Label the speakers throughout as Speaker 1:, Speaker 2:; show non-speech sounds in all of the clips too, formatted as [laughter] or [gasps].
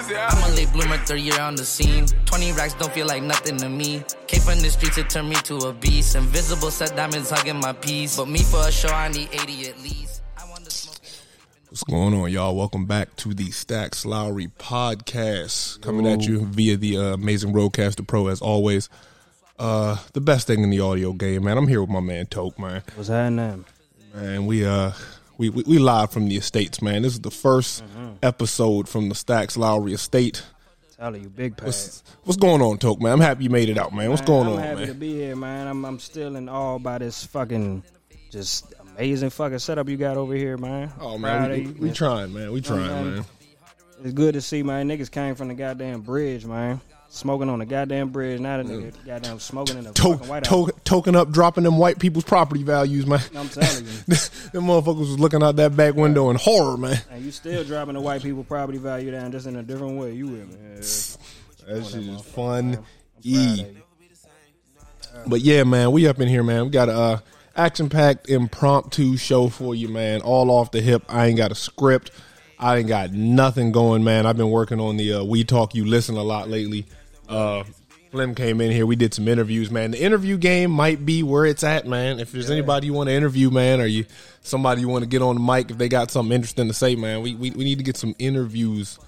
Speaker 1: easy.
Speaker 2: I'm a late bloomer, third year on the scene. 20 racks don't feel like nothing to me. Came from the streets, it turned me to a beast. Invisible set diamonds hugging my piece. But me for a show, I need 80 at least. I want to smoke.
Speaker 1: What's going on, y'all? Welcome back to the Stacks Lowry podcast, coming at you via the uh, amazing RODECaster Pro as always. Uh, the best thing in the audio game, man. I'm here with my man Toke, man.
Speaker 3: What's happening?
Speaker 1: Man, we uh, we, we we live from the estates, man. This is the 1st mm-hmm. episode from the Stacks Lowry estate.
Speaker 3: Telling you, big pad.
Speaker 1: What's, what's going on, Toke, man? I'm happy you made it out, man. What's
Speaker 3: Man,
Speaker 1: going
Speaker 3: I'm
Speaker 1: on,
Speaker 3: happy to be here, man. I'm I'm still in awe by this fucking just amazing fucking setup you got over here, man.
Speaker 1: Oh man, we,
Speaker 3: you.
Speaker 1: we trying, man. We trying,
Speaker 3: man.
Speaker 1: man.
Speaker 3: It's good to see, man. Niggas came from the goddamn bridge, man. Smoking on the goddamn bridge. Now the nigga goddamn smoking in the
Speaker 1: To-
Speaker 3: fucking White House.
Speaker 1: to- token up, dropping them white people's property values, man.
Speaker 3: I'm telling you. [laughs]
Speaker 1: them motherfuckers was looking out that back window in horror, man.
Speaker 3: And you still dropping the white people property value down just in a different way. You with me? Yeah.
Speaker 1: That shit is fun. E. But yeah, man, we up in here, man. We got a uh, action packed impromptu show for you, man. All off the hip. I ain't got a script. I ain't got nothing going, man. I've been working on the uh, We Talk You Listen a lot lately. Uh, Flim came in here. We did some interviews, man. The interview game might be where it's at, man. If there's anybody you want to interview, man, or you somebody you want to get on the mic if they got something interesting to say, man, we we, we need to get some interviews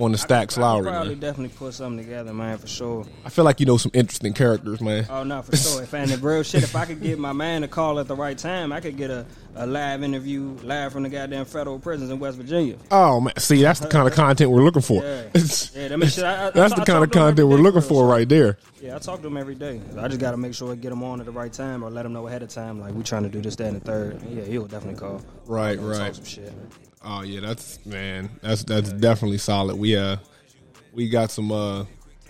Speaker 1: on the Stacks
Speaker 3: I could
Speaker 1: Lowry,
Speaker 3: probably
Speaker 1: man.
Speaker 3: definitely put something together, man, for sure.
Speaker 1: I feel like you know some interesting characters, man.
Speaker 3: Oh no, for [laughs] sure. If and the real shit, if I could get my man to call at the right time, I could get a, a live interview live from the goddamn federal prisons in West Virginia.
Speaker 1: Oh man, see that's the kind of content we're looking for.
Speaker 3: Yeah. [laughs] Yeah, that mean, I- I-
Speaker 1: that's the kind of
Speaker 3: to 'em every
Speaker 1: content we're looking for right there.
Speaker 3: Yeah, I talk to them every day. I just got to make sure I get them on at the right time or let them know ahead of time. Like we trying to do this, that, and the third. Yeah, he'll definitely call.
Speaker 1: Right,
Speaker 3: Talk
Speaker 1: right.
Speaker 3: Some shit.
Speaker 1: Oh yeah, that's man, that's that's definitely solid. We uh, we got some uh.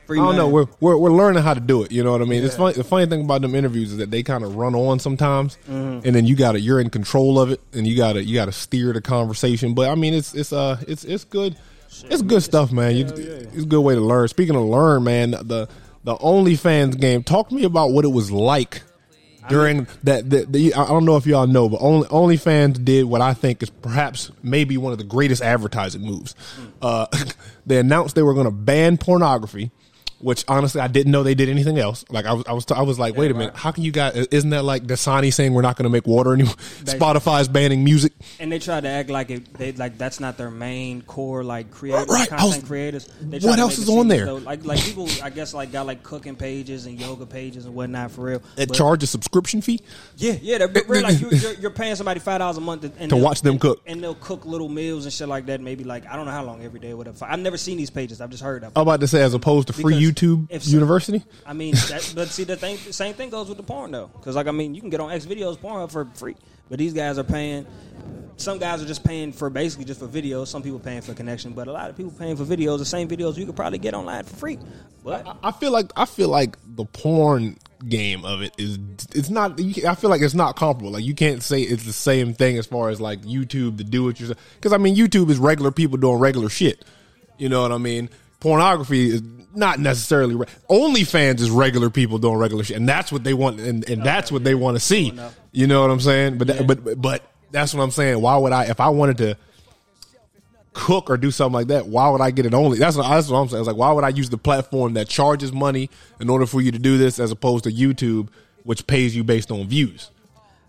Speaker 3: Free
Speaker 1: I don't know. We're, we're we're learning how to do it. You know what I mean? It's funny. The funny thing about them interviews is that they kind of run on sometimes,
Speaker 3: Mm-hmm.
Speaker 1: and then you got to you're in control of it, and you got to you got to steer the conversation. But I mean, it's it's uh it's it's good. It's good stuff, man. You, It's a good way to learn. Speaking of learn, man, the the OnlyFans game. Talk to me about what it was like during that. The, I don't know if y'all know, but only OnlyFans did what I think is perhaps maybe one of the greatest advertising moves. Uh, [laughs] they announced they were going to ban pornography. Which honestly, I didn't know they did anything else. Like I was, I was, I was like, wait a minute, how can you guys? Isn't that like Dasani saying we're not going to make water anymore? [laughs] Spotify's banning music.
Speaker 3: And they tried to act like it. They like that's not their main core like creators,
Speaker 1: Right, I was-
Speaker 3: content creators. They
Speaker 1: what else is on there?
Speaker 3: though- Like like people, I guess like got like cooking pages and yoga pages and whatnot for real.
Speaker 1: That
Speaker 3: But-
Speaker 1: charge a subscription fee.
Speaker 3: Yeah, yeah, they're but real, like you, you're, you're paying somebody five dollars a month to, and
Speaker 1: To watch them cook.
Speaker 3: and they'll cook little meals and shit like that. Maybe like I don't know how long every day. Whatever. I've never seen these pages. I've just heard of.
Speaker 1: I'm about to say, as opposed to free
Speaker 3: Because
Speaker 1: YouTube
Speaker 3: if-
Speaker 1: University.
Speaker 3: I mean, that, but see the thing, the same thing goes with the porn though. Because like I mean, you can get on X videos porn for free, but these guys are paying. Some guys are just paying for basically just for videos. Some people paying for connection, but a lot of people paying for videos. The same videos you could probably get online for free. But
Speaker 1: I feel like I feel like the porn game of it is it's not. I feel like it's not comparable. Like you can't say it's the same thing as far as like YouTube to do it yourself. Because I mean, YouTube is regular people doing regular shit. You know what I mean? Pornography is not necessarily. Re- OnlyFans is regular people doing regular shit, and that's what they want, and, and that's what they want to see. You know what I'm saying? But that, but but that's what I'm saying. Why would I if I wanted to? cook or do something like that, why would I get it only? That's what, that's what I'm saying. It's like, why would I use the platform that charges money in order for you to do this as opposed to YouTube, which pays you based on views?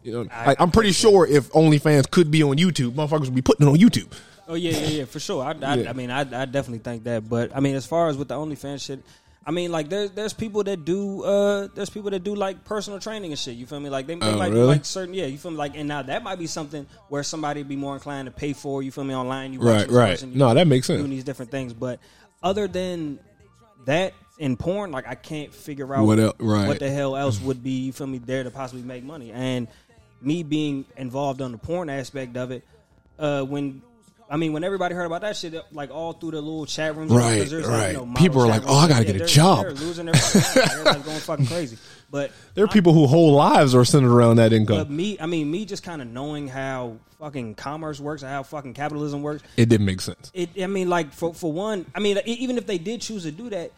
Speaker 1: You know, like, I'm pretty sure if OnlyFans could be on YouTube, motherfuckers would be putting it on YouTube.
Speaker 3: Oh yeah, yeah, yeah, for sure. I, I,
Speaker 1: Yeah.
Speaker 3: I mean, I, I definitely think that. But I mean, as far as with the OnlyFans shit, I mean, like there's there's people that do uh there's people that do like personal training and shit. You feel me? Like they, they
Speaker 1: Oh,
Speaker 3: might
Speaker 1: really?
Speaker 3: like certain yeah. You feel me? Like and now that might be something where somebody would be more inclined to pay for. You feel me? Online, you
Speaker 1: Right, right.
Speaker 3: person, you
Speaker 1: No, that makes sense.
Speaker 3: Doing these different things, but other than that in porn, like I can't figure out
Speaker 1: What el- right.
Speaker 3: what the hell else would be. You feel me? There to possibly make money and me being involved on the porn aspect of it. Uh, when I mean, when everybody heard about that shit, like all through the little chat rooms,
Speaker 1: Right, right.
Speaker 3: Like, you know,
Speaker 1: People are like. "Oh, I gotta get a job."
Speaker 3: They're losing their fucking. Going fucking crazy. But [laughs]
Speaker 1: There are people who whole lives are centered around that
Speaker 3: but
Speaker 1: income.
Speaker 3: me, I mean, me just kind of knowing how fucking commerce works and how fucking capitalism works.
Speaker 1: It didn't make sense.
Speaker 3: It, I mean, like for for one, I mean, even if they did choose to do that,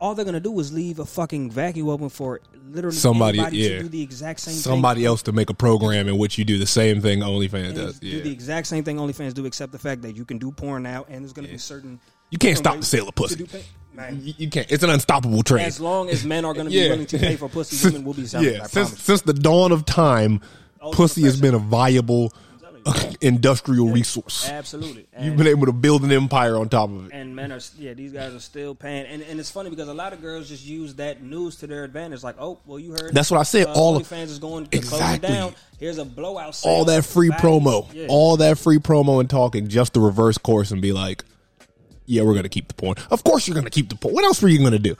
Speaker 3: all they're gonna do is leave a fucking vacuum open for literally
Speaker 1: Somebody- yeah.
Speaker 3: to do the exact same thing.
Speaker 1: Somebody else to make a program in which you do the same thing OnlyFans
Speaker 3: and
Speaker 1: does.
Speaker 3: do the exact same thing OnlyFans do, except the fact that you can do porn now, and there's going to be certain
Speaker 1: You can't stop the sale of pussy.
Speaker 3: Man,
Speaker 1: You, you can't. It's an unstoppable trade.
Speaker 3: as long as men are going to be [laughs]
Speaker 1: Yeah.
Speaker 3: willing to pay for pussy, women will be selling. [laughs]
Speaker 1: yeah, since since the dawn of time,
Speaker 3: Ultimate
Speaker 1: pussy has been a viable [laughs] industrial resource.
Speaker 3: Absolutely. [laughs]
Speaker 1: You've been able to build an empire on top of it.
Speaker 3: and men are yeah these guys are still paying and, and it's funny because a lot of girls just use that news to their advantage like oh well you heard
Speaker 1: That's what I said,
Speaker 3: uh,
Speaker 1: all of-
Speaker 3: fans is going to
Speaker 1: Exactly.
Speaker 3: down here's a blowout sale.
Speaker 1: All that free promo,
Speaker 3: yeah.
Speaker 1: all that free promo and talking, just the reverse course and be like, "Yeah, we're gonna keep the porn. Of course, you're gonna keep the porn. What else were you gonna do?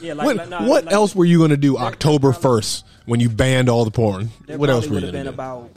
Speaker 3: yeah like,
Speaker 1: what
Speaker 3: like, nah,
Speaker 1: what
Speaker 3: like,
Speaker 1: else were you gonna do October first when you banned all the porn? What else were you gonna
Speaker 3: been
Speaker 1: do?
Speaker 3: about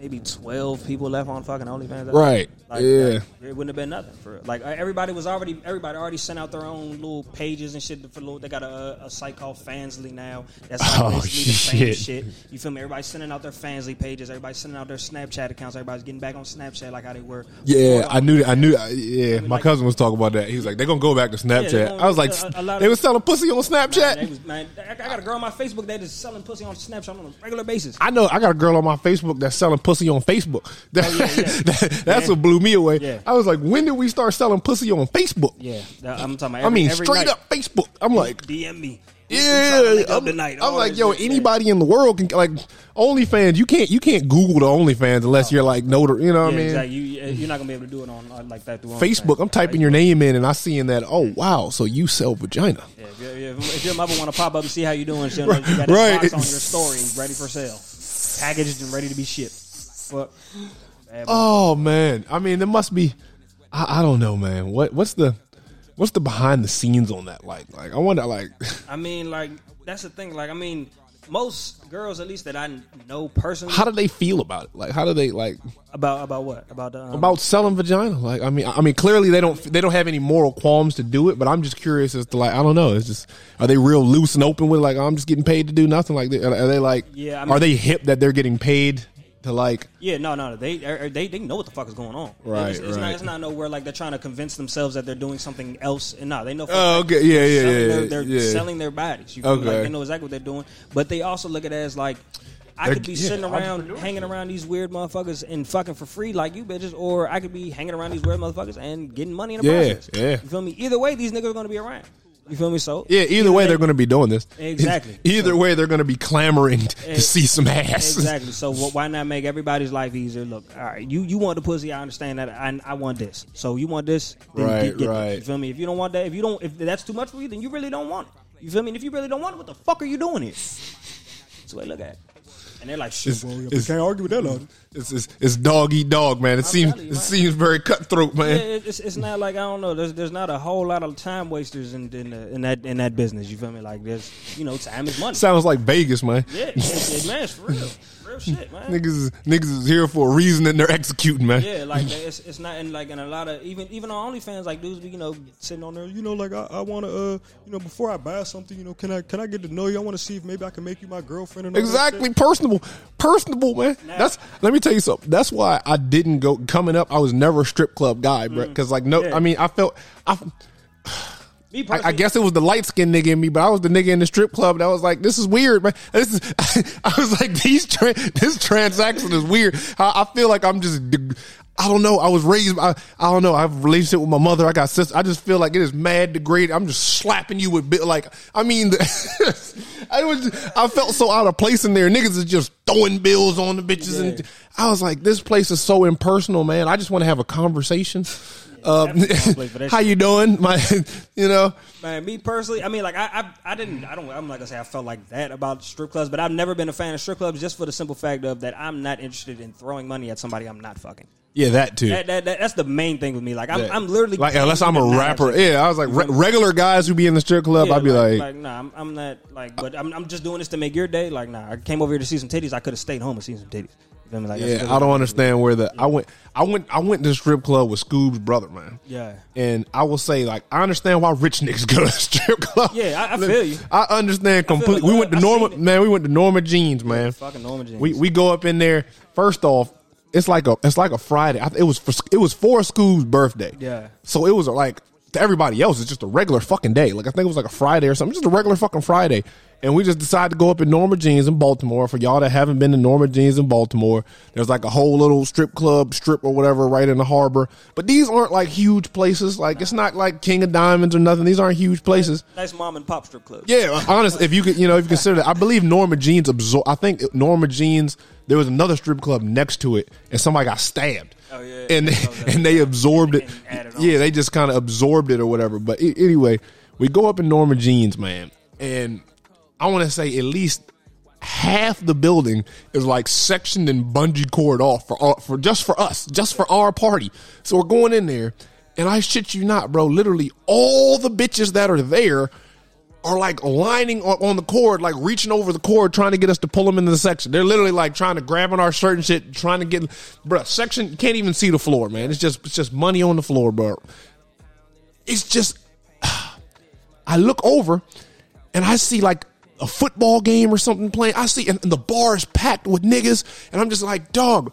Speaker 3: maybe 12 people left on fucking OnlyFans
Speaker 1: Right.
Speaker 3: like,
Speaker 1: Yeah.
Speaker 3: like, it wouldn't have been nothing for real. like everybody was already everybody already sent out their own little pages and shit for little they got a, a site called Fansly now that's like [laughs]
Speaker 1: Oh,
Speaker 3: basically the same
Speaker 1: shit.
Speaker 3: shit you feel me everybody's sending out their Fansly pages everybody's sending out their Snapchat accounts everybody's getting back on Snapchat like how they were
Speaker 1: Yeah, I knew. that. I knew. uh, Yeah, my
Speaker 3: like-
Speaker 1: cousin was talking about that. He was like, "They're gonna go back to Snapchat."
Speaker 3: gonna-
Speaker 1: I was like,
Speaker 3: a- a
Speaker 1: "They was selling pussy on Snapchat."
Speaker 3: they was- man, I I got a girl on my Facebook that is selling pussy on Snapchat on a regular basis.
Speaker 1: I know. I got a girl on my Facebook that's selling pussy on Facebook. That,
Speaker 3: Oh, yeah, [laughs] yeah.
Speaker 1: that- that's
Speaker 3: Yeah.
Speaker 1: what blew me away.
Speaker 3: Yeah.
Speaker 1: I was like, "When did we start selling pussy on Facebook?"
Speaker 3: Yeah, I'm talking about. Every,
Speaker 1: I mean, straight
Speaker 3: night.
Speaker 1: up Facebook. I'm like,
Speaker 3: DM me. We- we tryna
Speaker 1: yeah. I'm, I'm like, yo, anybody in the world can like OnlyFans. You can't. You can't Google the OnlyFans unless you're like notar. You know what I mean?
Speaker 3: exactly. You, you're not gonna be able to do it on like that through
Speaker 1: Facebook.
Speaker 3: OnlyFans.
Speaker 1: I'm typing your name in and I seeing that. Oh wow, so you sell vagina?
Speaker 3: Yeah, if, if, your mother want to pop up and see how you doing, she'll know [laughs] you got
Speaker 1: Right.
Speaker 3: box on your story ready for sale, packaged and ready to be shipped. Fuck. Bad.
Speaker 1: Oh man, I mean, there must be. I, I don't know, man. What what's the what's the behind the scenes on that like? Like I wonder, like [laughs]
Speaker 3: I mean, like that's the thing. Like, I mean, most girls, at least that I know personally,
Speaker 1: how do they feel about it? Like how do they like
Speaker 3: about about what about the um,
Speaker 1: about selling vagina? Like I mean, I mean, clearly they don't they don't have any moral qualms to do it. But I'm just curious as to like I don't know. It's just are they real loose and open with like I'm just getting paid to do nothing? Like are they like
Speaker 3: Yeah, I mean-
Speaker 1: are they hip that they're getting paid to like
Speaker 3: Yeah, no, no, they er, er, they they know what the fuck is going on.
Speaker 1: Right,
Speaker 3: it's, it's
Speaker 1: right.
Speaker 3: Not, it's not nowhere like they're trying to convince themselves that they're doing something else. And no, they know.
Speaker 1: Oh, okay. Yeah,
Speaker 3: they're
Speaker 1: yeah,
Speaker 3: selling
Speaker 1: yeah,
Speaker 3: Their, they're
Speaker 1: yeah.
Speaker 3: selling their bodies. You?
Speaker 1: Okay.
Speaker 3: Like they know exactly what they're doing, but they also look at it as like. I
Speaker 1: They're-
Speaker 3: could be
Speaker 1: yeah,
Speaker 3: sitting around, hanging around these weird motherfuckers and fucking for free like you bitches, or I could be hanging around these weird motherfuckers and getting money in the
Speaker 1: Yeah,
Speaker 3: process.
Speaker 1: yeah.
Speaker 3: You feel me? Either way, these niggas are going to be around. You feel me? So
Speaker 1: yeah? Either way,
Speaker 3: they-
Speaker 1: they're going to be doing this.
Speaker 3: Exactly. [laughs]
Speaker 1: Either
Speaker 3: So-
Speaker 1: way, they're going to be clamoring [laughs] to
Speaker 3: Ex-
Speaker 1: see some ass.
Speaker 3: Exactly. So [laughs] wh- why not make everybody's life easier? Look, all right, you you want the pussy? I understand that. I, I want this. So you want this? Then
Speaker 1: Right,
Speaker 3: get, get it.
Speaker 1: right.
Speaker 3: You feel me? If you don't want that, if you don't, if that's too much for you, then you really don't want it. You feel me? And if you really don't want it, what the fuck are you doing here? That's the way I look at it. And they're like, shit,
Speaker 1: It's- it's-
Speaker 3: can't argue with that. Lord.
Speaker 1: It's, it's, it's dog eat dog, man. It seems
Speaker 3: you,
Speaker 1: it
Speaker 3: man.
Speaker 1: seems very cutthroat,
Speaker 3: Yeah,
Speaker 1: man.
Speaker 3: it- it's, it's not like I don't know. There's there's not a whole lot of time wasters in in, the, in that in that business. You feel me? Like there's you know time is money.
Speaker 1: Sounds like Vegas, man.
Speaker 3: Yeah, it, it, man, it's for real, real shit, man.
Speaker 1: Niggas, is, niggas is here for a reason and they're executing, man.
Speaker 3: Yeah, like it's it's not in like in a lot of even even on OnlyFans like dudes be you know sitting on there you know like I, I want to uh you know before I buy something you know can I can I get to know you I want to see if maybe I can make you my girlfriend
Speaker 1: Exactly, personable, personable, man. That's let me tell you something. That's why I didn't go coming up. I was never a strip club guy, bro. Because like no,
Speaker 3: Mm. Yeah.
Speaker 1: I mean, I felt I,
Speaker 3: Me
Speaker 1: I, I guess it was the light skinned nigga in me, but I was the nigga in the strip club that was like, "This is weird, man." [laughs] This is, [laughs] I was like, "These tra- this transaction is weird." I, I feel like I'm just, I don't know. I was raised, I, I don't know. I have a relationship with my mother. I got sister. I just feel like it is mad degraded. I'm just slapping you with bit like, I mean, the, [laughs] I was, I felt so out of place in there. Niggas is just throwing bills on the bitches, and I was like, "This place is so impersonal, man. I just want to have a conversation." Um,
Speaker 3: definitely the wrong place for [laughs] that
Speaker 1: how you doing, my? [laughs] You know,
Speaker 3: man, me personally, I mean like I, I I didn't I don't I'm like gonna say I felt like that about strip clubs, but I've never been a fan of strip clubs just for the simple fact of that I'm not interested in throwing money at somebody I'm not fucking.
Speaker 1: Yeah, that too.
Speaker 3: That, that, that that's the main thing with me. Like I'm I'm literally
Speaker 1: like unless I'm a rapper. Yeah, I was like re- regular guys who be in the strip club.
Speaker 3: Yeah,
Speaker 1: I'd be like,
Speaker 3: like, nah, I'm, I'm not like, but I'm, I'm just doing this to make your day. Like, nah, I came over here to see some titties. I could have stayed home and seen some titties. Feel me? Like,
Speaker 1: yeah, I don't understand where the I went. I went. I went to the strip club with Scoob's brother, man.
Speaker 3: Yeah.
Speaker 1: and I will say like I understand why rich [laughs] niggas go to the strip club.
Speaker 3: Yeah, I- I feel you.
Speaker 1: I understand completely.
Speaker 3: it.
Speaker 1: we went to Norma, man. We went to Norma Jeans, man.
Speaker 3: Fucking Norma Jeans.
Speaker 1: We we go up in there. First off, it's like a it's like a Friday. I, it was for, it was for Scoob's birthday.
Speaker 3: Yeah.
Speaker 1: So it was like to everybody else, it's just a regular fucking day. Like I think it was like a Friday or something, just a regular fucking Friday. And we just decided to go up in Norma Jeans in Baltimore. For y'all that haven't been to Norma Jeans in Baltimore, there's like a whole little strip club, strip or whatever, right in the harbor. But these aren't like huge places. Like it's not like King of Diamonds or nothing. These aren't huge places.
Speaker 3: Nice mom and pop strip club.
Speaker 1: Yeah, honest. If you could, you know, if you consider that, I believe Norma Jeans absorb. I think Norma Jeans. There was another strip club next to it, and somebody got stabbed.
Speaker 3: Oh, yeah.
Speaker 1: and they, [laughs] and they absorbed it.
Speaker 3: And added on.
Speaker 1: Yeah, they just kind of absorbed it or whatever. But anyway, we go up in Norma Jeans, man, and I want to say at least half the building is like sectioned and bungee cord off for all, for just for us, just for our party. So we're going in there, and I shit you not, bro. Literally, all the bitches that are there are like lining on, on the cord, like reaching over the cord, trying to get us to pull them into the section. They're literally like trying to grab on our shirt and shit, trying to get, bro. Section can't even see the floor, man. It's just it's just money on the floor, bro. It's just, [sighs] I look over and I see like a football game or something playing. I see, and, and the bar is packed with niggas, and I'm just like, dog.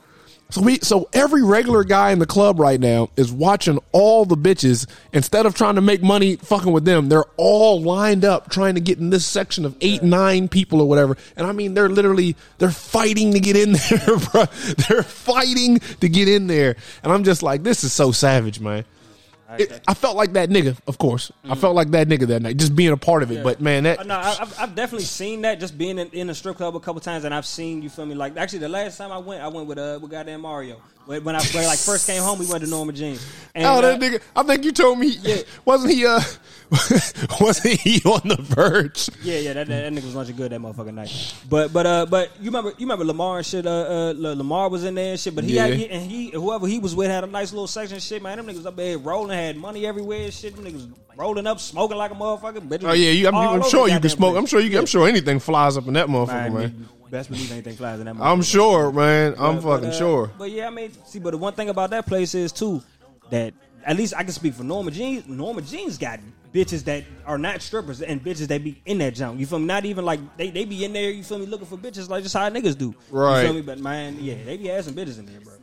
Speaker 1: So we, so every regular guy in the club right now is watching all the bitches. Instead of trying to make money fucking with them, they're all lined up trying to get in this section of eight, nine people or whatever. And I mean, they're literally they're fighting to get in [laughs] there, bro. They're fighting to get in there, and I'm just like, this is so savage, man. It, I felt like that nigga, of course. I felt like that nigga that night, just being a part of it. But man, that
Speaker 3: Uh, No, I've, I've definitely seen that just being in, in a strip club a couple times, and I've seen you feel me. Like actually, the last time I went, I went with uh with goddamn Mario. When when I when I like first came home, we went to Norma Jeans. And,
Speaker 1: oh, that
Speaker 3: uh,
Speaker 1: nigga. I think you told me. Yeah. wasn't he? Uh, [laughs] wasn't he on the verge?
Speaker 3: Yeah, yeah, that, that, that nigga was lunching good that motherfucking night. But but uh but you remember you remember Lamar and shit. Uh, uh Lamar was in there and shit. But he
Speaker 1: Yeah.
Speaker 3: had he, and he whoever he was with had a nice little section shit. Man, them niggas up there rolling, had money everywhere and shit. Them niggas rolling up, smoking like a motherfucker.
Speaker 1: Oh yeah, you, I'm, I'm sure you can smoke. I'm sure you. Can, I'm sure anything flies up in that motherfucker,
Speaker 3: Man,
Speaker 1: man.
Speaker 3: best believe anything flies in that.
Speaker 1: I'm sure, man. I'm
Speaker 3: But-
Speaker 1: fucking
Speaker 3: but, uh,
Speaker 1: sure.
Speaker 3: But yeah, I mean, see, but the one thing about that place is too that at least I can speak for Norma Jeans. Norma Jeans got bitches that are not strippers and bitches that be in that junk. You feel me? Not even like they, they be in there. You feel me? Looking for bitches like just how niggas do.
Speaker 1: Right.
Speaker 3: You feel me? But man, yeah, they be asking bitches in there, bro.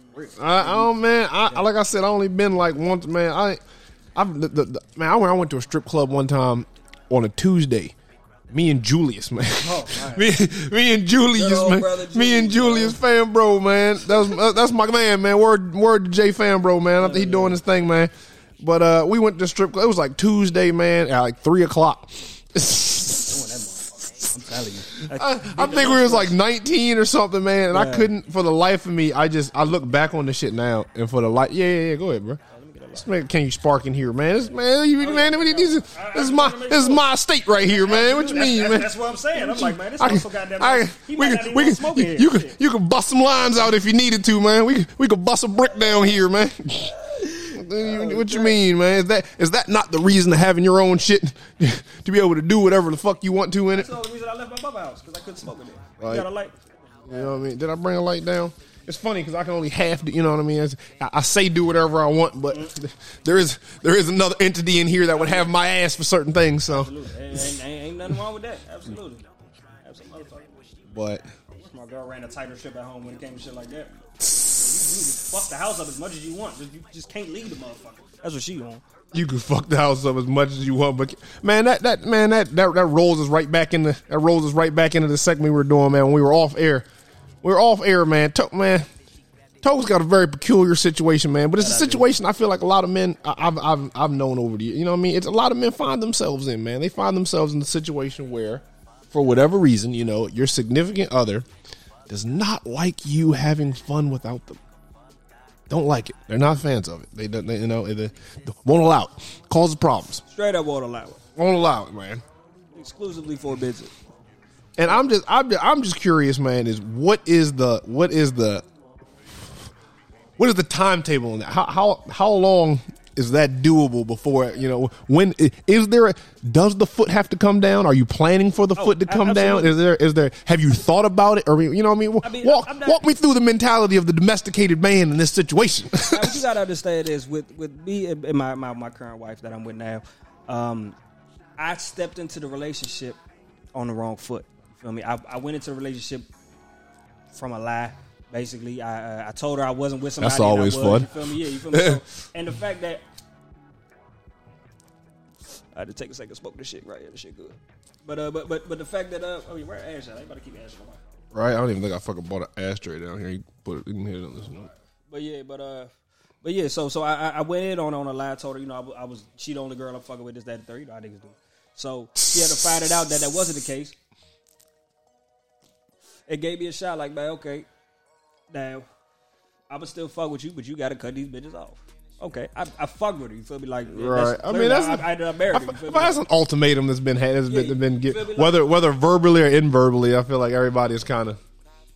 Speaker 1: I, I don't, man. I, I- like I said, I only been like once, man. I, I've the, the, the- man. I went, I went to a strip club one time on a Tuesday. Me and Julius, man. [laughs] me, me and Julius,
Speaker 3: Good
Speaker 1: man.
Speaker 3: brother
Speaker 1: me and
Speaker 3: Julius,
Speaker 1: Julius, fan bro, man. That's uh, that's my man, man. Word word to J fan bro, man. I think he doing his thing, man. But uh, we went to strip club. It was like Tuesday, man, at like three o'clock. [laughs]
Speaker 3: Doing that motherfucker. I'm telling you.
Speaker 1: I, I think we was like 19 or something, man, and I couldn't for the life of me. I just I look back on the shit now, and for the life, yeah, yeah, yeah. Go ahead, bro. This man, can you spark in here, man? This man, you, man, this is, this is my this is my state right here, man. What you mean,
Speaker 3: that's,
Speaker 1: man?
Speaker 3: That's what I'm saying. I'm like, man, this
Speaker 1: I can,
Speaker 3: motherfucker goddamn.
Speaker 1: I,
Speaker 3: he
Speaker 1: we
Speaker 3: might not
Speaker 1: can,
Speaker 3: even
Speaker 1: we
Speaker 3: want smoke
Speaker 1: can, you,
Speaker 3: here.
Speaker 1: you can, you can bust some lines out if you needed to, man. We we can bust a brick down here, man. [laughs] what oh, you mean, man? Is that is that not the reason to having your own shit [laughs] to be able to do whatever the fuck you want to in it?
Speaker 3: That's the only reason I left my bubba house because I couldn't smoke in there.
Speaker 1: Right.
Speaker 3: You got a light?
Speaker 1: You know what I mean? Did I bring a light down? It's funny because I can only half. do- You know what I mean? I, I say do whatever I want, but [laughs] there is there is another entity in here that would have my ass for certain things. So,
Speaker 3: Absolutely. Ain't, ain't, ain't, ain't nothing wrong with that. Absolutely. Absolutely.
Speaker 1: but
Speaker 3: My girl ran a tighter ship at home when it came to shit like that. You, you can fuck the house up as much as you want. Just, you just can't leave the motherfucker. That's what she on.
Speaker 1: you can fuck the house up as much as you want. But man, that that man that that, that rolls us right back in the that rolls us right back into the segment we were doing, man. When we were off air, we were off air, man. To, man. Toe's got a very peculiar situation, man, but it's a situation I feel like a lot of men I- I've I've I've known over the years. you know what I mean. It's a lot of men find themselves in, man. They find themselves in the situation where, for whatever reason, you know, your significant other does not like you having fun without them. Don't like it. They're not fans of it. They don't. They, you know, they, they won't allow it. Causes problems.
Speaker 3: Straight up won't allow it.
Speaker 1: Won't allow it, man.
Speaker 3: Exclusively forbids it.
Speaker 1: And I'm just I'm just, I'm just curious, man. Is what is the what is the what is the timetable on that? How how how long is that doable before you know when is there a, does the foot have to come down? Are you planning for the foot to come down? Is there is there have you thought about it or you know what I mean?
Speaker 3: I mean,
Speaker 1: walk
Speaker 3: not-
Speaker 1: walk me through the mentality of the domesticated man in this situation. [laughs]
Speaker 3: What you gotta understand is with with me and and my, my my current wife that I'm with now, um, I stepped into the relationship on the wrong foot. You feel me? I, I went into the relationship from a lie. Basically, I uh, I told her I wasn't with somebody.
Speaker 1: That's always
Speaker 3: was,
Speaker 1: fun.
Speaker 3: You feel me? Yeah, you feel me? So, [laughs] and the fact that I had to take a second, smoke this shit right here. This shit good. But uh, but but but the fact that uh, oh, where Ash at? I ain't about to keep Ash on.
Speaker 1: Right? I don't even think I fucking bought an ashtray down here. You put it in here. Listen.
Speaker 3: But yeah, but uh, but yeah. So so I I- went in on on a lie. Told her you know I, wa- I was she the only girl I'm fucking with. This that and third. You know how niggas do. So she had to find it out that that wasn't the case. It gave me a shot like man, okay, now I'ma still fuck with you, but you gotta cut these bitches off. Okay, I, I fuck with her. You feel me? Like
Speaker 1: Right. I mean, that's
Speaker 3: I, I, I.
Speaker 1: I,
Speaker 3: feel
Speaker 1: if
Speaker 3: me?
Speaker 1: that's an ultimatum that's been had, has been,
Speaker 3: Yeah,
Speaker 1: been
Speaker 3: you
Speaker 1: get?
Speaker 3: Like-
Speaker 1: whether whether verbally or inverbally. I feel like everybody is kind of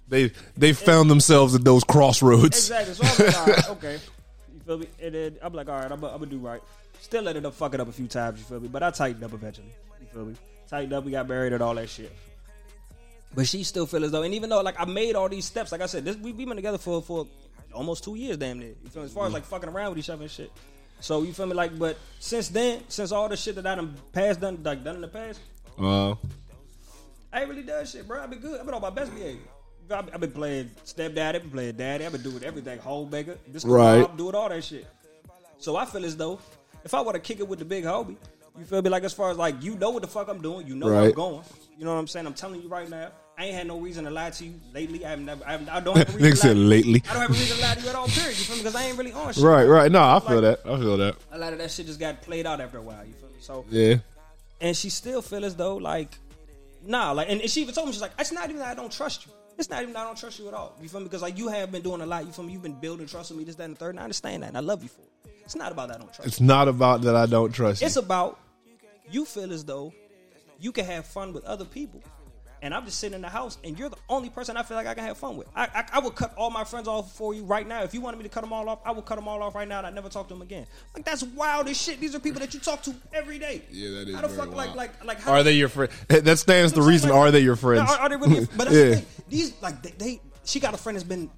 Speaker 1: they they found themselves at those crossroads.
Speaker 3: Exactly. So I like, right, [laughs] okay. You feel me? And then I'm like, all right, I'm gonna do right. Still ended up fucking up a few times, you feel me? But I tightened up eventually. You feel me? Tightened up, we got married and all that shit. But she still feel as though, and even though like I made all these steps, like I said, this we we been together for for almost two years, damn near. You feel me? As far as like fucking around with each other and shit. So you feel me? Like, but since then, since all the shit that I done past done like done in the past,
Speaker 1: Uh,
Speaker 3: I ain't really done shit, bro. I've been good. I've been on my best behavior. I've been playing stepdad. I've been playing daddy. I've been doing everything. Homemaker. This
Speaker 1: Right.
Speaker 3: I'm doing all that shit. So I feel as though if I were to kick it with the big homie, you feel me? Like as far as like you know what the fuck I'm doing. You know where I'm going. You know what I'm saying? I'm telling you right now. I ain't had no reason to lie to you lately. I have never. I, have, I don't [laughs] have a reason.
Speaker 1: Nigga
Speaker 3: to
Speaker 1: said
Speaker 3: lie.
Speaker 1: lately.
Speaker 3: I don't have a reason to lie to you at all. Period. You feel me? Because I ain't really on shit.
Speaker 1: right, right. No, I feel
Speaker 3: Like-
Speaker 1: that. I feel that.
Speaker 3: A lot of that shit just got played out after a while. You feel me? So
Speaker 1: Yeah.
Speaker 3: and she still feel as though like nah like and, and she even told me she's like it's not even that I don't trust you it's not even that I don't trust you at all you feel me because like you have been doing a lot you feel me you've been building trust with me this that and the third and I understand that and I love you for it it's not about that I don't trust
Speaker 1: It's not about that I don't trust you.
Speaker 3: you it's about you feel as though you can have fun with other people and I'm just sitting in the house, and you're the only person I feel like I can have fun with. I, I, I would cut all my friends off for you right now. If you wanted me to cut them all off, I would cut them all off right now, and I'd never talk to them again. Like that's wild as shit. These are people that you talk to every day.
Speaker 1: Yeah, that is
Speaker 3: How the
Speaker 1: very
Speaker 3: fuck, like,
Speaker 1: wild.
Speaker 3: like, like, how
Speaker 1: Are they your friend? [laughs] That stands the reason.
Speaker 3: like-
Speaker 1: Are they your friends?
Speaker 3: Are, are they really? [laughs] But that's
Speaker 1: Yeah.
Speaker 3: the thing. These like they, they, she got a friend that's been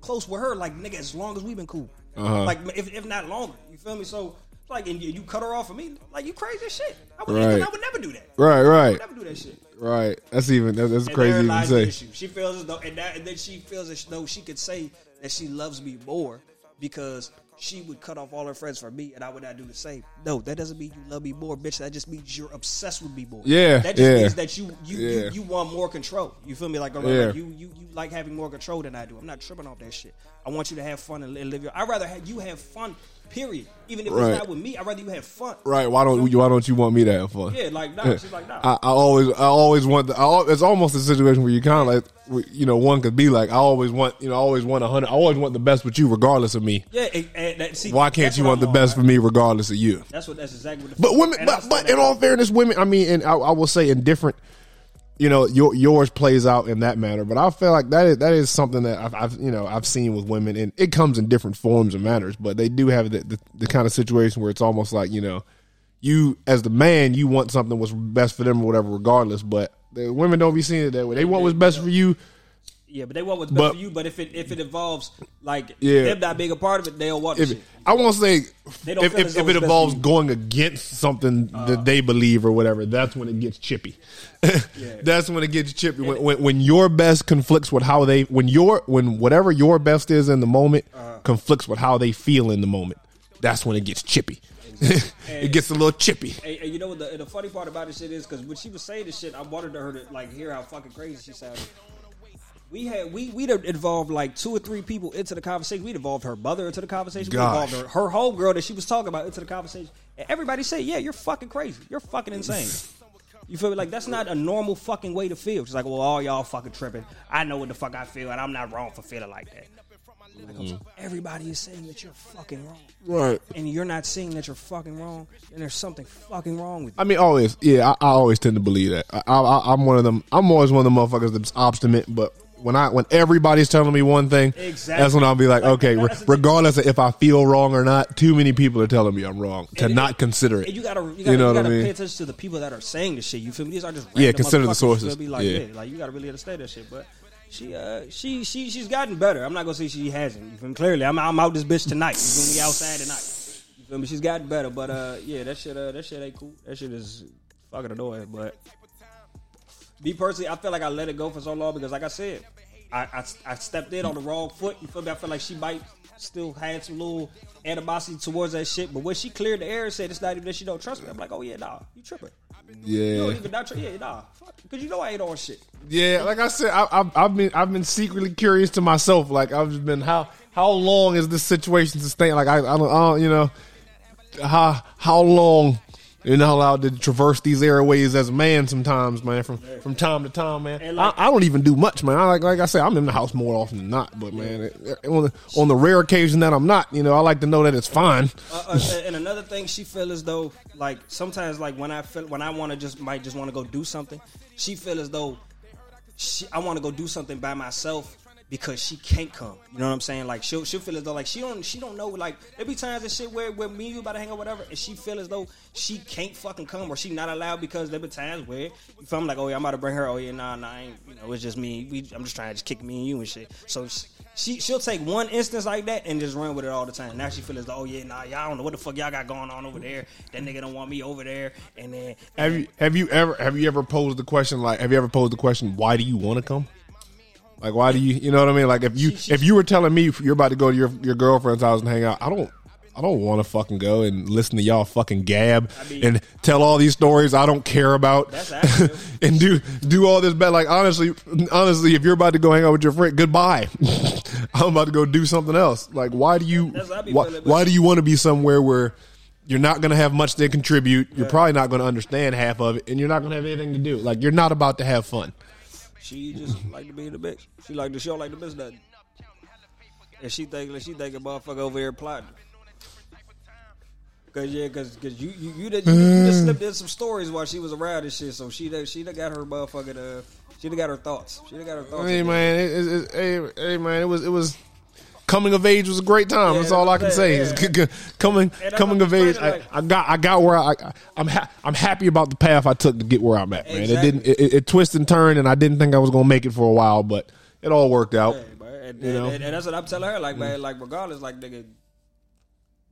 Speaker 3: close with her, like nigga, as long as we've been cool.
Speaker 1: Uh-huh.
Speaker 3: Like if, if not longer. You feel me? So like, and you, cut her off of me, like you crazy as shit. I would,
Speaker 1: Right.
Speaker 3: I would never do that.
Speaker 1: Right,
Speaker 3: I
Speaker 1: right,
Speaker 3: would never do that shit.
Speaker 1: right. That's even that, that's crazy
Speaker 3: there
Speaker 1: to say.
Speaker 3: issue. She feels as though, and, that, and then she feels as though she could say that she loves me more because she would cut off all her friends for me, and I would not do the same. No, that doesn't mean you love me more, bitch. That just means you're obsessed with me more.
Speaker 1: Yeah,
Speaker 3: that just
Speaker 1: yeah.
Speaker 3: means that you you,
Speaker 1: Yeah.
Speaker 3: you you want more control. You feel me? Like, like,
Speaker 1: Yeah.
Speaker 3: you you you like having more control than I do. I'm not tripping off that shit. I want you to have fun and li- live your. I'd rather have you have fun. Period. Even if
Speaker 1: Right.
Speaker 3: it's not with me, I'd rather you have fun.
Speaker 1: Right? Why don't you? Why don't you want me to have fun?
Speaker 3: Yeah, like nah. She's like nah. [laughs]
Speaker 1: I, I always, I always want. The, I, it's almost a situation where you kind of like, you know, one could be like, I always want, you know, I always want a hundred. I always want the best with you, regardless of me.
Speaker 3: yeah, and, and that, see,
Speaker 1: Why can't you want the
Speaker 3: on,
Speaker 1: best
Speaker 3: right?
Speaker 1: for me, regardless of you?
Speaker 3: That's what. That's exactly what. The
Speaker 1: But women, but, but in all fairness, women. I mean, and I, I will say in different, you know, your, yours plays out in that manner. But I feel like that is that is something that I've, I've you know I've seen with women, and it comes in different forms and manners. But they do have the, the, the kind of situation where it's almost like you know, you as the man, you want something what's best for them or whatever, regardless. But the women don't be seeing it that way. They want what's best for you.
Speaker 3: Yeah, but they want what's best
Speaker 1: But-
Speaker 3: for you. But if it if it involves like
Speaker 1: Yeah.
Speaker 3: them not being a part of it, they'll want
Speaker 1: If
Speaker 3: shit.
Speaker 1: I won't say
Speaker 3: They don't
Speaker 1: if, if, if it involves going against something that they believe or whatever, that's when it gets chippy. [laughs] that's when it gets chippy. When, when when your best conflicts with how they when your when whatever your best is in the moment
Speaker 3: Uh-huh.
Speaker 1: conflicts with how they feel in the moment. That's when it gets chippy. [laughs] it gets a little chippy.
Speaker 3: And, and you know what the, the funny part about this shit is because when she was saying this shit, I wanted her to like hear how fucking crazy she sounded. We had we we'd have involved like two or three people into the conversation. We'd involved her mother into the conversation. We involved her her whole girl that she was talking about into the conversation. And everybody said, "Yeah, you're fucking crazy. You're fucking insane." You feel me? Like that's not a normal fucking way to feel. She's like, "Well, all y'all fucking tripping. I know what the fuck I feel, and I'm not wrong for feeling like that." Like, Everybody is saying that you're fucking wrong,
Speaker 1: Right.
Speaker 3: and you're not seeing that you're fucking wrong. and there's something fucking wrong with you.
Speaker 1: I mean, always, yeah. I, I always tend to believe that. I, I, I'm one of them. I'm always one of the motherfuckers that's obstinate. But when I when everybody's telling me one thing,
Speaker 3: Exactly.
Speaker 1: that's when I'll be like,
Speaker 3: Like,
Speaker 1: okay, re-
Speaker 3: the
Speaker 1: regardless of if I feel wrong or not, too many people are telling me I'm wrong to
Speaker 3: And-
Speaker 1: not consider
Speaker 3: And
Speaker 1: it.
Speaker 3: you gotta, you gotta,
Speaker 1: You know
Speaker 3: you gotta
Speaker 1: mean?
Speaker 3: pay attention to the people that are saying this shit. You feel me? These are just
Speaker 1: Yeah, consider the sources.
Speaker 3: me? Like,
Speaker 1: Yeah.
Speaker 3: yeah. like you gotta really understand that shit. But she, uh, she, she, she's gotten better. I'm not gonna say she hasn't. You feel me? Clearly, I'm, I'm out this bitch tonight. You feel me? Outside tonight. You feel me? She's gotten better. But uh, yeah, that shit, uh, that shit ain't cool. That shit is fucking annoying. But me personally, I feel like I let it go for so long because, like I said, I, I I stepped in on the wrong foot. You feel me? I feel like she might still had some little animosity towards that shit. But when she cleared the air and said it's not even that she don't trust me, I'm like, oh yeah, nah, you tripping. You
Speaker 1: Yeah,
Speaker 3: don't even not tr- yeah, nah, because you know I ain't on shit.
Speaker 1: yeah. Like I said, I, I've, I've been I've been secretly curious to myself. Like I've just been how how long is this situation sustained? Like I I don't, I don't you know how how long you're not allowed to traverse these airways as a man sometimes, man. From from time to time, man.
Speaker 3: Like-
Speaker 1: I, I don't even do much, man. I like like I say, I'm in the house more often than not. But man, it- it- on the, on the rare occasion that I'm not, you know, I like to know that it's fine.
Speaker 3: Uh, uh, and another thing, she feel as though like sometimes like when I feel when I want to just might just want to go do something, she feel as though she I want to go do something by myself because she can't come. You know what I'm saying? Like she'll she'll feel as though like she don't she don't know like there be times and shit where where me and you about to hang out whatever, and she feel as though she can't fucking come or she not allowed because there be times where you feel I'm like oh yeah I'm about to bring her oh yeah nah nah I ain't, you know it's just me we, I'm just trying to just kick me and you and shit. So she she'll take one instance like that and just run with it all the time. Now she feel as though oh yeah nah y'all don't know what the fuck y'all got going on over there. That nigga don't want me over there and then
Speaker 1: Have you have you ever have you ever posed the question like have you ever posed the question why do you want to come? Like why do you you know what I mean? Like if you if you were telling me you're about to go to your your girlfriend's house and hang out, I don't I don't want to fucking go and listen to y'all fucking gab
Speaker 3: mean-
Speaker 1: and tell all these stories I don't care about [laughs] and do do all this bad. Like honestly, honestly, if you're about to go hang out with your friend, goodbye. [laughs] I'm about to go do something else. Like why do you
Speaker 3: That's what I be
Speaker 1: why, why do you want to be somewhere where you're not going to have much to contribute. You're probably not going to understand half of it, and you're not going to have anything to do. Like you're not about to have fun.
Speaker 3: She just like to be in the bitch. She like the show like the bitch nothing. And she think like she think a motherfucker over here plotting. Cause yeah, cause, cause you you you, did, you, you just slipped in some stories while she was around and shit. So she done, she done got her motherfucking uh she done got her thoughts. She done got her thoughts.
Speaker 1: Hey man, it, it, it, hey, hey man, it was it was coming of age was a great time.
Speaker 3: Yeah,
Speaker 1: that's all I can
Speaker 3: yeah,
Speaker 1: say.
Speaker 3: yeah.
Speaker 1: is c- c- coming coming of age.
Speaker 3: explaining,
Speaker 1: I, I got I got where I, I I'm ha- I'm happy about the path I took to get where I'm at. Man, it didn't it, it, twisted and turned, and I didn't think I was gonna make it for a while, but it all worked out.
Speaker 3: And,
Speaker 1: You know?
Speaker 3: and, and that's what I'm telling her. Like, man, like regardless, like nigga.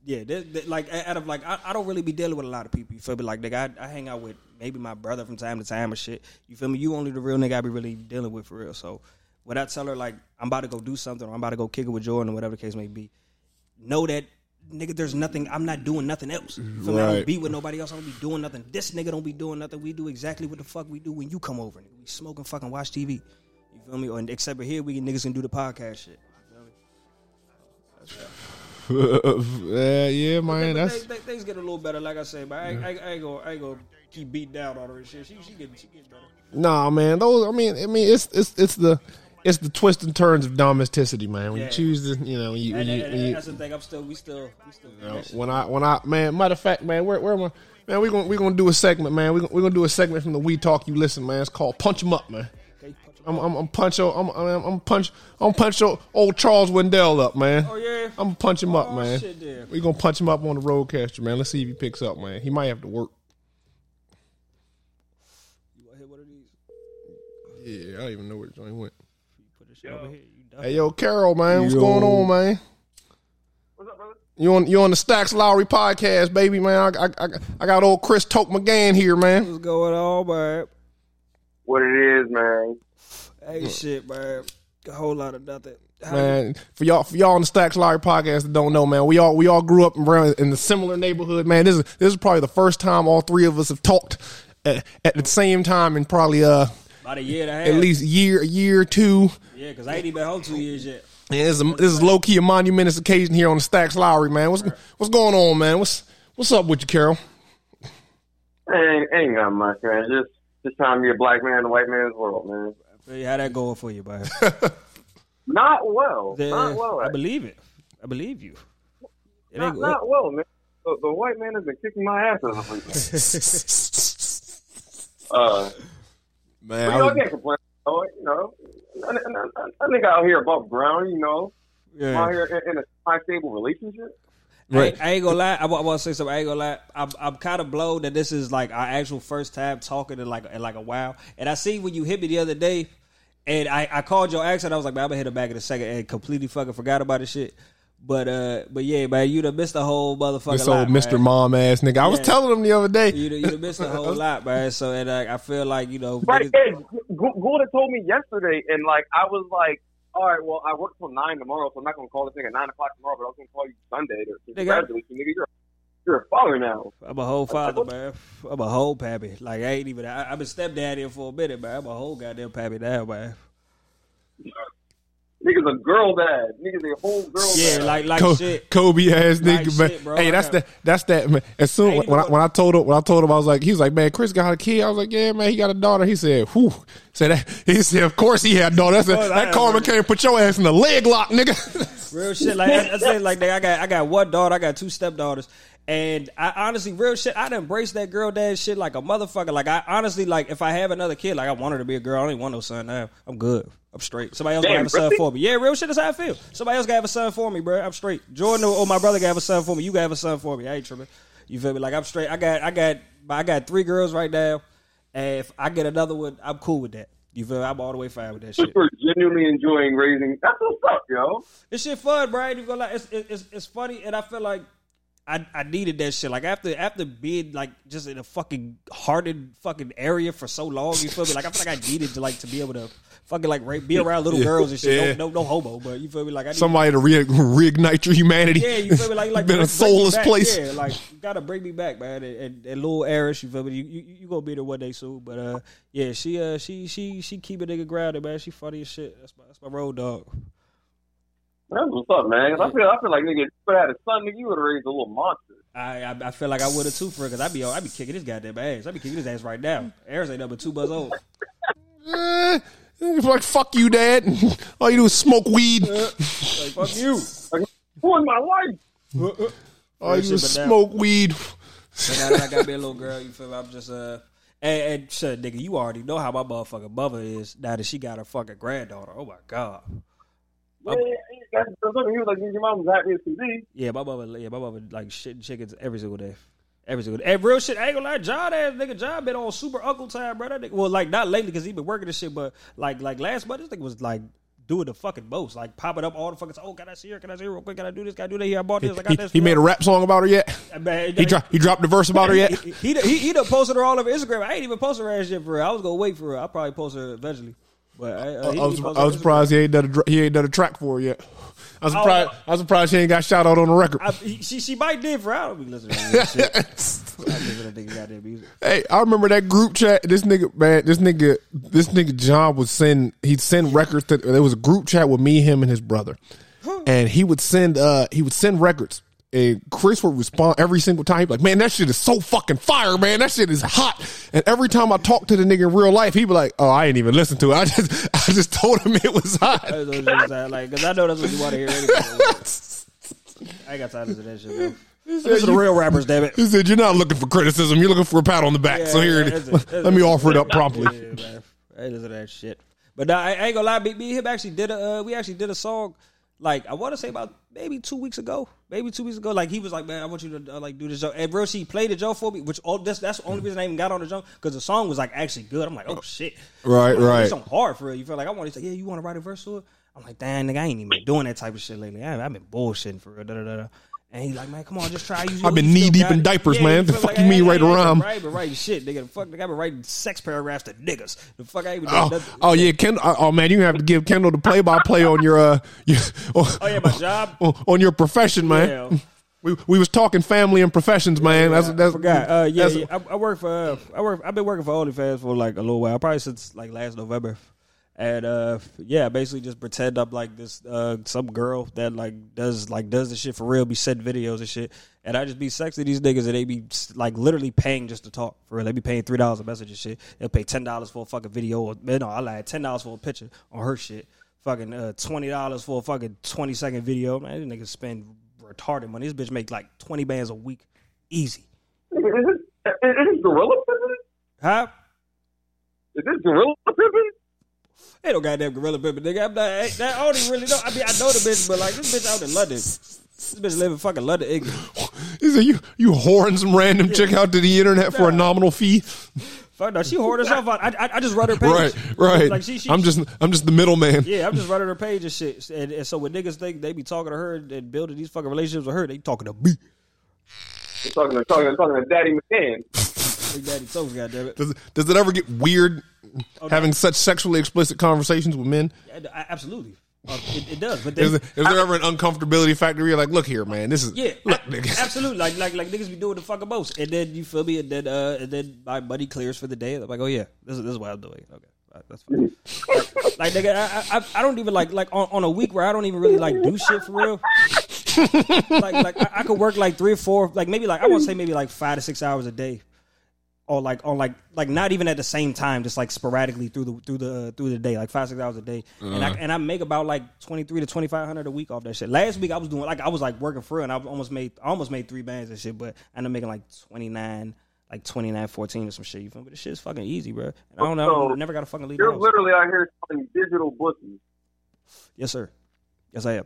Speaker 3: Yeah, this, this- like out of like I, I don't really be dealing with a lot of people. You feel me? Like nigga, I, I hang out with maybe my brother from time to time or shit. You feel me? You only the real nigga I be really dealing with for real. So when I tell her like I'm about to go do something or I'm about to go kick it with Jordan or whatever the case may be, know that nigga, there's nothing. I'm not doing nothing else. Feel me? I
Speaker 1: Right.
Speaker 3: don't be with nobody else. I don't be doing nothing. This nigga don't be doing nothing. We do exactly what the fuck we do when you come over. Nigga. We smoke and fucking watch TV. You feel me? Or except for here, we niggas can do the podcast shit. You feel me?
Speaker 1: yeah, yeah, man. That's
Speaker 3: they- they- things get a little better, like I say, but I, I, I ain't gonna, I ain't gonna keep beating down on her shit. She, she get, she get better.
Speaker 1: Nah, man. Those. I mean, I mean, it's it's it's the it's the twists and turns of domesticity, man. When
Speaker 3: Yeah.
Speaker 1: you choose to, you know, when you,
Speaker 3: And,
Speaker 1: you,
Speaker 3: and- and
Speaker 1: you,
Speaker 3: that's the thing. I'm still, we still, we still.
Speaker 1: you know, when I when I man, matter of fact, man, where where am I? Man, we gonna we're gonna do a segment, man. We gonna, we gonna do a segment from the We Talk You Listen, man. It's called Punch 'Em Up, man.
Speaker 3: Him.
Speaker 1: I'm I'm, I'm punch o- I'm I'm, I'm punch I'm punch o- old Charles Wendell up, man.
Speaker 3: Oh, yeah?
Speaker 1: I'm punch him up,
Speaker 3: Oh,
Speaker 1: man.
Speaker 3: shit, yeah.
Speaker 1: We gonna punch him up on the RODECaster, man. Let's see if he picks up, man. He might have to work.
Speaker 3: You wanna hit one of these?
Speaker 1: Yeah, I don't even know where the joint went.
Speaker 3: You put this shit over here. You done.
Speaker 1: Hey, yo, Carol, man, what's
Speaker 4: Yo.
Speaker 1: going on, man?
Speaker 4: What's up, brother?
Speaker 1: You on you on the Stacks Lowry podcast, baby, man. I, I, I, I got old Chris Toke McGann here, man.
Speaker 3: What's going on, man?
Speaker 4: What it is, man?
Speaker 3: Hey, shit, man. A whole lot of nothing. How
Speaker 1: Man, for y'all, for y'all on the Stacks Lowry podcast that don't know, man, we all we all grew up around in the similar neighborhood, man. This is this is probably the first time all three of us have talked at, at the same time in probably uh
Speaker 3: About a year and a half.
Speaker 1: at least year, a year or two.
Speaker 3: Yeah, because I ain't even been home two years yet.
Speaker 1: And this is, a, this is low key a monumentous occasion here on the Stacks Lowry, man. What's what's going on, man? What's what's up with you, Carol?
Speaker 4: Ain't, ain't got much, man. Just just trying to be a black man in a white man's world, man.
Speaker 3: Hey, How that going for you, man? [laughs]
Speaker 4: Not well.
Speaker 3: Yeah,
Speaker 4: not well.
Speaker 3: I believe it. I believe you. It
Speaker 4: not, not well, man. The, the white man has been kicking my ass as of late. uh,
Speaker 1: Man,
Speaker 4: but, you know, I can't complain. Oh, you know, I, I, I, I think out here above ground, you know,
Speaker 3: yeah.
Speaker 4: out here in, in a high stable relationship.
Speaker 3: I, I ain't gonna lie. I, I want to say something. I ain't gonna lie. I'm, I'm kind of blown that this is like our actual first time talking in like in like a while. And I see when you hit me the other day, and I, I called your accent. I was like, man, I'm gonna hit her back in a second, and completely fucking forgot about this shit. But uh, but yeah, man, you done missed the whole motherfucker.
Speaker 1: This old Mr. Mom ass nigga. I was telling him the other day.
Speaker 3: You done, you done missed a whole [laughs] lot, man. So and uh, I feel like you know,
Speaker 4: Right,
Speaker 3: niggas-
Speaker 4: hey, Gu- Gulda told me yesterday, and like I was like, all right, well, I work till nine tomorrow, so I'm not gonna call this nigga at nine o'clock tomorrow, but I was gonna call you Sunday to
Speaker 3: Nigga.
Speaker 4: congratulate you, nigga. You're you're a father now.
Speaker 3: I'm a whole father, man. I'm a whole pappy. Like I ain't even. I, I've been stepdaddy for a minute, man. I'm a whole goddamn pappy now, man. [laughs]
Speaker 4: Niggas a girl dad. Niggas a whole girl
Speaker 3: Yeah,
Speaker 4: dad.
Speaker 3: like like
Speaker 1: Co-
Speaker 3: shit.
Speaker 1: Kobe ass
Speaker 3: Like
Speaker 1: nigga, man.
Speaker 3: shit, bro.
Speaker 1: Hey,
Speaker 3: that's
Speaker 1: that's
Speaker 3: got-
Speaker 1: that. That's that. Man. As soon
Speaker 3: ain't
Speaker 1: when I, when I told him when I told him I was like, he was like, man, Chris got a kid. I was like, yeah, man, he got a daughter. He said, whew. Said that. [laughs] He said, of course he had a daughter. That's a,
Speaker 3: course
Speaker 1: that
Speaker 3: had
Speaker 1: karma
Speaker 3: one.
Speaker 1: came put your ass in the leg lock, nigga. [laughs]
Speaker 3: Real shit. Like I, I said, like I got I got one daughter, I got two stepdaughters. And I honestly, real shit, I'd embrace that girl dad shit like a motherfucker. Like I honestly, like if I have another kid, like I want her to be a girl. I don't even want no son now. I'm good. I'm straight. Somebody else
Speaker 4: Damn,
Speaker 3: gonna have a son
Speaker 4: really?
Speaker 3: for me. Yeah, real shit. That's how I feel. Somebody else gotta have a son for me, bro. I'm straight. Jordan or, or my brother gotta have a son for me. You gotta have a son for me. I ain't tripping. You feel me? Like I'm straight. I got I got I got three girls right now. And if I get another one, I'm cool with that. You feel me? I'm all the way fine with that shit.
Speaker 4: Super genuinely enjoying raising. That's what's up, yo.
Speaker 3: This shit fun, bro. Even gonna lie. It's, it's it's funny, and I feel like I, I needed that shit. Like after after being like just in a fucking hardened fucking area for so long, you feel me? Like I feel like I needed to like to be able to fucking like be around little girls and shit.
Speaker 1: Yeah.
Speaker 3: No, no, no homo, but you feel me? Like I need,
Speaker 1: Somebody to re- reignite your humanity.
Speaker 3: yeah, you feel me? Like [laughs] like
Speaker 1: been a
Speaker 3: bring- bring me
Speaker 1: soulless place.
Speaker 3: Yeah, like you gotta bring me back, man. And, and, and little Eris, you feel me? You, you you gonna be there one day soon, but uh, yeah, she uh she she she keep a nigga grounded, man. She funny as shit. That's my that's my road dog.
Speaker 4: That's what's up, man. 'Cause I feel, I feel like nigga, if you had a son, nigga, you would have raised a little monster.
Speaker 3: I, I I feel like I would have too for because I be I be kicking his goddamn ass. I'd be kicking his ass right now. Eris ain't number two buzz old.
Speaker 1: Eh, like fuck you, dad. [laughs] All you do is smoke weed.
Speaker 3: Like fuck you.
Speaker 4: Like, who in my life? [laughs]
Speaker 1: All you do is
Speaker 3: but now-
Speaker 1: smoke weed.
Speaker 3: But now that I got me a little girl, you feel me? I'm just uh. And, and shit, nigga, you already know how my motherfucking mother is now that she got her fucking granddaughter. Oh my god.
Speaker 4: Yeah, that's, that's something he was like, your mom was happy as can be.
Speaker 3: Yeah, my mother. Yeah, my mother like shitting chickens every single day. Every single day. And real shit, I ain't gonna lie, John ass nigga, John been on super uncle time, bro. That nigga, well, like not lately because he been working this shit, but like like last month, this nigga was like doing the fucking most, like popping up all the fucking. Oh, can I see her? Can I see her real quick? Can I do this? Can I do that? Here, I bought this. I got
Speaker 1: He,
Speaker 3: this.
Speaker 1: he
Speaker 3: for
Speaker 1: made a rap song about her yet?
Speaker 3: Uh, man,
Speaker 1: He dropped he dropped the verse about her yet?
Speaker 3: He, [laughs] he, he, he done posted her all over Instagram. I ain't even posted her ass shit for her. I was gonna wait for her. I'll probably post her eventually. But I, uh, he
Speaker 1: I was, I was surprised he ain't done a dr- he ain't done a track for her yet. I was surprised. I was surprised she ain't got shout out on the record.
Speaker 3: I, he, she she might did for. I don't be listening to that shit. [laughs] I listen to that nigga goddamn music.
Speaker 1: Hey, I remember that group chat. This nigga, man, this nigga, this nigga John would send. He'd send records. To, there was a group chat with me, him, and his brother, and he would send. uh He would send records. And Chris would respond every single time. He'd be like, "Man, that shit is so fucking fire, man. That shit is hot." And every time I talk to the nigga in real life, he'd be like, "Oh, I ain't even listen to it. I just, [laughs] I just told him it was hot."
Speaker 3: That's what I'm saying. Like, cause I know that's what you want to hear anyway. [laughs] I ain't got time to that shit, bro. Listen to the real rappers, damn it.
Speaker 1: He said, "You're not looking for criticism. You're looking for a pat on the back." so here, it
Speaker 3: that's
Speaker 1: is.
Speaker 3: it, that's
Speaker 1: Let me offer it up promptly.
Speaker 3: Yeah. I listen to that shit. But nah, I, I ain't gonna lie. Me, me him actually did a. Uh, we actually did a song. Like I want to say about maybe two weeks ago, maybe two weeks ago. Like he was like, "Man, I want you to uh, like do this." Joke. And bro, she played the joke for me, which all this that's the only reason I even got on the joke because the song was like actually good. I'm like, "Oh shit!"
Speaker 1: Right, right.
Speaker 3: something hard for real. You feel like I want to say, "Yeah, you want to write a verse to it?" I'm like, "Damn, nigga, I ain't even been doing that type of shit lately. I, I've been bullshitting for real." Da, da, da, da. And he's like, man, come on, just try. You,
Speaker 1: I've been knee-deep in diapers,
Speaker 3: Yeah,
Speaker 1: man. The fuck
Speaker 3: like,
Speaker 1: you mean
Speaker 3: I
Speaker 1: write a
Speaker 3: ain't
Speaker 1: rhyme?
Speaker 3: Right, but writing shit, nigga. The fuck, nigga, I've been writing sex paragraphs to niggas. The fuck, I ain't been
Speaker 1: Oh,
Speaker 3: nothing.
Speaker 1: oh yeah, Kendall. Oh man, you have to give Kendall the play by play on your uh, [laughs] your,
Speaker 3: Oh yeah, my job. [laughs]
Speaker 1: on, on your profession, man.
Speaker 3: Yeah.
Speaker 1: We we was talking family and professions, man. that's
Speaker 3: I
Speaker 1: that's
Speaker 3: forgot. Uh, yeah,
Speaker 1: that's-
Speaker 3: yeah. I, I work for. Uh, I work. I've been working for OnlyFans for like a little while, probably since like last November. And uh, yeah, basically just pretend I'm like this uh, some girl that like does like does the shit for real, be sending videos and shit, and I just be sexing these niggas and they be like literally paying just to talk for real. They be paying three dollars a message and shit. They'll pay ten dollars for a fucking video. Or, no, I lied. Ten dollars for a picture on her shit. Fucking uh, twenty dollars for a fucking twenty second video. Man, these niggas spend retarded money. This bitch make like twenty bands a week, easy.
Speaker 4: Is this, is this gorilla pimping?
Speaker 3: Huh?
Speaker 4: Is this gorilla pimping?
Speaker 3: Ain't no goddamn gorilla pimping, nigga. I'm not. I, I don't even really know. I mean, I know the bitch, but like this bitch out in London. This bitch live in fucking London, England. [laughs]
Speaker 1: He said, "You you whoring some random chick out to the internet for a nominal fee."
Speaker 3: Fuck no, she hoard herself out. I, I, I just run her page.
Speaker 1: Right, right.
Speaker 3: Like she, she,
Speaker 1: I'm just I'm just the middleman.
Speaker 3: yeah, I'm just running her page and shit. And, and so when niggas think they be talking to her and building these fucking relationships with her, they talking to me.
Speaker 4: I'm talking to talking to, talking to Daddy McCann.
Speaker 3: Big Daddy Toast, goddamn it.
Speaker 1: Does it, does it ever get weird
Speaker 3: Oh,
Speaker 1: having such sexually explicit conversations with men?
Speaker 3: Yeah, Absolutely, uh, it, it does. But
Speaker 1: Is,
Speaker 3: then,
Speaker 1: there- is there ever an uncomfortability factor? Where you're like, look here, man, this is
Speaker 3: yeah,
Speaker 1: look,
Speaker 3: a-
Speaker 1: nigga. [laughs]
Speaker 3: absolutely. Like like like niggas be doing the fucking most, and then you feel me, and then uh, and then my money clears for the day. I'm like, oh yeah, this is this is what I'm doing. Okay, right, that's fine. like, like nigga, I, I I don't even like like on, on a week where I don't even really like do shit for real. [laughs] like like I, I could work like three or four, like maybe like I want to say maybe like five to six hours a day. Or like on like like not even at the same time, just like sporadically through the through the uh, through the day, like five six hours a day, and I uh-huh. and I make about like twenty three to twenty five hundred a week off that shit. Last week I was doing like I was like working for real, and I almost made I almost made three bands and shit, but I ended up making like twenty nine, like 29, 14 or some shit. You feel me? But this shit's fucking easy, bro. And I don't know,
Speaker 4: So,
Speaker 3: I never got to fucking leave.
Speaker 4: You're
Speaker 3: house.
Speaker 4: literally out here selling digital bookies.
Speaker 3: Yes, sir. Yes, I am.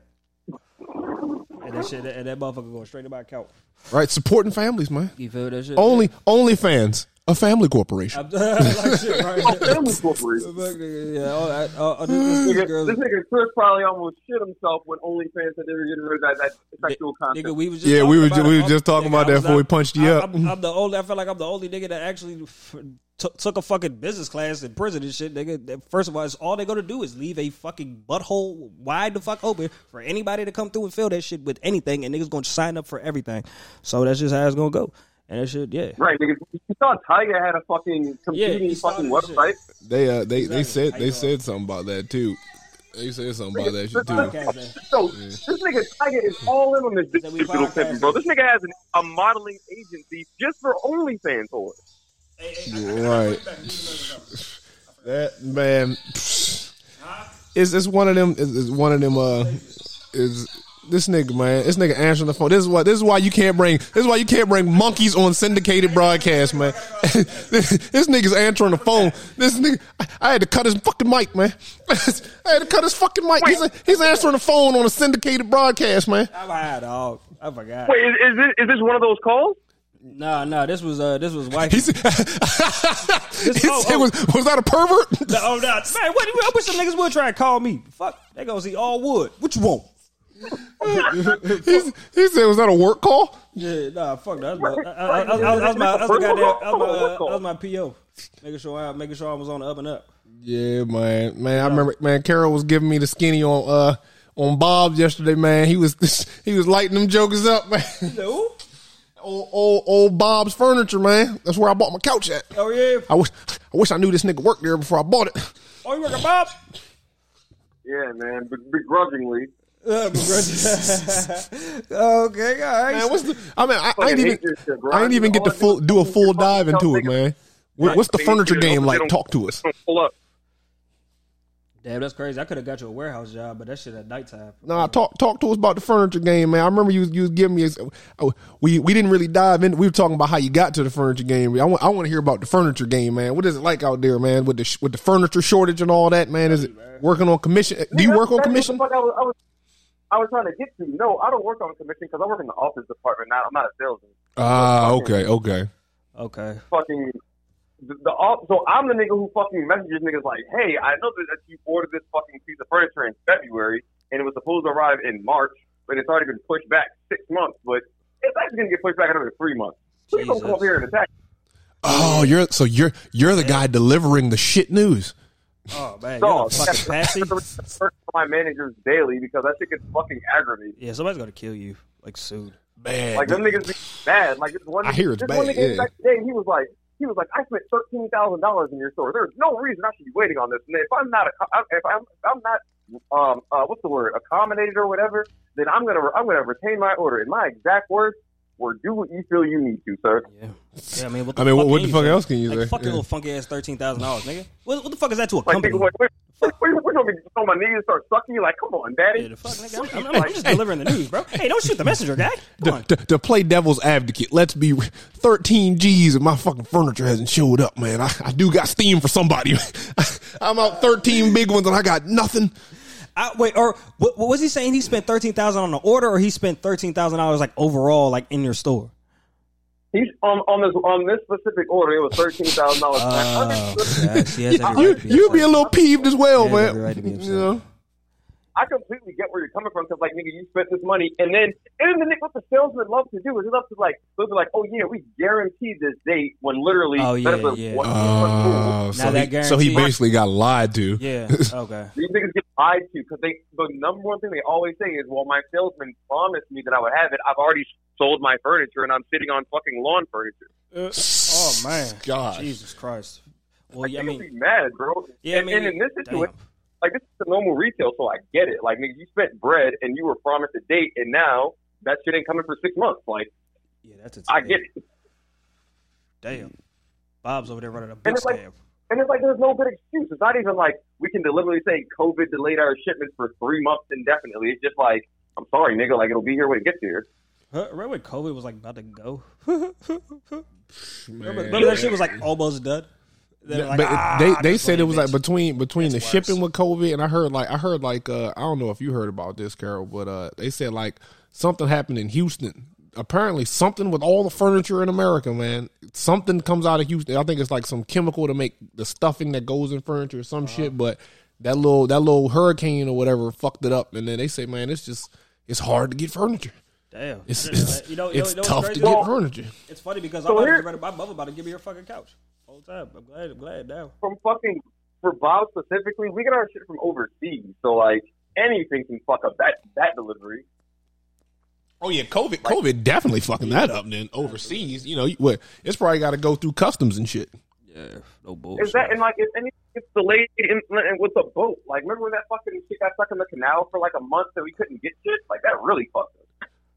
Speaker 3: And that shit, and that motherfucker going straight to my account.
Speaker 1: right, supporting families, man.
Speaker 3: You feel that shit?
Speaker 1: Only only fans, a family corporation. [laughs]
Speaker 3: like shit, right?
Speaker 4: Family corporation. [laughs]
Speaker 3: yeah, oh, I, oh, oh, this, this,
Speaker 4: Nigga,
Speaker 3: girl,
Speaker 4: this nigga Chris probably almost shit himself when OnlyFans said they were getting rid of that, that sexual content.
Speaker 3: Nigga, we was just
Speaker 1: Yeah, we
Speaker 3: talking
Speaker 1: were
Speaker 3: about
Speaker 1: ju-
Speaker 3: it.
Speaker 1: we were just talking
Speaker 3: nigga,
Speaker 1: about
Speaker 3: I
Speaker 1: that
Speaker 3: was
Speaker 1: before we
Speaker 3: out-
Speaker 1: punched you
Speaker 3: I-
Speaker 1: up.
Speaker 3: I'm, I'm the only. I feel like I'm the only nigga that actually f- took took a fucking business class in prison and shit. Nigga, That- first of all, it's all they're gonna do is leave a fucking butthole wide the fuck open for anybody to come through and fill that shit with anything, and niggas gonna sign up for everything. So that's just how it's gonna go. And that shit, yeah.
Speaker 4: Right, nigga. You saw Tiger had a fucking
Speaker 3: Yeah,
Speaker 4: competing
Speaker 3: he
Speaker 4: fucking
Speaker 3: started shit.
Speaker 4: website.
Speaker 1: They uh they they said they said something about that too. They said something about that shit too.
Speaker 3: Podcast, man.
Speaker 4: So this nigga Tiger is all in on this
Speaker 3: That we
Speaker 4: digital
Speaker 3: podcast
Speaker 4: pimping, bro. This nigga has an, a modeling agency just for OnlyFans whores.
Speaker 1: Right. That man is is one of them is, is one of them uh is this nigga man this nigga answering the phone this is why this is why you can't bring this is why you can't bring monkeys on syndicated broadcast man [laughs] this nigga's answering the phone this nigga I, I had to cut his fucking mic man [laughs] I had to cut his fucking mic he's, he's answering the phone on a syndicated broadcast man
Speaker 3: I'm high, dog. I forgot.
Speaker 4: Wait, is, is this is this one of those calls?
Speaker 3: Nah, nah. This was uh, this was wife.
Speaker 1: he said, [laughs] he
Speaker 3: oh,
Speaker 1: said
Speaker 3: oh.
Speaker 1: was, was that a pervert No,
Speaker 3: oh, nah, man. What? I wish some niggas would try to call me. Fuck, they gonna see all wood. What you want? [laughs]
Speaker 1: He said was that a work call
Speaker 3: Yeah, nah, fuck that. That's my, I, that was my, that's that was my, that was my PO. Making sure I, making sure I was on the up and up.
Speaker 1: Yeah, man, man. I remember, man. Carol was giving me the skinny on uh on Bob's yesterday, man. He was [laughs] he was lighting them jokers up, man.
Speaker 3: No.
Speaker 1: Old, old old Bob's furniture, man. That's where I bought my couch at.
Speaker 3: Oh yeah.
Speaker 1: I wish I wish I knew this nigga worked there before I bought it.
Speaker 3: Oh, you working, Bob?
Speaker 4: Yeah, man, be- begrudgingly.
Speaker 3: Uh, [laughs] okay, all right.
Speaker 1: Man, what's the? I mean, I, I
Speaker 4: Fucking
Speaker 1: ain't even
Speaker 4: shit.
Speaker 1: I ain't even get to full
Speaker 4: do
Speaker 1: a full dive into it, man. What, what's the furniture game like? Talk to us.
Speaker 4: Pull up.
Speaker 3: Damn, that's crazy. I could have got you a warehouse job, but that shit at nighttime.
Speaker 1: Nah, talk talk to us about the furniture game, man. I remember you was- you was giving me. A, we we didn't really dive in. We were talking about how you got to the furniture game. I want I want to hear about the furniture game, man. What is it like out there, man? With the with the furniture shortage and all that, man. Is it working on commission? Do you
Speaker 4: Yeah,
Speaker 1: work on commission?
Speaker 4: what fuck I was, I was, I was trying to get to. You. No, I don't work on commission because I work in the office department. Now I'm not a salesman.
Speaker 1: Ah, okay, okay.
Speaker 3: Okay.
Speaker 4: Fucking the, the off- so I'm the nigga who fucking messages niggas like, hey, I know that you ordered this fucking piece of furniture in February and it was supposed to arrive in March, but it's already been pushed back six months. But it's actually gonna get pushed back another three months. Please don't come up here and attack.
Speaker 1: Oh, you're so you're you're the guy delivering the shit news.
Speaker 3: Oh man, you
Speaker 4: Dog,
Speaker 3: got fucking passy.
Speaker 4: first to my managers daily because that shit gets fucking aggravating.
Speaker 3: Yeah, somebody's gonna kill you like soon.
Speaker 1: Man,
Speaker 4: Like them niggas be bad. Like this one.
Speaker 1: I hear it's
Speaker 4: this one
Speaker 1: bad,
Speaker 4: nigga
Speaker 1: yeah.
Speaker 4: back today, he was like, he was like, I spent thirteen thousand dollars in your store. There's no reason I should be waiting on this. And if I'm not, a, if I'm, I'm not, um, uh, what's the word, accommodated or whatever, then I'm gonna, I'm gonna retain my order. In my exact words were, do what you feel you need to, sir.
Speaker 3: Yeah. Yeah, I mean, what the
Speaker 1: I mean,
Speaker 3: fuck
Speaker 1: what- what the fuck
Speaker 3: say?
Speaker 1: else can you
Speaker 3: like,
Speaker 1: say?
Speaker 3: Fuck your little funky ass thirteen thousand dollars, nigga. What, what the fuck is that to a
Speaker 4: Like,
Speaker 3: company?
Speaker 4: nigga, what, what, what, what, what, what, on my knees and start sucking you? Like, come on, daddy.
Speaker 3: Yeah, the fuck, nigga. I'm, I'm, I'm just delivering the news, bro. Hey, don't shoot the messenger, guy. Come on.
Speaker 1: to, to play devil's advocate, let's be 13 G's and my fucking furniture hasn't showed up, man. I, I do got steam for somebody. [laughs] I'm out 13 big ones and I got nothing.
Speaker 3: I, wait, or what, what was he saying? He spent thirteen thousand on the order, or he spent thirteen thousand dollars like overall, like in your store.
Speaker 4: He's on on this on this specific order. It was thirteen thousand dollars.
Speaker 3: Oh, [laughs] yeah, she has every
Speaker 1: You
Speaker 3: right be
Speaker 1: a little peeved as well,
Speaker 3: Yeah,
Speaker 1: man.
Speaker 3: right to be
Speaker 1: You
Speaker 3: upset.
Speaker 1: know?
Speaker 4: I completely get where you're coming from because, like, nigga, you spent this money, and then and then the nigga, what the salesman love to do is he love to like they'll be like, oh yeah, we guaranteed this date when literally
Speaker 3: Oh, yeah,
Speaker 4: benefit
Speaker 3: yeah.
Speaker 4: one-
Speaker 1: Oh,
Speaker 3: Now
Speaker 1: so,
Speaker 3: that
Speaker 1: he, so he basically got lied to.
Speaker 3: Yeah. [laughs] Okay.
Speaker 4: These niggas get lied to because they the number one thing they always say is, well, my salesman promised me that I would have it. I've already sold my furniture and I'm sitting on fucking lawn furniture.
Speaker 3: Uh, oh man.
Speaker 1: God.
Speaker 3: Jesus Christ. Well,
Speaker 4: Like,
Speaker 3: yeah, I mean,
Speaker 4: be mad, bro.
Speaker 3: yeah, I mean,
Speaker 4: and in this
Speaker 3: damn.
Speaker 4: Situation, like this is the normal retail, so I get it. Like, nigga, you spent bread and you were promised a date, and now that shit ain't coming for six months. Like,
Speaker 3: Yeah, that's a
Speaker 4: I get it.
Speaker 3: Damn. Bob's over there running a big
Speaker 4: And it's like-
Speaker 3: scam.
Speaker 4: And it's like there's no good excuse. It's not even like we can deliberately say COVID delayed our shipments for three months indefinitely. It's just like, I'm sorry, nigga, like it'll be here when it gets here.
Speaker 3: Huh, Remember when COVID was like about to go? [laughs]
Speaker 1: Man.
Speaker 3: Remember that shit was like almost done. They like,
Speaker 1: but
Speaker 3: "Ah,
Speaker 1: they they said it was like between between
Speaker 3: That's
Speaker 1: the shipping with COVID and I heard like I heard like uh I don't know if you heard about this Carol but uh they said like something happened in Houston. Apparently something with all the furniture in America man something comes out of Houston. I think it's like some chemical to make the stuffing that goes in furniture or some
Speaker 3: Uh-huh.
Speaker 1: shit but that little that little hurricane or whatever fucked it up and then they say man it's just it's hard to get furniture
Speaker 3: Damn.
Speaker 1: it's it's,
Speaker 3: you know, you
Speaker 1: it's
Speaker 3: you know what's
Speaker 1: tough to
Speaker 3: crazy?
Speaker 1: get furniture
Speaker 3: It's funny because
Speaker 4: So
Speaker 3: I'm about to
Speaker 4: here-
Speaker 3: ready, my mother about to give me her fucking couch. Whole time. I'm glad. I'm glad now.
Speaker 4: From fucking for Bob specifically, we get our shit from overseas, so like anything can fuck up that that delivery.
Speaker 1: Oh yeah, COVID. COVID definitely fucking that up. Then overseas, you know, you- what? It's probably got to go through customs and shit.
Speaker 3: Yeah. No bullshit.
Speaker 4: Is that and like if anything gets delayed in, in, with the boat? Like remember when that fucking shit got stuck in the canal for like a month and we couldn't get shit? Like that really fucked us.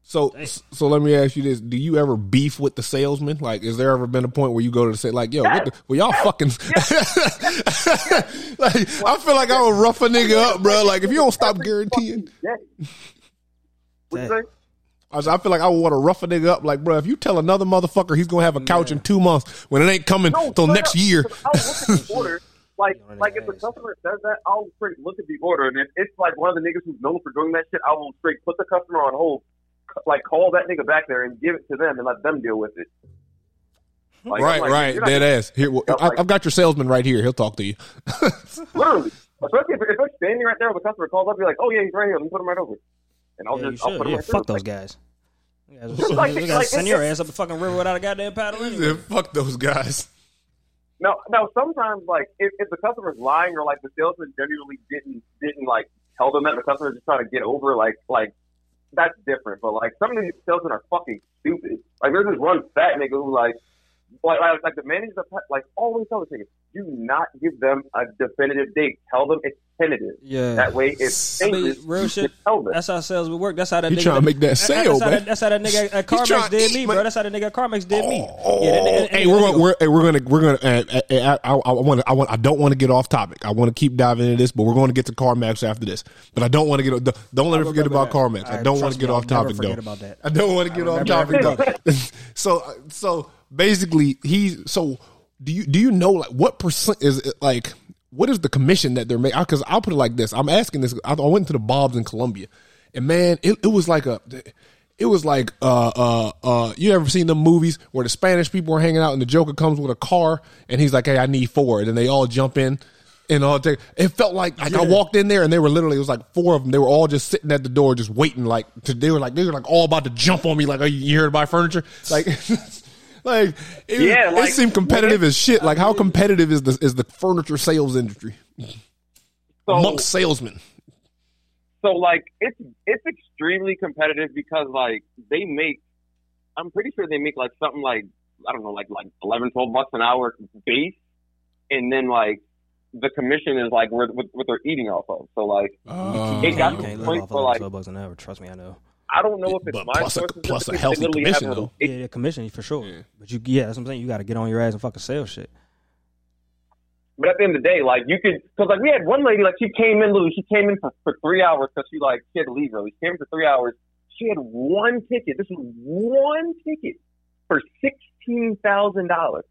Speaker 1: So,
Speaker 3: Dang.
Speaker 1: so let me ask you this: Do you ever beef with the salesman? Like, is there ever been a point where you go to say, like, "Yo, what the, well, y'all fucking"? [laughs] [laughs] like, I feel like I would rough a nigga up, bro. Like, if you don't stop guaranteeing,
Speaker 4: What you say?
Speaker 1: I, feel like I would want to rough a nigga up. Like, bro, if you tell another motherfucker he's gonna have a couch in two months when it ain't coming
Speaker 4: No,
Speaker 1: till next
Speaker 4: up,
Speaker 1: year,
Speaker 4: 'cause I'll look at the order. [laughs] Like, like if the customer says that, I'll straight look at the order, and if it's like one of the niggas who's known for doing that shit, I will straight put the customer on hold, c- like call that nigga back there and give it to them and let them deal with it. Like,
Speaker 1: right,
Speaker 4: like,
Speaker 1: right,
Speaker 4: you're not-
Speaker 1: dead ass. Here, well, I, I've got your salesman right here. He'll talk to you. [laughs]
Speaker 4: Literally, especially if, if they're standing right there, when the customer calls up, you're like, oh yeah, he's right here. Let me put him right over. And I'll
Speaker 3: Yeah, you
Speaker 4: just, I'll
Speaker 3: should.
Speaker 4: put him
Speaker 3: Yeah,
Speaker 4: right
Speaker 3: fuck
Speaker 4: through.
Speaker 3: those guys. You guys
Speaker 4: Like-
Speaker 3: we gotta
Speaker 4: like,
Speaker 3: send your ass up the fucking river without a goddamn paddle anyway.
Speaker 1: Fuck those guys.
Speaker 4: No, no. Sometimes, like, if, if the customer's lying or like the salesman genuinely didn't didn't like tell them that the customer's just trying to get over, like, like that's different. But like, some of these salesmen are fucking stupid. Like, there's this one fat nigga who like, like, like, like the manager, like, always tell the niggas, do not give them a definitive date. Tell them it's tentative.
Speaker 3: Yeah.
Speaker 4: That way, if
Speaker 3: I mean, real shit.
Speaker 4: tell them.
Speaker 3: That's how sales would work. That's how that
Speaker 1: He
Speaker 3: nigga.
Speaker 1: trying to make that
Speaker 3: that's
Speaker 1: sale,
Speaker 3: how
Speaker 1: man.
Speaker 3: That, that's how that nigga at
Speaker 1: trying CarMax
Speaker 3: did
Speaker 1: eat,
Speaker 3: me, bro. That's how that nigga at CarMax did me.
Speaker 1: Oh,
Speaker 3: Yeah, that nigga-
Speaker 1: hey, we're gonna we're, hey, we're gonna we're gonna. Uh, uh, I, I, I want I want I don't want to get off topic. I want to keep diving into this, but we're going to get to CarMax after this. But I don't want to get. Don't let me forget about
Speaker 3: that.
Speaker 1: CarMax. I
Speaker 3: All
Speaker 1: don't want to get
Speaker 3: me,
Speaker 1: off
Speaker 3: I'll never
Speaker 1: topic
Speaker 3: forget
Speaker 1: though.
Speaker 3: about that.
Speaker 1: I don't want to get off topic though. [laughs] so so basically, he's so. Do you do you know like what percent is it like? What is the commission that they're making? Because I'll put it like this: I'm asking this. I, I went to the Bob's in Columbia, and man, it, it was like a. It was like uh uh uh you ever seen the movies where the Spanish people are hanging out and the Joker comes with a car and he's like, Hey, I need four and they all jump in and all take it felt like like I walked in there and they were literally it was like four of them. They were all just sitting at the door just waiting like to they were like they were like all about to jump on me like, Are you here to buy furniture? Like [laughs] [laughs] like it,
Speaker 4: Yeah,
Speaker 1: it
Speaker 4: like-
Speaker 1: seemed competitive as shit. Like how competitive is the is the furniture sales industry
Speaker 4: So,
Speaker 1: amongst salesmen?
Speaker 4: so like it's it's extremely competitive because like they make I'm pretty sure they make like something like I don't know like like 11 12 bucks an hour base and then like the commission is like what, what they're eating off of so like
Speaker 1: Uh,
Speaker 4: It got
Speaker 3: you
Speaker 4: to
Speaker 3: can't
Speaker 4: the point
Speaker 3: off
Speaker 4: where, like-
Speaker 3: twelve bucks an hour. Trust me, I know.
Speaker 4: I don't know if it's
Speaker 1: But
Speaker 4: my
Speaker 1: plus a-
Speaker 4: source
Speaker 1: plus a healthy
Speaker 4: they literally have
Speaker 1: commission,
Speaker 4: a-
Speaker 1: though.
Speaker 4: it-
Speaker 3: Yeah, yeah, commission for sure. But you, yeah, that's what I'm saying. You got to get on your ass and fucking sell shit.
Speaker 4: But at the end of the day, like you could, because like we had one lady, like she came in, literally, she came in for, for three hours because she like she had to leave early. She came in for three hours. She had one ticket. This was one ticket for sixteen thousand dollars.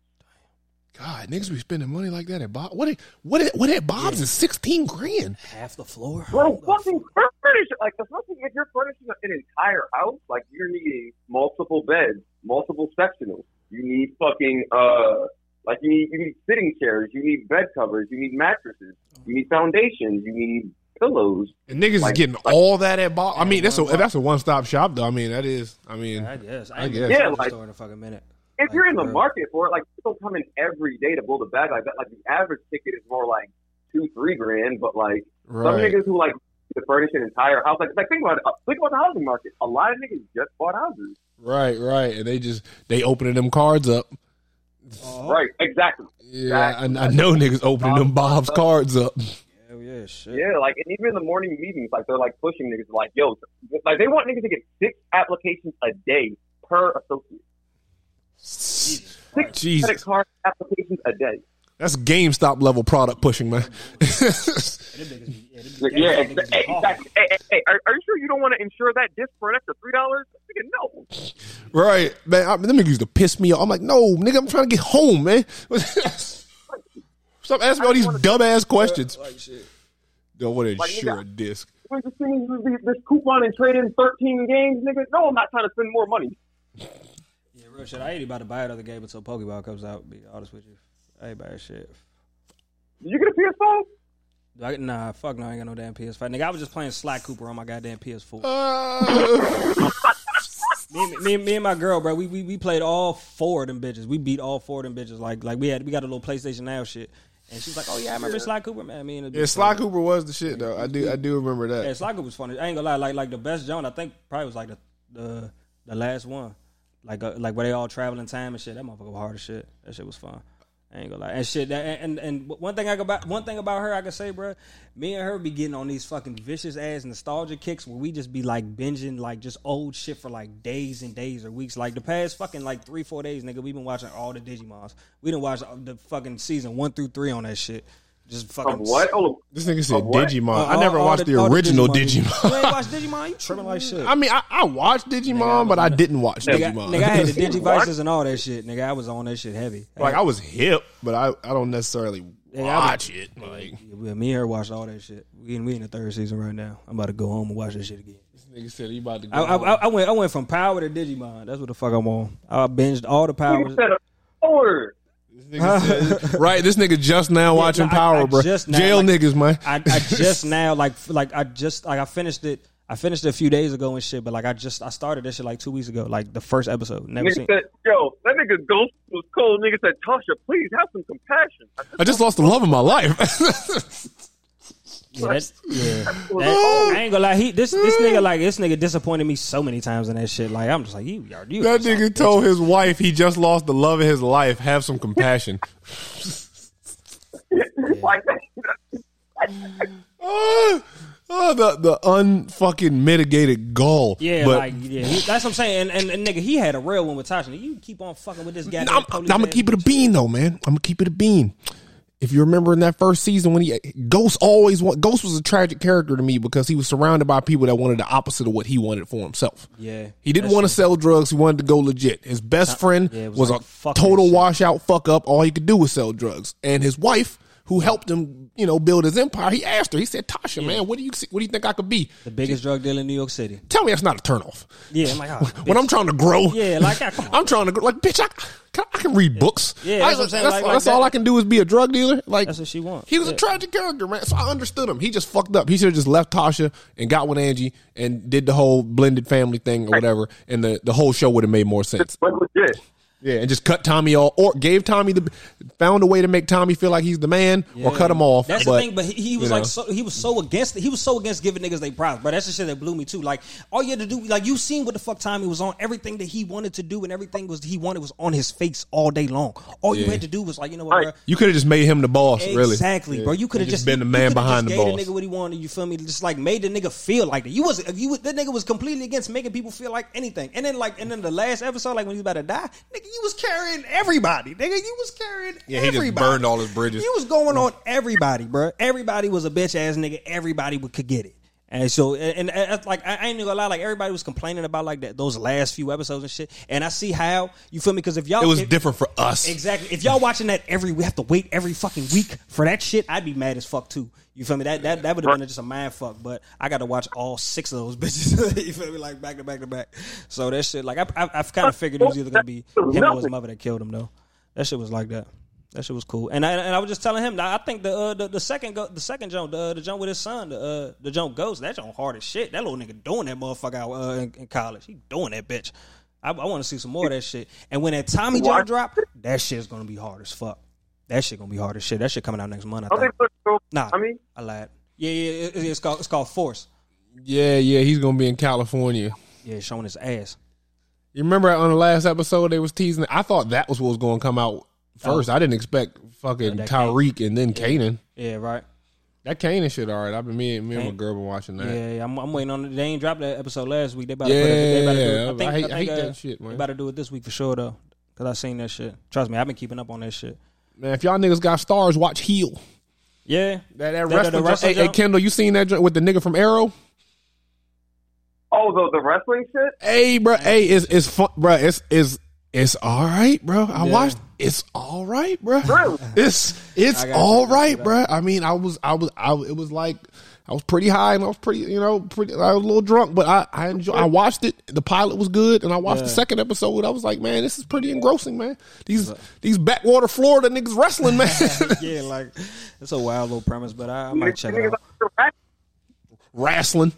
Speaker 1: God, niggas be spending money like that at Bob. What at, what at, what at Bob's is sixteen grand.
Speaker 3: Half the floor.
Speaker 4: Bro, fucking furniture. Like especially if you're furnishing an entire house, like you're needing multiple beds, multiple sectionals, You need fucking uh, like you need you need sitting chairs. You need bed covers. You need mattresses. You need foundations. You need pillows.
Speaker 1: And niggas
Speaker 4: Like-
Speaker 1: is getting
Speaker 4: like-
Speaker 1: all that at Bob. I mean, that's a that's a one stop shop though. I mean, that is. I mean,
Speaker 3: I guess.
Speaker 1: I
Speaker 3: I
Speaker 1: guess.
Speaker 3: guess.
Speaker 4: Yeah,
Speaker 3: Yeah,
Speaker 4: like-
Speaker 3: store in a fucking minute.
Speaker 4: If you're in the
Speaker 3: uh,
Speaker 4: market for it, like people come in every day to build a bag like that. Like the average ticket is more like two, three grand, but like some niggas who like to furnish an entire house. Like, like think about it. Uh, think about the housing market. A lot of niggas just bought houses.
Speaker 1: Right, right, and they just they opening them cards up.
Speaker 3: Oh,
Speaker 4: Right. Exactly.
Speaker 1: Yeah, I, I know niggas opening them Bob's cards up.
Speaker 3: Hell yeah, shit.
Speaker 4: Yeah. Like, and even in the morning meetings, like they're like pushing niggas like, yo, like they want niggas to get six applications a day per associate. Six credit card applications a day.
Speaker 1: that's GameStop level product pushing, man.
Speaker 3: Them niggas be- yeah,
Speaker 4: Yeah,
Speaker 3: niggas
Speaker 4: ex-
Speaker 3: be
Speaker 4: hey, exactly. Hey, hey, hey, are, are you sure you don't want to insure that disc for an extra three dollars? Nigga, no.
Speaker 1: right, man. I, them niggas used to piss me off. I'm like, no, nigga, I'm trying to get home, man. Stop asking me all these dumbass questions.
Speaker 3: Like shit.
Speaker 1: Don't want to
Speaker 4: Like,
Speaker 1: insure
Speaker 4: nigga,
Speaker 1: a disc.
Speaker 4: We're just sending you this, this coupon and trade in thirteen games, nigga. No, I'm not trying to spend more money.
Speaker 3: Yeah, real shit. I ain't about to buy another game until Pokeball comes out. Be honest with you, I ain't buying shit.
Speaker 4: Did you get a PS5?
Speaker 3: Do I, nah, fuck no, I ain't got no damn PS5. Nigga, I was just playing Sly Cooper on my goddamn PS4.
Speaker 1: Uh,
Speaker 3: me, and- me, and- me and my girl, bro, we, we we played all four of them bitches. We beat all four of them bitches. Like like we had we got a little PlayStation Now shit. And she's like, "Oh yeah, I remember Sly Cooper, man." Me and the
Speaker 1: yeah, Sly Cooper was the shit though. I do, I do remember that.
Speaker 3: Yeah,
Speaker 1: that.
Speaker 3: Sly Cooper was funny. I ain't gonna lie, like like the best Joan, I think probably was like the the the last one, like uh, like where they all travel in time and shit. That motherfucker was hard as shit. That shit was fun. I ain't gonna lie, and shit. That, and, and and one thing I about one thing about her, I can say, bro, me and her be getting on these fucking vicious ass nostalgia kicks where we just be like binging like just old shit for like days and days or weeks. Like the past fucking like three four days, nigga, we been watching all the Digimons. We didn't watch the fucking season one through three on that shit. Just fucking
Speaker 4: Of what? Oh,
Speaker 1: This nigga said
Speaker 4: what?
Speaker 1: Digimon.
Speaker 3: all-
Speaker 1: I never
Speaker 3: all
Speaker 1: watched the,
Speaker 3: all
Speaker 1: original
Speaker 3: You
Speaker 1: Digimon.
Speaker 3: ain't watched [laughs] Digimon? You tripping like shit.
Speaker 1: I mean, I, I watched Digimon, but I didn't watch
Speaker 3: Nigga,
Speaker 1: Digimon.
Speaker 3: nigga, I had the [laughs] Digivices and all that shit. Nigga, I was on that shit heavy.
Speaker 1: like I was hip, but I, I don't necessarily
Speaker 3: Yeah, I was-
Speaker 1: watch it. Like
Speaker 3: Yeah, me and her watched all that shit. We in, we in the third season right now. I'm about to go home and watch that shit again.
Speaker 1: nigga said he about to go.
Speaker 3: I, I, I- I went I went from Power to Digimon. That's what the fuck I'm on. I binged all the powers.
Speaker 4: nigga said a forward.
Speaker 1: This nigga said- [laughs] right, this nigga just now watching
Speaker 3: no, I-
Speaker 1: Power,
Speaker 3: I
Speaker 1: bro.
Speaker 3: just now,
Speaker 1: Jail
Speaker 3: like-
Speaker 1: niggas, man.
Speaker 3: I, I [laughs] just now like like I just like I finished it. I finished it a few days ago and shit. But like I just I started this shit like two weeks ago. Like the first episode. Never
Speaker 4: Nigga
Speaker 3: seen.
Speaker 4: said, yo, that nigga Ghost was cold. Nigga said, Tasha, please have some compassion. I said,
Speaker 1: I just lost the love of my life. [laughs]
Speaker 3: Yeah, that, yeah. [laughs] That-
Speaker 4: cold.
Speaker 3: I ain't gonna lie. He this this nigga like this nigga disappointed me so many times in that shit. Like I'm just like you, you. you
Speaker 1: that nigga told his wife he just lost the love of his life. Have some compassion. [laughs] [laughs]
Speaker 4: like,
Speaker 1: oh, oh, the the unfucking mitigated gall.
Speaker 3: Yeah,
Speaker 1: but
Speaker 3: like yeah, he, that's what I'm saying. And, and, and nigga, he had a real one with Tasha. You keep on fucking with this guy.
Speaker 1: I'm, I'm gonna keep it a bean though, man. I'm gonna keep it a bean. If you remember in that first season when he Ghost always want Ghost was a tragic character to me because he was surrounded by people that wanted the opposite of what he wanted for himself.
Speaker 3: Yeah,
Speaker 1: He didn't want to sell drugs. He wanted to go legit. His best friend
Speaker 3: yeah,
Speaker 1: was,
Speaker 3: was like,
Speaker 1: a total
Speaker 3: shit.
Speaker 1: washout fuck up. All he could do was sell drugs. And his wife, who helped him, you know, build his empire, he asked her. He said, "Tasha, man, what do you what do you think I could be?
Speaker 3: The biggest drug dealer in New York City.
Speaker 1: Tell me that's not a turnoff.
Speaker 3: Yeah, I'm like, oh, [laughs]
Speaker 1: When
Speaker 3: bitch.
Speaker 1: I'm trying to grow,
Speaker 3: Yeah, like, ah. [laughs]
Speaker 1: I'm trying to grow. Like, bitch, I, can, I can read books.
Speaker 3: Yeah, that's
Speaker 1: I-
Speaker 3: what I'm saying,
Speaker 1: That's,
Speaker 3: like- like
Speaker 1: that's
Speaker 3: that.
Speaker 1: all I can do is be a drug dealer. Like
Speaker 3: That's what she wants.
Speaker 1: He was a tragic character, man. So I understood him. He just fucked up. He should have just left Tasha and got with Angie and did the whole blended family thing or whatever, and the the whole show would have made more sense.
Speaker 4: but legit.
Speaker 1: Yeah, and just cut Tommy off, or gave Tommy the found a way to make Tommy feel like he's the man, or cut him off.
Speaker 3: That's
Speaker 1: but,
Speaker 3: the thing, but he, he was like
Speaker 1: know.
Speaker 3: so he was so against it. He was so against giving niggas they props. But that's the shit that blew me too. Like all you had to do, like you seen what the fuck Tommy was on. Everything that he wanted to do and everything was he wanted was on his face all day long. All you had to do was like, you know what,
Speaker 4: Right.
Speaker 3: bro?
Speaker 1: You could have just made him the boss, really.
Speaker 3: Exactly,
Speaker 1: Yeah.
Speaker 3: bro. You could have
Speaker 1: And
Speaker 3: just,
Speaker 1: been the man
Speaker 3: coulda
Speaker 1: behind
Speaker 3: just
Speaker 1: the
Speaker 3: gave
Speaker 1: boss.
Speaker 3: the nigga what he wanted. You feel me? Just like made the nigga feel like that. You was if you that nigga was completely against making people feel like anything. And then like and then the last episode, like when he was about to die, nigga, you was carrying everybody. Nigga, you was carrying
Speaker 1: Yeah, he just
Speaker 3: everybody.
Speaker 1: burned all his bridges.
Speaker 3: He was going on everybody, bro. Everybody was a bitch ass nigga. Everybody would, could get it. And so, and, and, like I ain't gonna lie, like everybody was complaining about like that those last few episodes and shit. And I see how you feel me because if y'all
Speaker 1: It was
Speaker 3: if-
Speaker 1: different for us.
Speaker 3: Exactly. If y'all watching that every, we have to wait every fucking week for that shit. I'd be mad as fuck too. You feel me? That that that would have been just a mind fuck. But I got to watch all six of those [laughs] bitches. you feel me? Like back to back to back. So that shit, like I, I, I've kind of figured it was either gonna be him or his mother that killed him though. That shit was like that. That shit was cool. And I and I was just telling him I think the uh, the, the second go, the second jump the uh, the jump with his son the uh, the jump ghost that jump hard as shit. That little nigga doing that motherfucker out uh, in, in college. He doing that bitch. I, I want to see some more of that shit. And when that Tommy jump
Speaker 4: What?
Speaker 3: drop, that shit's gonna be hard as fuck. That shit gonna be hard as shit. That shit coming out next month. I think. Nah,
Speaker 4: I mean,
Speaker 3: I lied. Yeah, yeah, it- it's called it's called Force.
Speaker 1: Yeah, yeah, he's gonna be in California.
Speaker 3: Yeah, showing his ass.
Speaker 1: You remember on the last episode they was teasing? I thought that was what was going to come out first. I didn't expect fucking
Speaker 3: Oh. that
Speaker 1: Tariq and then Kanan.
Speaker 3: Yeah, right.
Speaker 1: That Kanan shit, all right. I've been me, and me and my
Speaker 3: Kane-
Speaker 1: girl been watching that.
Speaker 3: Yeah, yeah, I'm, I'm waiting on it. They ain't dropped that episode last week. They about to put it. They about to do it.
Speaker 1: I
Speaker 3: I think,
Speaker 1: hate-
Speaker 3: I
Speaker 1: I
Speaker 3: think,
Speaker 1: hate
Speaker 3: uh,
Speaker 1: that shit, man.
Speaker 3: They about to do it this week for sure though, because I seen that shit. Trust me, I've been keeping up on that shit.
Speaker 1: Man, if y'all niggas got Starz, watch Heels.
Speaker 3: Yeah,
Speaker 1: That, that
Speaker 3: The- the-
Speaker 1: wrestling.
Speaker 3: the
Speaker 1: joint-
Speaker 3: wrestling
Speaker 1: hey, hey,
Speaker 3: joint?
Speaker 1: Kendall, you seen that joint with the nigga from Arrow?
Speaker 4: oh, the the wrestling shit.
Speaker 1: Hey, bro. Hey, it's it's fun, bro. It's it's it's all right, bro. I watched. It's all right, bro. It's it's
Speaker 3: I gotta
Speaker 1: all
Speaker 3: check that
Speaker 1: right,
Speaker 3: shit out.
Speaker 1: bro. I mean, I was I was I it was like I was pretty high and I was pretty you know pretty I was a little drunk, but I I enjoyed. I watched it. The pilot was good, and I watched the second episode. I was like, man, this is pretty engrossing, man. These these backwater Florida niggas wrestling, man. [laughs]
Speaker 3: yeah, like it's a wild little premise, but I, I might check it out.
Speaker 4: out
Speaker 1: wrestling.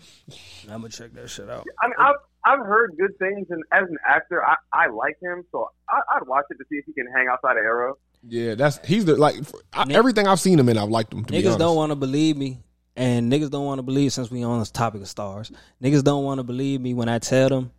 Speaker 3: I'm gonna check that shit out.
Speaker 4: I mean, I've I've heard good things, and as an actor, I, I like him, so I, I'd watch it to see if he can hang outside of Arrow.
Speaker 1: Yeah, that's he's the like I, everything I've seen him in. I've liked him. To
Speaker 3: Niggas
Speaker 1: honest.
Speaker 3: don't want to believe me, and niggas don't want to believe since we on this topic of Starz. Niggas don't want to believe me when I tell them,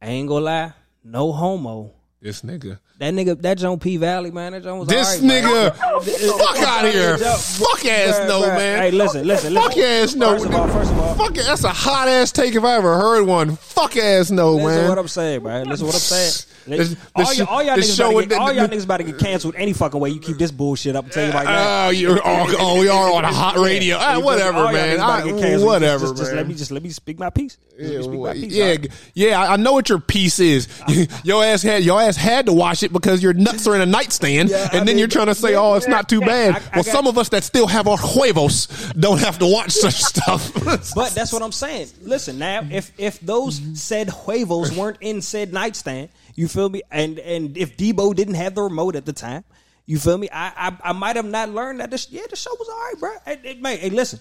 Speaker 3: I ain't gonna lie, no homo.
Speaker 1: This nigga.
Speaker 3: That nigga, that Joan P Valley man, that Joan was
Speaker 1: This nigga, fuck out of here, fuck ass
Speaker 3: Bruh,
Speaker 1: no
Speaker 3: bruh.
Speaker 1: man.
Speaker 3: Hey, listen, listen,
Speaker 1: fuck
Speaker 3: listen.
Speaker 1: ass no.
Speaker 3: First of all, first of all,
Speaker 1: fuck it. That's a hot ass take if I ever heard one. Fuck ass no man.
Speaker 3: Listen
Speaker 1: man.
Speaker 3: what I'm saying, man. Listen what I'm saying.
Speaker 1: This-
Speaker 3: all, y'all, all niggas
Speaker 1: show
Speaker 3: about to get, all y'all niggas about to get canceled any fucking way you keep this bullshit up. and tell you right now.
Speaker 1: Oh, you oh, oh, we are on a hot radio. Ah,
Speaker 3: You
Speaker 1: whatever,
Speaker 3: All
Speaker 1: man.
Speaker 3: niggas about to
Speaker 1: I-
Speaker 3: get canceled.
Speaker 1: whatever,
Speaker 3: just, just,
Speaker 1: man.
Speaker 3: let me just let me speak my piece. Just let me
Speaker 1: Yeah,
Speaker 3: speak my piece.
Speaker 1: yeah,
Speaker 3: alright?
Speaker 1: yeah. I I know what your piece is. [laughs] your ass had your ass had to wash it because your nuts are in a nightstand,
Speaker 3: Yeah,
Speaker 1: and
Speaker 3: I
Speaker 1: then
Speaker 3: mean,
Speaker 1: you're trying to say,
Speaker 3: yeah,
Speaker 1: "Oh, it's not too bad."
Speaker 3: I- I
Speaker 1: well, some of us that still have our huevos don't have to watch such [laughs] stuff.
Speaker 3: But that's what I'm saying. Listen, now if if those said huevos weren't in said nightstand, you feel me? And and if Debo didn't have the remote at the time, you feel me? I I, I might have not learned that. This, yeah, the show was all right, bro. It, it, man, hey, listen,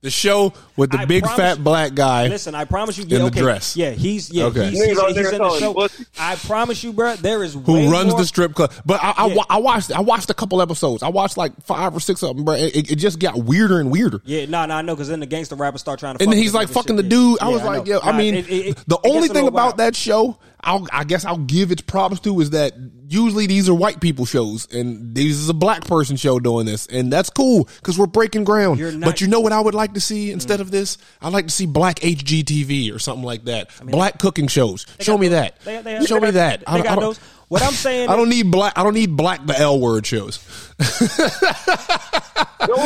Speaker 1: the show with the
Speaker 3: I
Speaker 1: big
Speaker 3: promise
Speaker 1: fat
Speaker 3: you-
Speaker 1: black guy.
Speaker 3: listen. I promise you,
Speaker 1: In the
Speaker 3: okay,
Speaker 1: dress.
Speaker 3: Yeah, he's yeah,
Speaker 1: Okay.
Speaker 3: he's, he's,
Speaker 4: Niggas out
Speaker 3: he's in the show. I promise you, bro. There is
Speaker 1: who
Speaker 3: way
Speaker 1: runs
Speaker 3: more-
Speaker 1: the strip club. But I, I,
Speaker 3: Yeah.
Speaker 1: wa- I watched I watched a couple episodes. I watched like five or six of them, bro. It, it just got weirder and weirder.
Speaker 3: Yeah, no, no, I know because then the gangster rappers start trying to.
Speaker 1: And
Speaker 3: fuck
Speaker 1: then he's like fucking
Speaker 3: shit.
Speaker 1: the dude. I
Speaker 3: Yeah,
Speaker 1: was like,
Speaker 3: know.
Speaker 1: yeah. I mean,
Speaker 3: it- it- it-
Speaker 1: the
Speaker 3: it
Speaker 1: only thing about
Speaker 3: wild.
Speaker 1: that show, I'll, I guess I'll give its props to is that usually these are white people shows, and this is a black person show doing this, and that's cool because we're breaking ground.
Speaker 3: Not-
Speaker 1: but you know what I would like to see instead of this? I'd like to see black HGTV or something like that. black cooking shows. Show me that.
Speaker 3: They- they-
Speaker 1: Show me
Speaker 3: got-
Speaker 1: that. I, I don't,
Speaker 3: those. What I'm saying,
Speaker 1: I don't need black. I don't need black the L word shows.
Speaker 4: Don't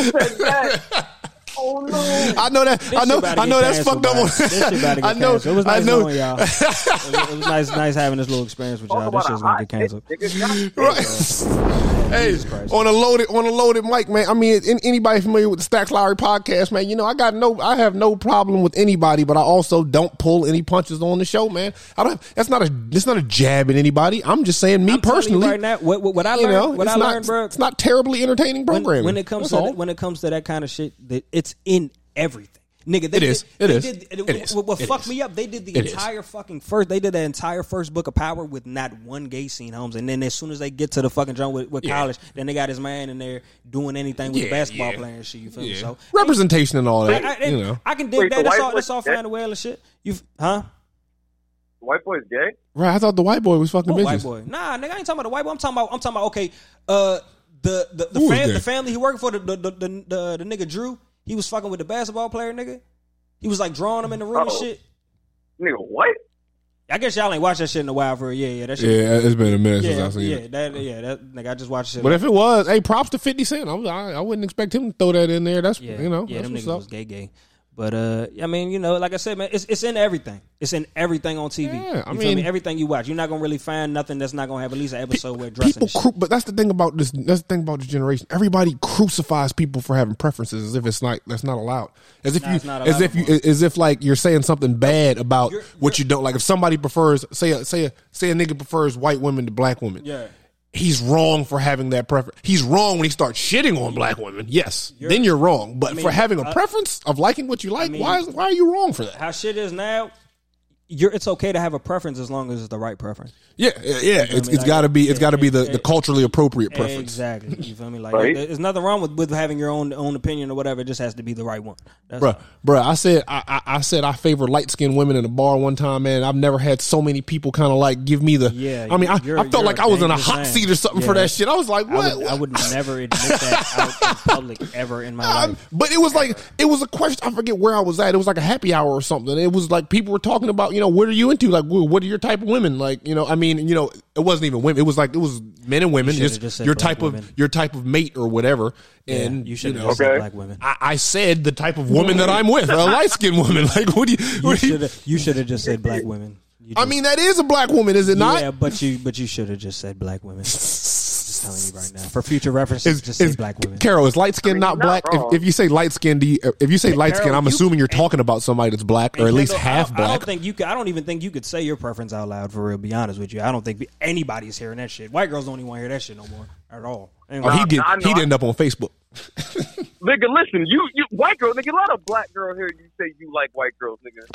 Speaker 4: say that. [laughs] Oh no.
Speaker 1: I know that. I know.
Speaker 3: shit about to
Speaker 1: I know that's fucked up. On,
Speaker 3: This shit about to [laughs] get
Speaker 1: I know.
Speaker 3: canceled. It was
Speaker 1: I
Speaker 3: nice
Speaker 1: know.
Speaker 3: knowing y'all. It was, it was nice, [laughs] nice having this little experience with y'all. This
Speaker 4: Talk
Speaker 3: shit's gonna
Speaker 4: a
Speaker 3: get canceled.
Speaker 4: dick, nigga. God
Speaker 1: Right. [laughs] hey,
Speaker 3: Jesus Christ.
Speaker 1: on a loaded on a loaded mic, man. I mean, anybody familiar with the Stacks Lowry podcast, man? You know, I got no, I have no problem with anybody, but I also don't pull any punches on the show, man. I don't. That's not a. It's not a jab at anybody. I'm just saying, me
Speaker 3: I'm telling you
Speaker 1: personally,
Speaker 3: right now, what, what, what I
Speaker 1: you
Speaker 3: learned,
Speaker 1: know,
Speaker 3: what
Speaker 1: it's
Speaker 3: I
Speaker 1: not.
Speaker 3: learned, bro.
Speaker 1: It's not terribly entertaining
Speaker 3: when,
Speaker 1: programming.
Speaker 3: when it comes
Speaker 1: That's
Speaker 3: to
Speaker 1: all.
Speaker 3: when it comes to that kind of shit, that it's in everything. Nigga, they
Speaker 1: It is.
Speaker 3: Did,
Speaker 1: It
Speaker 3: they
Speaker 1: is.
Speaker 3: Did,
Speaker 1: It is.
Speaker 3: What, what
Speaker 1: It
Speaker 3: fucked
Speaker 1: is.
Speaker 3: me up? They did the
Speaker 1: It is.
Speaker 3: entire fucking first. They did the entire first book of Power with not one gay scene, Holmes. And then as soon as they get to the fucking joint with, with
Speaker 1: Yeah.
Speaker 3: college, then they got his man in there doing anything with
Speaker 1: Yeah,
Speaker 3: the basketball
Speaker 1: yeah.
Speaker 3: player and shit. You feel me? So
Speaker 1: representation and all that.
Speaker 3: I, I,
Speaker 1: you know,
Speaker 3: I can dig
Speaker 4: Wait,
Speaker 3: that.
Speaker 4: the
Speaker 3: That's all.
Speaker 4: boy-
Speaker 3: That's all fine and well and shit. You huh?
Speaker 4: The white boy's gay.
Speaker 1: right? I thought the white boy was fucking
Speaker 3: What
Speaker 1: bitches.
Speaker 3: white boy? Nah, nigga, I ain't talking about the white boy. I'm talking about. I'm talking about. Okay, uh, the the the, fam- the family he working for, the the, the the the the nigga Drew, he was fucking with the basketball player, nigga. He was like drawing him in the room and
Speaker 4: Uh-oh.
Speaker 3: shit.
Speaker 4: Nigga, what?
Speaker 3: I guess y'all ain't watched that shit in a while for a yeah, yeah, that shit.
Speaker 1: Yeah, it's been a minute since
Speaker 3: Yeah,
Speaker 1: I've seen
Speaker 3: yeah,
Speaker 1: it.
Speaker 3: that, yeah, that nigga. I just watched it.
Speaker 1: But if it was, hey, props to Fifty Cent. I, I, I wouldn't expect him to throw that in there. That's
Speaker 3: yeah,
Speaker 1: you know,
Speaker 3: yeah,
Speaker 1: that's
Speaker 3: them
Speaker 1: what's
Speaker 3: niggas
Speaker 1: up.
Speaker 3: was gay, gay. But uh, I mean, you know, like I said, man, it's it's in everything. It's in everything on TV.
Speaker 1: Yeah, I
Speaker 3: You
Speaker 1: mean-
Speaker 3: me? everything you watch, you're not gonna really find nothing that's not gonna have at least an episode where dressing.
Speaker 1: people cru- but that's the thing about this that's the thing about this generation everybody crucifies people for having preferences as if it's not that's not allowed as if
Speaker 3: Nah,
Speaker 1: you
Speaker 3: not
Speaker 1: as if you as if like you're saying something bad about
Speaker 3: You're-
Speaker 1: what you don't like if somebody prefers say a, say a, say a nigga prefers white women to black women
Speaker 3: Yeah.
Speaker 1: He's wrong for having that preference he's wrong when he starts shitting on black women yes then you're wrong but
Speaker 3: mean,
Speaker 1: for having a preference of liking what you like
Speaker 3: mean-
Speaker 1: why is, why are you wrong for that
Speaker 3: How shit is now. You're, it's okay to have a preference as long as it's the right preference.
Speaker 1: yeah yeah, yeah. it's,
Speaker 3: me?
Speaker 1: it's got to be it's
Speaker 3: Like,
Speaker 1: got to be the, the culturally appropriate preference
Speaker 3: Exactly. You feel me? Like
Speaker 4: Right.
Speaker 3: there's nothing wrong with, with having your own own opinion or whatever. It just has to be the right one. That's
Speaker 1: Bruh, bruh, I said I, I, I said I favor light skinned women in a bar one time, man. I've never had so many people kind of like give me the.
Speaker 3: Yeah,
Speaker 1: I mean, I, I felt like I was in a hot
Speaker 3: man.
Speaker 1: seat or something for that shit. I was like,
Speaker 3: I
Speaker 1: what?
Speaker 3: would, I would [laughs] never admit that out in public ever in my
Speaker 1: I'm-
Speaker 3: life.
Speaker 1: but it was like it was a question. I forget where I was at. It was like a happy hour or something. It was like people were talking about, you know, what are you into? Like, what are your type of women? Like, you know, I mean, you know, it wasn't even women. It was like it was men and women.
Speaker 3: should've
Speaker 1: Just,
Speaker 3: just said
Speaker 1: your type
Speaker 3: women.
Speaker 1: of your type of mate or whatever. And
Speaker 3: you should have
Speaker 1: know,
Speaker 4: Okay.
Speaker 3: black women.
Speaker 1: I, I said the type of woman that I'm with, a [laughs] light skinned woman. Like, what do you?
Speaker 3: You
Speaker 1: What you
Speaker 3: should have. You should have just said black women. You
Speaker 1: I mean, that is a black woman, is it not?
Speaker 3: yeah, but you but you should have just said black women. [laughs] just telling you right now for future references.
Speaker 1: Is,
Speaker 3: just say
Speaker 1: is-
Speaker 3: black women.
Speaker 1: Carol, is light skin
Speaker 4: I mean,
Speaker 1: not
Speaker 4: you're not
Speaker 1: black? If, if you say light skin, do you, if you say light skin, I'm
Speaker 3: you-
Speaker 1: assuming you're talking about somebody that's black or at least
Speaker 3: Kendall,
Speaker 1: half
Speaker 3: I, I don't think you. Could, I don't even think you could say your preference out loud for real. Be honest with you, I don't think anybody's hearing that shit. White girls don't even want to hear that shit no more at all. Anyway,
Speaker 1: Oh, he did.
Speaker 4: I know.
Speaker 1: He'd end up on Facebook.
Speaker 4: Nigga, listen, you, you white girl, nigga, a lot of black girl here. You say you like white girls, nigga.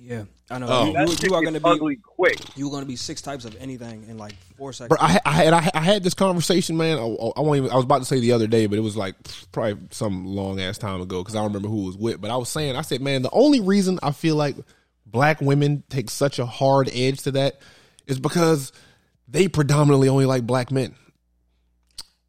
Speaker 3: Yeah, I know.
Speaker 1: Oh.
Speaker 3: You, you, you are going to be
Speaker 4: ugly quick.
Speaker 3: you are going to be six types of anything in like four seconds.
Speaker 1: But I, I had I, I had this conversation, man. I, I won't even. I was about to say the other day, but it was like probably some long ass time ago because I don't remember who was with. But I was saying, I said, man, the only reason I feel like black women take such a hard edge to that is because they predominantly only like black men.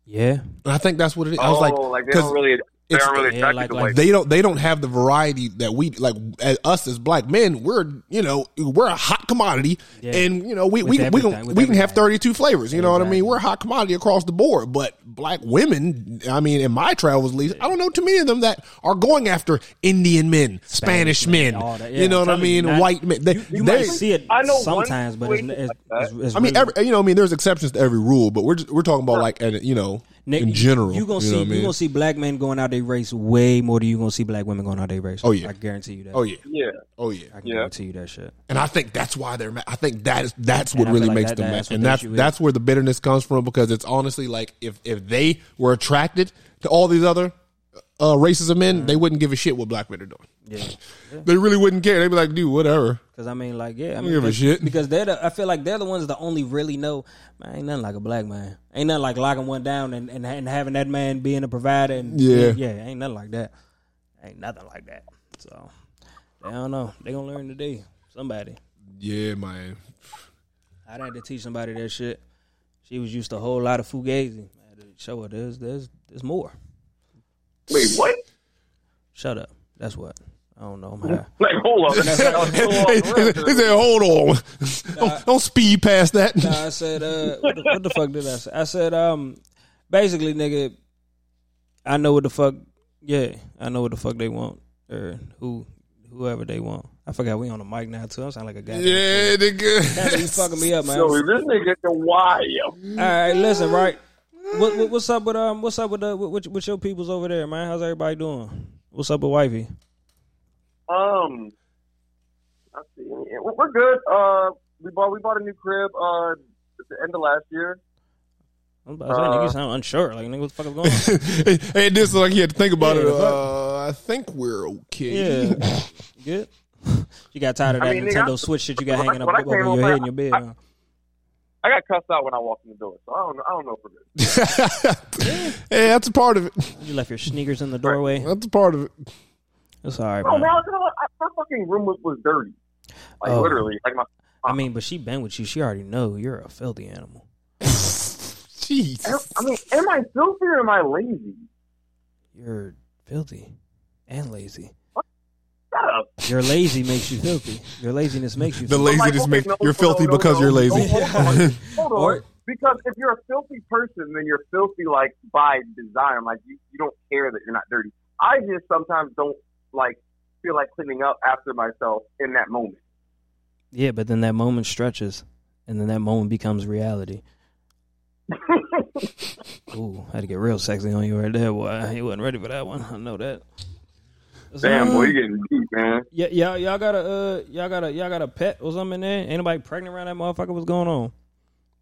Speaker 3: yeah,
Speaker 1: And I think that's what it is. I was
Speaker 4: oh,
Speaker 1: like,
Speaker 4: like they
Speaker 1: 'cause
Speaker 4: don't really, they
Speaker 1: it's-
Speaker 4: aren't really
Speaker 3: yeah,
Speaker 4: attracted
Speaker 3: like-
Speaker 4: to
Speaker 3: like
Speaker 4: white.
Speaker 1: they don't they don't have the variety that we like as us as black men we're you know we're a hot commodity
Speaker 3: Yeah.
Speaker 1: and you know we
Speaker 3: With
Speaker 1: we, we can
Speaker 3: with
Speaker 1: we can have 32 flavors you know what i mean? We're a hot commodity across the board but black women i mean in my travels at least i don't know too many of them that are going after indian men spanish,
Speaker 3: Spanish
Speaker 1: men,
Speaker 3: men, that. Yeah,
Speaker 1: you know
Speaker 3: I'm
Speaker 1: what i mean?
Speaker 3: not-
Speaker 1: white men they,
Speaker 3: you, you
Speaker 1: they-
Speaker 3: might see it
Speaker 4: I know
Speaker 3: sometimes, but it's, it's, it's, it's
Speaker 1: I mean,
Speaker 3: really-
Speaker 1: every, you know, I mean, there's exceptions to every rule, but we're just, we're talking about like, and you know,
Speaker 3: Nick,
Speaker 1: in general,
Speaker 3: you gonna
Speaker 1: know
Speaker 3: see
Speaker 1: what I mean?
Speaker 3: you gonna see black men going out their race way more than you gonna see black women going out their race.
Speaker 1: Oh, yeah.
Speaker 3: I guarantee you that.
Speaker 1: oh yeah,
Speaker 4: Yeah,
Speaker 1: oh yeah,
Speaker 3: I can
Speaker 4: Yeah.
Speaker 3: guarantee you that shit.
Speaker 1: And I think that's why they're mad. I think that is that's what
Speaker 3: And
Speaker 1: really
Speaker 3: like
Speaker 1: makes
Speaker 3: that-
Speaker 1: them mad.
Speaker 3: that's what
Speaker 1: And that's that's where the bitterness comes from because it's honestly like if if they were attracted to all these other uh, races of men, they wouldn't give a shit what black men are doing.
Speaker 3: Yeah, [laughs]
Speaker 1: They really wouldn't care. They'd be like, dude, whatever.
Speaker 3: because I mean, like, yeah, I mean,
Speaker 1: give a
Speaker 3: because-
Speaker 1: shit.
Speaker 3: because they're the. I feel like they're the ones that only really know. Man, ain't nothing like a black man. Ain't nothing like locking one down and, and, and having that man being a provider. And
Speaker 1: Yeah.
Speaker 3: yeah, ain't nothing like that. Ain't nothing like that. So I don't know. They gonna learn today. Somebody.
Speaker 1: Yeah, man.
Speaker 3: I had to teach somebody that shit. She was used to a whole lot of fugazi. I had to show her there's there's there's more.
Speaker 4: Wait, what?
Speaker 3: Shut up. That's what. I don't know. Man. [laughs]
Speaker 4: Like, hold up. That's like,
Speaker 1: he,
Speaker 4: hold
Speaker 1: he
Speaker 4: up.
Speaker 1: said, hold on. don't, don't speed past that.
Speaker 3: Nah, I said, uh, what, the, what the fuck did I say? I said, um, basically, nigga, I know what the fuck. Yeah, I know what the fuck they want or who, whoever they want. I forgot we on the mic now too. I sound like a guy.
Speaker 1: yeah, nigga.
Speaker 3: you fucking me up, man.
Speaker 4: Yo, this nigga the why?
Speaker 3: All right, listen, right. What, what, what's up with um? What's up with uh? With, with your peoples over there, man? How's everybody doing? What's up with wifey?
Speaker 4: Um, let's see. We're we're good. Uh, we bought we bought a new crib. Uh, at the end of last year.
Speaker 3: I'm about to say, nigga, you
Speaker 4: Uh,
Speaker 3: sound unsure. Like, nigga, what the fuck is going on? [laughs]
Speaker 1: hey, this is like he had to think about
Speaker 3: Yeah,
Speaker 1: it. Uh, I think we're okay.
Speaker 3: Yeah. [laughs] Good. [laughs] You got tired of that
Speaker 4: I mean,
Speaker 3: Nintendo
Speaker 4: I-
Speaker 3: Switch shit you got hanging up over your
Speaker 4: over,
Speaker 3: head in your bed.
Speaker 4: I-
Speaker 3: huh?
Speaker 4: I got cussed out when I walked in the door, so I don't I don't know if we're good. [laughs]
Speaker 1: hey, that's a part of it.
Speaker 3: You left your sneakers in the doorway.
Speaker 1: That's a part of it.
Speaker 3: It's all right,
Speaker 4: Oh
Speaker 3: man.
Speaker 4: man, you know what? I- her fucking room was, was dirty. Like
Speaker 3: Oh.
Speaker 4: literally, like my.
Speaker 3: I mean, but she been with you. She already know you're a filthy animal. [laughs]
Speaker 1: Jeez.
Speaker 4: I mean, am I filthy or am I lazy?
Speaker 3: You're filthy and lazy.
Speaker 4: Shut up.
Speaker 3: Your lazy makes you filthy. Your laziness makes you
Speaker 1: The
Speaker 3: filthy.
Speaker 1: laziness
Speaker 4: okay,
Speaker 1: makes
Speaker 4: no,
Speaker 1: you're
Speaker 4: no,
Speaker 1: filthy
Speaker 4: no,
Speaker 1: because
Speaker 4: no,
Speaker 1: you're
Speaker 4: no,
Speaker 1: lazy.
Speaker 4: Hold on, [laughs] hold on.
Speaker 3: Or-
Speaker 4: because if you're a filthy person, then you're filthy like by design. Like you, you don't care that you're not dirty. I just sometimes don't like feel like cleaning up after myself in that moment.
Speaker 3: Yeah, but then that moment stretches, and then that moment becomes reality. [laughs] Ooh, had to get real sexy on you right there, boy. He wasn't ready for that one. I know that.
Speaker 4: Damn, boy, you getting deep, man.
Speaker 3: Yeah, y'all, y'all got a, uh, y'all got a, y'all got a pet or something in there? Ain't nobody pregnant around that motherfucker? What's going on?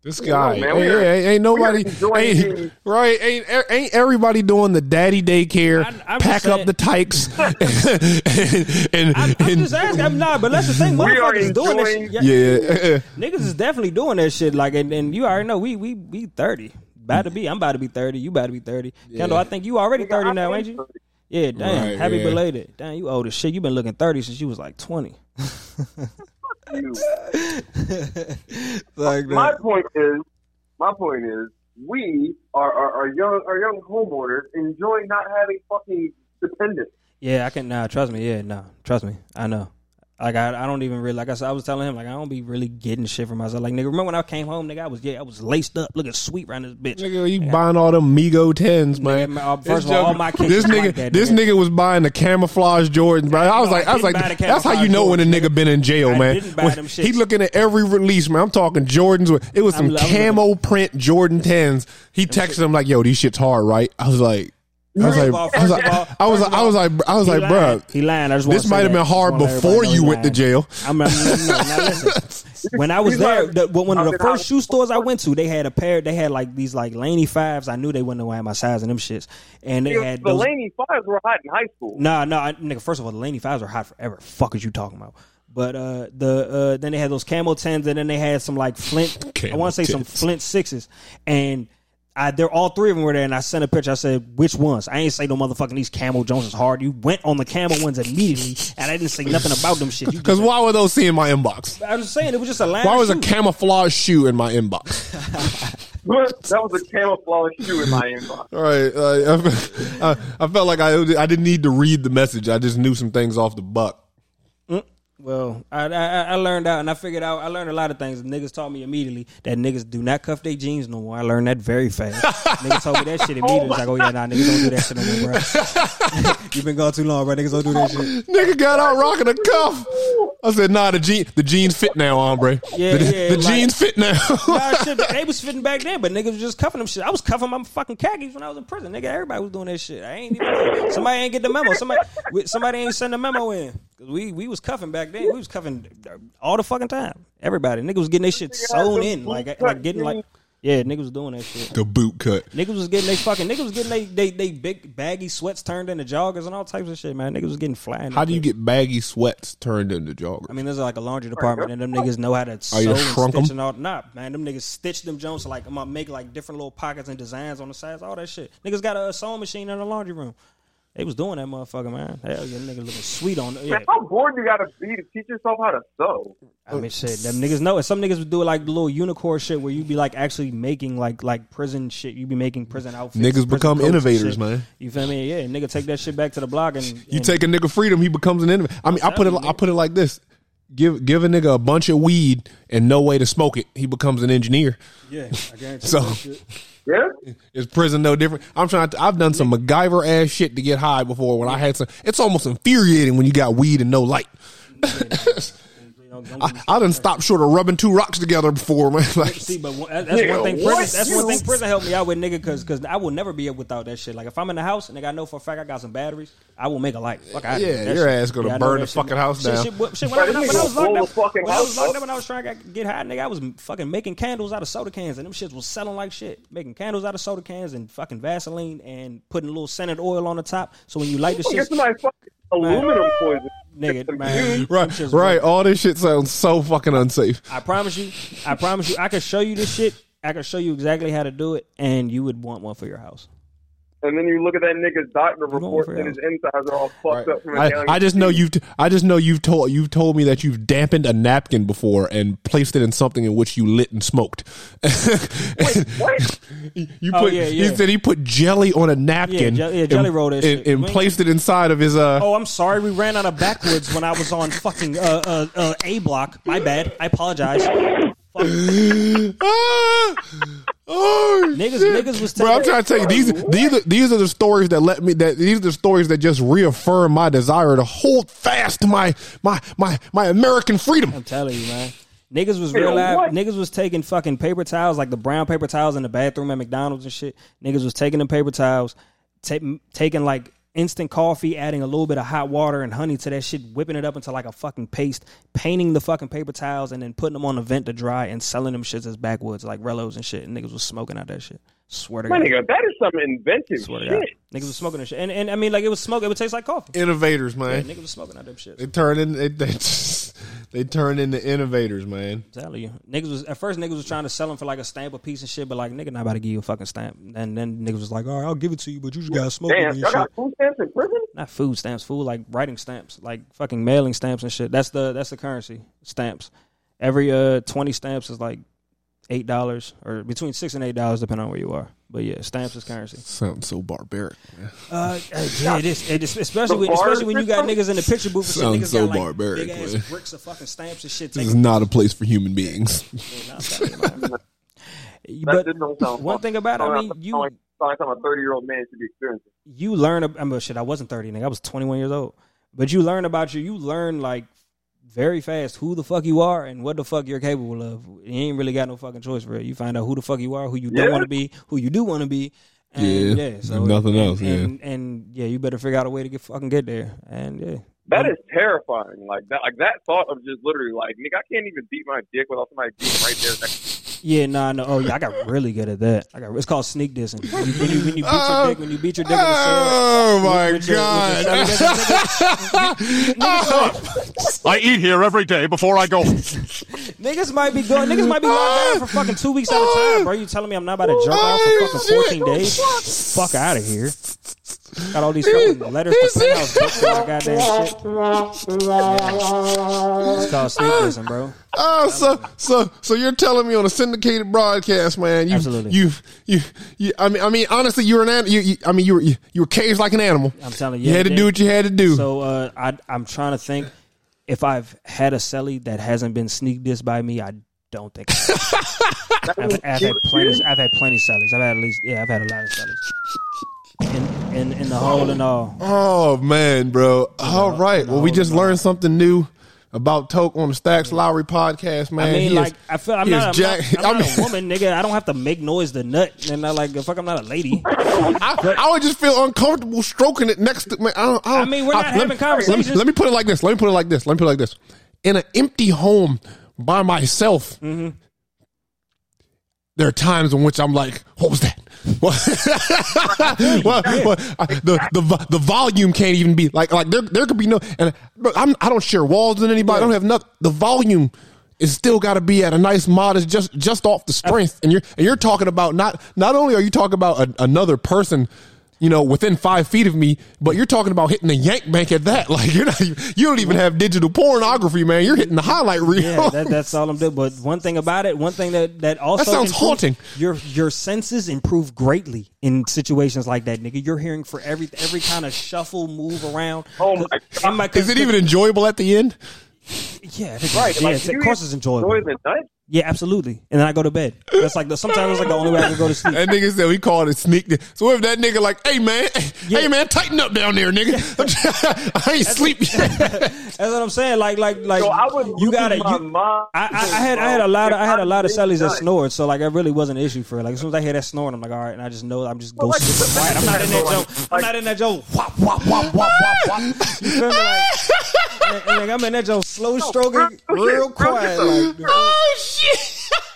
Speaker 1: This guy,
Speaker 4: man, we
Speaker 1: ain't,
Speaker 4: are-
Speaker 1: ain't, ain't nobody,
Speaker 4: we are enjoying
Speaker 1: ain't, right? Ain't ain't everybody doing the daddy daycare?
Speaker 3: I- I'm
Speaker 1: pack
Speaker 3: just
Speaker 1: up the tykes, and, [laughs] [laughs] and,
Speaker 3: I'm, I'm
Speaker 1: and-
Speaker 3: just asking. I'm not, but that's the thing.
Speaker 4: We are
Speaker 3: Motherfuckers doing this. Shit. Yeah,
Speaker 1: yeah. [laughs]
Speaker 3: niggas is definitely doing that shit. Like, and, and you already know we we we thirty. About to be. I'm about to be thirty. You about to be thirty. Kendall, I think you already thirty now, ain't you? Yeah, damn.
Speaker 1: Right,
Speaker 3: Happy
Speaker 1: yeah.
Speaker 3: belated. Damn, you old as shit. You've been looking thirty since you was like twenty. [laughs] Like
Speaker 4: My point is, my point is, we are, our, are young our young homeowners enjoy not having fucking dependents.
Speaker 3: Yeah, I can. Nah, trust me. Yeah, nah, trust me. I know. Like I, I don't even really like I said. I was telling him like I don't be really getting shit for myself. Like nigga, remember when I came home, nigga, I was yeah, I was laced up, looking sweet around this bitch.
Speaker 1: Nigga, you buying all them Migo tens, man.
Speaker 3: Nigga, uh,
Speaker 1: This
Speaker 3: first of all, all my kids
Speaker 1: this nigga,
Speaker 3: like that,
Speaker 1: this
Speaker 3: nigga.
Speaker 1: was buying the camouflage Jordans, bro. I was
Speaker 3: No,
Speaker 1: like,
Speaker 3: I
Speaker 1: I was like,
Speaker 3: didn't buy the
Speaker 1: that's how you know when a nigga been in jail,
Speaker 3: I
Speaker 1: man.
Speaker 3: didn't buy them
Speaker 1: He looking at every release, man. I'm talking Jordans. With, it was some
Speaker 3: I'm- I'm
Speaker 1: camo print Jordan tens. He texted him like, "Yo, these shits hard, right?" I was like. I was like, I was like, I was like, I was like, I was
Speaker 3: he
Speaker 1: like,
Speaker 3: lying.
Speaker 1: bro,
Speaker 3: He lying. I just
Speaker 1: this might have been hard before you went to jail.
Speaker 3: I'm, no. [laughs] When I was there, the, one of the first shoe stores I went to, they had a pair. They had like these like Laney fives. I knew they wouldn't have my size in them shits, and they had
Speaker 4: the. Laney fives were hot in high school.
Speaker 3: Nah, nah, nigga. First of all, the Laney fives are hot forever. Fuck is you talking about? But uh, the uh, then they had those camel tens, and then they had some like Flint. [laughs] I want to say some Flint sixes, and I they're all three of them were there. And I sent a picture. I said, "Which ones?" I ain't say no motherfucking these Camel Jones is hard. You went on the Camel ones immediately, and I didn't say nothing about them shit. You
Speaker 1: Because why were those seeing my inbox?
Speaker 3: I was saying it was just a line.
Speaker 1: Why
Speaker 3: of
Speaker 1: was a camouflage shoe in my inbox? [laughs]
Speaker 4: that was a camouflage shoe in my inbox.
Speaker 1: All [laughs] right, uh, I, I felt like I I didn't need to read the message. I just knew some things off the buck.
Speaker 3: Well, I, I I learned out and I figured out. I learned a lot of things. Niggas taught me immediately that niggas do not cuff their jeans no more. I learned that very fast. [laughs] niggas told me that shit immediately. It's like, oh yeah, nah, niggas don't do that shit no more, bro. [laughs] You've been gone too long, bro. Niggas don't do that shit.
Speaker 1: Nigga got out rocking a cuff. I said, nah, the jean the jeans fit now, hombre.
Speaker 3: Yeah,
Speaker 1: the,
Speaker 3: yeah,
Speaker 1: the
Speaker 3: like-
Speaker 1: jeans fit now.
Speaker 3: Nah, [laughs] shit, they was fitting back then, but niggas was just cuffing them shit. I was cuffing my fucking khakis when I was in prison. Nigga, everybody was doing that shit. I ain't even. Somebody ain't get the memo. Somebody, somebody ain't send the memo in. 'Cause we we was cuffing back then. We was cuffing all the fucking time. Everybody, niggas was getting their shit sewn in, like like getting like. Yeah, niggas was doing that shit.
Speaker 1: the boot cut.
Speaker 3: Niggas was getting they fucking niggas was getting they they, they big baggy sweats turned into joggers and all types of shit, man. Niggas was getting flying.
Speaker 1: How do you get baggy sweats turned into joggers?
Speaker 3: I mean, there's like a laundry department, and them niggas know how to sew
Speaker 1: you
Speaker 3: and
Speaker 1: shrunk
Speaker 3: stitch
Speaker 1: 'em?
Speaker 3: and all. Nah, man, them niggas stitch them Jones like I'm gonna make like different little pockets and designs on the sides, all that shit. Niggas got a sewing machine in the laundry room. They was doing that motherfucker, man. Hell yeah, nigga looking sweet on it. Yeah.
Speaker 4: Man, how bored you gotta be to teach yourself how to sew?
Speaker 3: I mean, shit, them niggas know it. Some niggas would do like the little unicorn shit where you be like actually making like like prison shit. You be making prison outfits.
Speaker 1: Niggas
Speaker 3: prison
Speaker 1: become innovators, man.
Speaker 3: You feel me? Yeah, nigga, take that shit back to the block and
Speaker 1: You take a nigga freedom, he becomes an innovator. I mean, I put it
Speaker 3: telling
Speaker 1: I put it like this. Give give a nigga a bunch of weed and no way to smoke it. He becomes an engineer.
Speaker 3: Yeah, I [laughs] guarantee
Speaker 1: So-
Speaker 4: Yeah?
Speaker 1: Is prison no different? I'm trying to. I've done some MacGyver ass shit to get high before. When I had some, it's almost infuriating when you got weed and no light. [laughs]
Speaker 3: You know, don't-
Speaker 1: I, I done stopped short of rubbing two rocks together before, man. [laughs] Like,
Speaker 3: See, but one- that's
Speaker 4: Nigga,
Speaker 3: one thing. Prison, that's one thing. Prison helped me out with, nigga, because because I will never be up without that shit. Like if I'm in the house and nigga, I know for a fact I got some batteries, I will make a light. Fuck out
Speaker 1: Yeah, your ass gonna burn the fucking house down.
Speaker 3: Shit, shit, shit, when, I, when, I, when I was locked up, when I was locked
Speaker 4: up.
Speaker 3: up and I was trying to get high, nigga, I was fucking making candles out of soda cans, and them shits was selling like shit. Making candles out of soda cans and fucking Vaseline and putting a little scented oil on the top, so when you light the
Speaker 4: oh,
Speaker 3: shit,
Speaker 4: somebody fucking aluminum poison.
Speaker 3: nigga, man, them
Speaker 1: right, right. All this shit sounds so fucking unsafe.
Speaker 3: I promise you, I promise you, I could show you this shit. I could show you exactly how to do it, and you would want one for your house.
Speaker 4: And then you look at that nigga's doctor
Speaker 3: going
Speaker 4: reports and
Speaker 3: it.
Speaker 4: his insides are all fucked up from
Speaker 1: I,
Speaker 4: inhaling
Speaker 1: I just know you've. T- I just know you've told you've told me that you've dampened a napkin before and placed it in something in which you lit and smoked. [laughs]
Speaker 4: Wait, What?
Speaker 1: you
Speaker 3: Oh,
Speaker 1: put.
Speaker 3: yeah,
Speaker 1: He said he put jelly on a napkin.
Speaker 3: Yeah, je- yeah, jelly
Speaker 1: and,
Speaker 3: roll that
Speaker 1: and,
Speaker 3: shit.
Speaker 1: and
Speaker 3: Man.
Speaker 1: placed it inside of his. Uh,
Speaker 3: Oh, I'm sorry. We ran out of backwoods when I was on fucking uh, uh, uh, A block. My bad. I apologize. Fuck. [gasps]
Speaker 1: ah! Oh,
Speaker 3: Niggas-
Speaker 1: shit.
Speaker 3: niggas was
Speaker 1: Bro, I'm trying to tell you these these are, these are the stories that let me that these are the stories that just reaffirm my desire to hold fast to my my my my American freedom.
Speaker 3: I'm telling you, man. Niggas was real live. Niggas was taking fucking paper towels, like the brown paper towels in the bathroom at McDonald's and shit. Niggas was taking the paper towels, ta- taking like instant coffee, adding a little bit of hot water and honey to that shit, whipping it up into like a fucking paste, painting the fucking paper towels, and then putting them on the vent to dry and selling them shits as backwoods, like Rellos and shit. And niggas was smoking out that shit. Swear to
Speaker 4: My
Speaker 3: God.
Speaker 4: nigga, that is some inventive
Speaker 3: Swear to God.
Speaker 4: shit.
Speaker 3: Niggas was smoking that shit. And, and I mean, like, it was smoke. It would taste like coffee.
Speaker 1: Innovators, man.
Speaker 3: Niggas was smoking out them shit.
Speaker 1: They turn in they they, they turn into innovators, man.
Speaker 3: telling you, niggas was at first niggas was trying to sell them for like a stamp a piece and shit, but like nigga not about to give you a fucking stamp. And then niggas was like, all right, I'll give it to you, but you just gotta smoke it
Speaker 4: Damn,
Speaker 3: and
Speaker 4: y'all
Speaker 3: shit.
Speaker 4: got food stamps in prison?
Speaker 3: Not food stamps, food like writing stamps, like fucking mailing stamps and shit. That's the that's the currency stamps. Every uh twenty stamps is like eight dollars or between six and eight dollars depending on where you are. But yeah, stamps is currency.
Speaker 1: Sounds so barbaric. Man.
Speaker 3: Uh, yeah, it is. It is especially when, especially when you got niggas in the picture booth.
Speaker 1: Sounds
Speaker 3: niggas
Speaker 1: so
Speaker 3: got like
Speaker 1: barbaric,
Speaker 3: big ass
Speaker 1: man.
Speaker 3: bricks of fucking stamps and shit.
Speaker 1: This is not a place for human beings. [laughs]
Speaker 3: Yeah, nah, I'm telling you, man. [laughs]
Speaker 4: That
Speaker 3: But
Speaker 4: didn't don't sound
Speaker 3: one thing about it, I mean, you
Speaker 4: sound like, sound I'm a 30 year old man should be experiencing.
Speaker 3: you learn. ab- I'm shit. I wasn't 30, nigga. I was 21 years old. But you learn about you. You learn like very fast who the fuck you are and what the fuck you're capable of. You ain't really got no fucking choice for it. You find out who the fuck you are, who you don't want to be, who you do want to be. And
Speaker 1: Yeah,
Speaker 3: yeah, so
Speaker 1: nothing
Speaker 3: and,
Speaker 1: else, yeah.
Speaker 3: And, and yeah, you better figure out a way to get fucking get there. And yeah,
Speaker 4: That is terrifying. Like that, like that thought of just literally like, nigga, I can't even beat my dick without somebody being right there next.
Speaker 3: yeah, nah, no. Oh yeah, I got really good at that. I got it's called sneak dissing. When you, when you, when you beat your
Speaker 1: Oh.
Speaker 3: dick, when you beat your dick in the cell.
Speaker 1: Oh my
Speaker 3: with your- with your
Speaker 1: god!
Speaker 3: Celly,
Speaker 1: Oh.
Speaker 5: I eat here every day before I go. [laughs]
Speaker 3: Niggas might be going. Niggas might be locked down for fucking two weeks at a time, bro. You telling me I'm not about to jerk off for fucking fourteen days? Fuck out of here. Got all these fucking letters to penthouse books and my goddamn shit. It's called sneak dissing, bro.
Speaker 1: Oh, so so so you're telling me on a syndicated broadcast, man? You,
Speaker 3: Absolutely.
Speaker 1: You you you. I mean, I mean, honestly, you were an an- you, you I mean, you were you, you were caged like an animal.
Speaker 3: I'm telling you,
Speaker 1: You had to do what you had to do.
Speaker 3: So uh, I, I'm trying to think if I've had a celly that hasn't been sneak dissed by me. I don't think. I have. [laughs] I've, I've had plenty. I've had plenty cellies. I've had at least yeah. I've had a lot of cellies. In in in the whole and all.
Speaker 1: oh man, bro. All right. Well, we just learned something new about Toke on the Stacks Lowry podcast, man.
Speaker 3: I mean,
Speaker 1: He is-
Speaker 3: like, I feel I'm
Speaker 1: is
Speaker 3: not, I'm [laughs] not, I'm
Speaker 1: I
Speaker 3: not a [laughs] woman, nigga. I don't have to make noise to nut, and I like, fuck, I'm not a lady. [laughs]
Speaker 1: I, I would just feel uncomfortable stroking it next to me. I, don't, I, don't-
Speaker 3: I mean, we're not
Speaker 1: let
Speaker 3: having
Speaker 1: me-
Speaker 3: conversations.
Speaker 1: Let me, let me put it like this. Let me put it like this. Let me put it like this. In an empty home by myself,
Speaker 3: Mm-hmm.
Speaker 1: there are times in which I'm like, "What was that?" [laughs] well, well, I- the the the volume can't even be like like there there could be no and I'm I don't share walls with anybody. I don't have nothing. The volume is still got to be at a nice modest just just off the strength. And you're and you're talking about not not only are you talking about a, another person. You know, within five feet of me, but you're talking about hitting the yank bank at that. [laughs] Like you're not, you don't even have digital pornography, man. You're hitting the highlight reel.
Speaker 3: Yeah, that, that's all I'm doing. But one thing about it, one thing that that also
Speaker 1: That sounds
Speaker 3: improves-
Speaker 1: haunting.
Speaker 3: Your your senses improve greatly in situations like that, nigga. You're hearing for every every kind of shuffle, move around.
Speaker 4: Oh my
Speaker 3: And my-
Speaker 1: Is it even enjoyable at the end?
Speaker 3: Yeah, I
Speaker 4: Right.
Speaker 3: it's-
Speaker 4: like,
Speaker 3: it's-
Speaker 4: do
Speaker 3: of
Speaker 4: you
Speaker 3: course it's enjoyable.
Speaker 4: Enjoy the nut?
Speaker 3: Yeah, absolutely. And then I go to bed. That's like the, sometimes it's like the only way I can go to sleep.
Speaker 1: That nigga said we called it sneak. di- So if that nigga like, hey man, hey man, tighten up down there, nigga. [laughs] [laughs] I ain't sleep yet. [laughs]
Speaker 3: That's what I'm saying. Like, like, like,
Speaker 4: So I would
Speaker 3: you
Speaker 4: lose
Speaker 3: gotta.
Speaker 4: my
Speaker 3: You,
Speaker 4: mind.
Speaker 3: I, I, I had, I had a lot of, I had a lot of
Speaker 4: If
Speaker 3: cellies that snored, so like, it really wasn't an issue for her. Like, as soon as I hear that snoring, I'm like, all right, and I just know I'm just go
Speaker 4: like,
Speaker 3: super quiet. I'm not in that joke. I'm not in that joke. Whop, whop, whop, whop, whop, whop. You feel me? Like, and, and, like, I'm in that joke, slow stroking,
Speaker 4: real shit,
Speaker 3: real
Speaker 4: real
Speaker 3: quiet. Like,
Speaker 1: oh shit.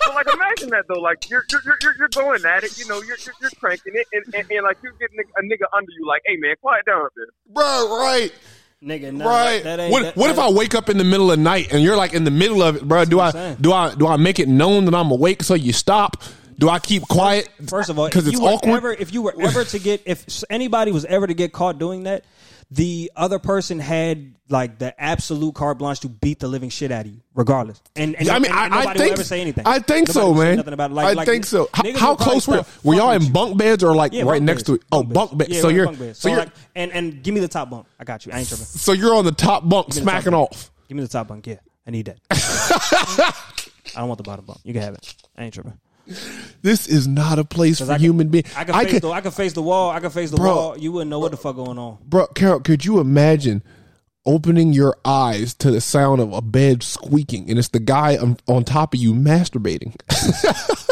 Speaker 4: But like imagine that though, like you're you're you're, you're going at it, you know, you're you're, you're cranking it, and, and, and like you're getting a nigga under you, like, hey man, quiet down a bit.
Speaker 1: Bro, right.
Speaker 3: nigga, no,
Speaker 1: Right.
Speaker 3: That ain't,
Speaker 1: what
Speaker 3: that,
Speaker 1: what if I wake up in the middle of the night and you're like in the middle of it, bro? Do
Speaker 3: what
Speaker 1: I
Speaker 3: I'm saying.
Speaker 1: do I do I make it known that I'm awake so you stop? Do I keep quiet?
Speaker 3: First of all,
Speaker 1: because it's awkward.
Speaker 3: Ever, if you were ever to get, if anybody was ever to get caught doing that, the other person had like the absolute carte blanche to beat the living shit out of you, regardless. And, and
Speaker 1: I mean,
Speaker 3: and
Speaker 1: I,
Speaker 3: nobody
Speaker 1: I
Speaker 3: will
Speaker 1: think
Speaker 3: ever say anything.
Speaker 1: I think
Speaker 3: Nobody
Speaker 1: so, man.
Speaker 3: Nothing about it. Like,
Speaker 1: I
Speaker 3: like,
Speaker 1: think so. How, how close were were y'all in bunk beds or like.
Speaker 3: Yeah,
Speaker 1: right next
Speaker 3: beds.
Speaker 1: to it? Oh, bunk beds.
Speaker 3: Yeah,
Speaker 1: so you're
Speaker 3: bunk beds.
Speaker 1: so
Speaker 3: So
Speaker 1: you're
Speaker 3: like, and and give me the top bunk. I got you. I ain't tripping.
Speaker 1: so you're on the top bunk
Speaker 3: Give
Speaker 1: smacking
Speaker 3: top bunk.
Speaker 1: off.
Speaker 3: Give me the top bunk. Yeah, I need that. [laughs] I don't want the bottom bunk. You can have it. I ain't tripping.
Speaker 1: This is not a place for
Speaker 3: I can-
Speaker 1: human beings.
Speaker 3: I can face the I can face the wall. I can face the
Speaker 1: Bro.
Speaker 3: wall. You wouldn't know what the fuck going on.
Speaker 1: Bro, Carol, could you imagine opening your eyes to the sound of a bed squeaking and it's the guy on, on top of you masturbating? [laughs]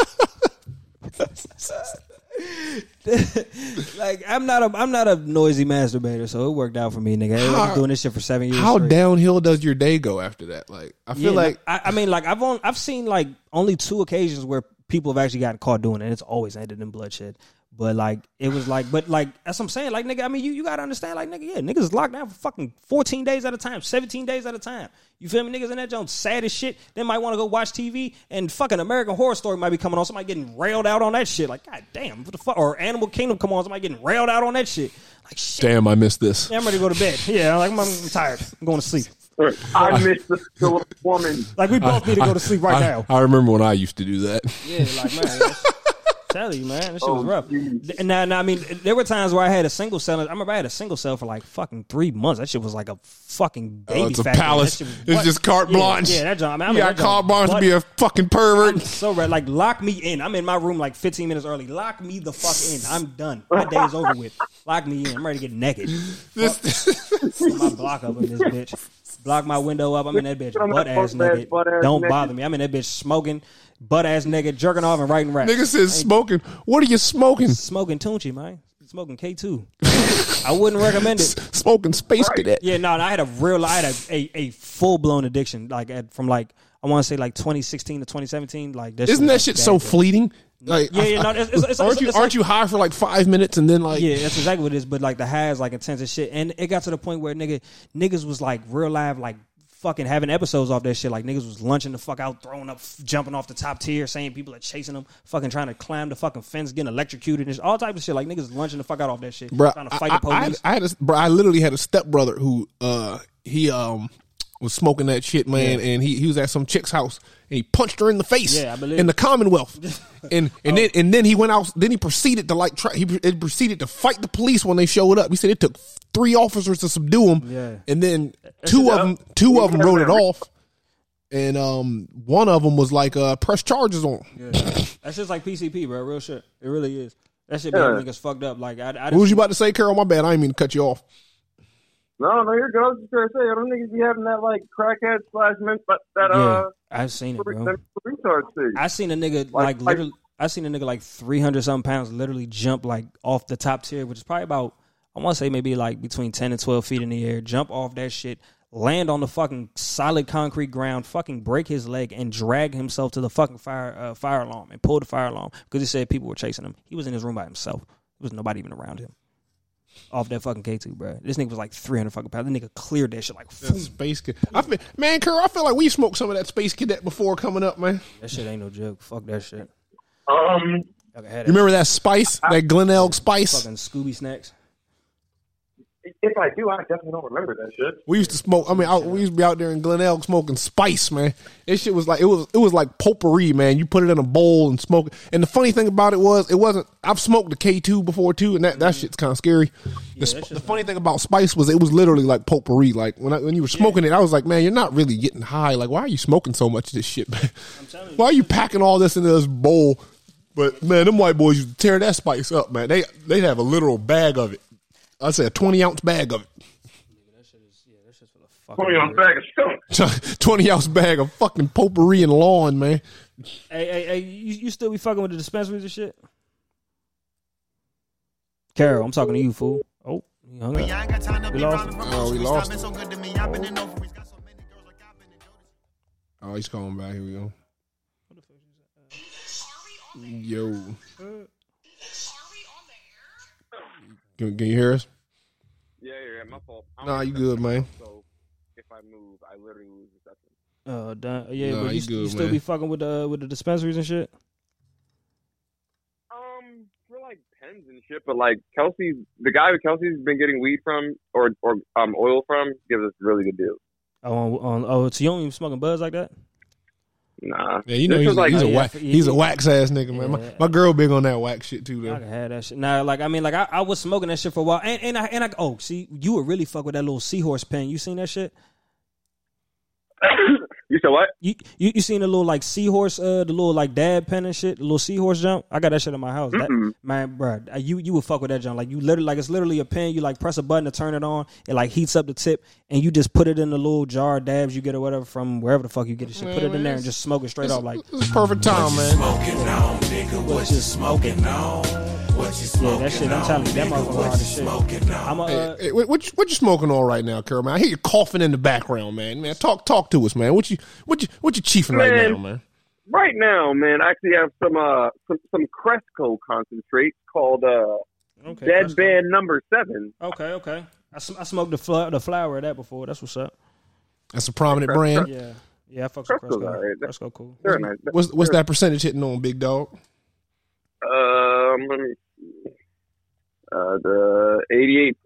Speaker 3: Like I'm not a I'm not a noisy masturbator, so it worked out for me, nigga. I've been doing this shit for seven years.
Speaker 1: How
Speaker 3: straight.
Speaker 1: downhill does your day go after that? Like, I feel
Speaker 3: Yeah,
Speaker 1: like
Speaker 3: I, I mean, like I've on, I've seen like only two occasions where people have actually gotten caught doing it. and It's always ended in bloodshed. But like it was like, but like that's what I'm saying. Like nigga, I mean, you you gotta understand, like nigga, yeah, niggas is locked down for fucking 14 days at a time, 17 days at a time. You feel me? Niggas in that joint sad as shit. They might want to go watch TV and fucking American Horror Story might be coming on. Somebody getting railed out on that shit. Like god damn, what the fuck? Or Animal Kingdom come on. Somebody getting railed out on that shit. Like shit.
Speaker 1: damn, I missed this.
Speaker 3: Yeah, I'm ready to go to bed. Yeah, like I'm, I'm tired. I'm going to sleep.
Speaker 4: I miss the feel of woman.
Speaker 3: Like we both need to go to sleep right
Speaker 1: I,
Speaker 3: now.
Speaker 1: I remember when I used to do that.
Speaker 3: Yeah, like man, [laughs] tell you, man, that shit oh, was
Speaker 4: Oh,
Speaker 3: rough.
Speaker 4: geez.
Speaker 3: And now, now, I mean, there were times where I had a single cell. I remember I had a single cell for like fucking three months. That shit was like a fucking oh, baby.
Speaker 1: Oh, it's a
Speaker 3: factory.
Speaker 1: palace.
Speaker 3: Was
Speaker 1: It's
Speaker 3: butt-
Speaker 1: just carte
Speaker 3: Yeah,
Speaker 1: blanche.
Speaker 3: Yeah, that job. I mean,
Speaker 1: You
Speaker 3: I mean,
Speaker 1: got carte blanche to be a fucking pervert.
Speaker 3: I'm so red. Like, lock me in. I'm in my room like 15 minutes early. Lock me the fuck in. I'm done. My day is over with. Lock me in. I'm ready to get naked. Put my block up in this bitch. Block my window up. I'm in that bitch. butt ass
Speaker 4: butt-ass,
Speaker 3: naked.
Speaker 4: butt-ass
Speaker 3: Don't
Speaker 4: naked.
Speaker 3: bother me. I'm in that bitch smoking, butt ass naked, jerking off and writing raps.
Speaker 1: Nigga says smoking. What are you smoking?
Speaker 3: smoking Tunchi, man. Smoking K two. [laughs] I wouldn't recommend it. [laughs]
Speaker 1: Smoking space cadet.
Speaker 3: Yeah, no, I had a real, I had a a, a full blown addiction, like at, from like I want to say like 2016 to 2017. Like that
Speaker 1: Isn't
Speaker 3: was,
Speaker 1: that
Speaker 3: like,
Speaker 1: shit
Speaker 3: bad
Speaker 1: so
Speaker 3: trip.
Speaker 1: fleeting? Like,
Speaker 3: Yeah, yeah,
Speaker 1: I-
Speaker 3: no, it's- it's- it's-
Speaker 1: aren't you aren't
Speaker 3: like-
Speaker 1: you high for like five minutes and then like
Speaker 3: Yeah, that's exactly what it is. But like the highs, like intense as shit, and it got to the point where nigga niggas was like real live, like fucking having episodes off that shit. Like niggas was lunching the fuck out, throwing up, jumping off the top tier, saying people are chasing them, fucking trying to climb the fucking fence, getting electrocuted, and all type of shit. Like niggas lunching the fuck out off that shit,
Speaker 1: bro.
Speaker 3: trying to fight
Speaker 1: I,
Speaker 3: the
Speaker 1: I,
Speaker 3: police.
Speaker 1: I, I had a, bro, I literally had a stepbrother who uh he um was smoking that shit, man, and he, he was at some chick's house and he punched her in the face
Speaker 3: Yeah, I believe
Speaker 1: in the. Commonwealth. [laughs] and and then and then he went out then he proceeded to like try he it proceeded to fight the police when they showed up. He said it took three officers to subdue him.
Speaker 3: Yeah.
Speaker 1: And then two of them two of them wrote it off. And um one of them was like uh press charges on. him.
Speaker 3: That's just like PCP, bro. Real shit. It really is. That shit be
Speaker 4: Yeah.
Speaker 3: having niggas fucked up. Like I, I
Speaker 1: What was you about to say, Carol? My bad. I didn't mean to cut you off.
Speaker 4: No, no, you're good. I was just gonna say, I don't think be having that like crackhead slash mint, but that
Speaker 3: Yeah,
Speaker 4: uh,
Speaker 3: I've seen it, bro.
Speaker 4: retard thing.
Speaker 3: I seen a nigga like,
Speaker 4: like-
Speaker 3: literally. I seen a nigga like three hundred something pounds literally jump like off the top tier, which is probably about I want to say maybe like between ten and twelve feet in the air. Jump off that shit, land on the fucking solid concrete ground, fucking break his leg, and drag himself to the fucking fire uh, fire alarm and pull the fire alarm because he said people were chasing him. He was in his room by himself. There was nobody even around him. Off that fucking K two, bro. This nigga was like three hundred fucking pounds. This nigga cleared that shit like phew.
Speaker 1: Space cadet. I feel, man, Carol, I feel like we smoked some of that space cadet before coming up, man.
Speaker 3: that shit ain't no joke. Fuck that shit.
Speaker 4: Um,
Speaker 3: Y'all can have
Speaker 1: You remember that spice, that Glenelg spice?
Speaker 3: fucking Scooby snacks.
Speaker 4: If I do, I definitely don't remember that shit.
Speaker 1: We used to smoke. I mean, I, we used to be out there in Glenelg smoking spice, man. This shit was like it was. It was like potpourri, man. You put it in a bowl and smoke it. And the funny thing about it was, it wasn't. I've smoked the K two before too, and that that shit's kind of scary. The, sp- the funny thing about spice was it was literally like potpourri. Like when I, when you were smoking it, I was like, man, you're not really getting high. Like, why are you smoking so much of this shit, [laughs] man? Why are you packing all this into this bowl? But man, them white boys used to tear that spice up, man. They they'd have a literal bag of it. I'd say a twenty ounce bag of it.
Speaker 4: Twenty on bag of skunk. [laughs]
Speaker 1: 20 ounce bag of fucking potpourri and lawn, man.
Speaker 3: Hey, hey, hey, you, you still be fucking with the dispensaries and shit? Carol, I'm talking to you, fool. Oh, you hung up. We lost him.
Speaker 1: Oh, we lost him. Oh, he's calling back. Here we go. Uh, Yo. Uh, can, can you hear us?
Speaker 4: Yeah, yeah, my fault.
Speaker 1: Nah, you good, man.
Speaker 4: So if I move, I literally lose reception.
Speaker 3: Uh, done. yeah,
Speaker 1: Nah,
Speaker 3: but
Speaker 1: you
Speaker 3: you,
Speaker 1: good,
Speaker 3: you still
Speaker 1: man.
Speaker 3: be fucking with the with the dispensaries and shit.
Speaker 4: Um, for like pens and shit, but like Kelsey, the guy who Kelsey's been getting weed from or or um oil from gives us really good deals.
Speaker 3: Oh, on, on, oh, so you don't even smoking buzz like that?
Speaker 4: Nah,
Speaker 1: Yeah, you know
Speaker 4: This
Speaker 1: he's,
Speaker 4: like
Speaker 1: he's,
Speaker 3: Oh,
Speaker 1: a,
Speaker 3: yeah,
Speaker 1: wax, he's a wax ass nigga, man. My,
Speaker 3: Yeah.
Speaker 1: my girl big on that wax shit too,
Speaker 3: I
Speaker 1: though.
Speaker 3: can have that shit. Nah, like I mean, like I, I was smoking that shit for a while, and and I and I oh, see, you would really fuck with that little seahorse pen. You seen that shit? [laughs]
Speaker 4: You said what?
Speaker 3: You, you you seen the little like seahorse, uh, the little like dad pen and shit, the little seahorse jump. I got that shit in my house. That,
Speaker 4: Mm-mm.
Speaker 3: man, bro, you you would fuck with that jump. Like you literally, like it's literally a pen. You like press a button to turn it on. It like heats up the tip, and you just put it in the little jar of dabs you get or whatever from wherever the fuck you get the shit. Put it in there and just smoke it straight off. Like
Speaker 1: This is perfect time, man.
Speaker 3: what you smoking on? Yeah, that shit. I'm telling you, that motherfucker hard as shit. I'm a. Uh,
Speaker 1: Hey, what, what, you- what you smoking on right now, Carol, man? I hear you coughing in the background, man. Man, talk talk to us, man. What you what you what you chiefing right
Speaker 4: Man.
Speaker 1: now, man?
Speaker 4: Right now, man, I actually have some uh some some Cresco concentrates called uh
Speaker 3: okay,
Speaker 4: Dead
Speaker 3: Cresco.
Speaker 4: Band Number Seven.
Speaker 3: Okay, okay. I, sm- I smoked the fl- the flower of that before. That's what's up.
Speaker 1: That's a prominent brand.
Speaker 3: Yeah, yeah. I fucks with
Speaker 4: Cresco's
Speaker 3: Cresco.
Speaker 4: alright.
Speaker 3: Cresco cool.
Speaker 4: They're nice.
Speaker 1: What's what's that percentage hitting on, big dog?
Speaker 4: Um, let me see. Uh, the 88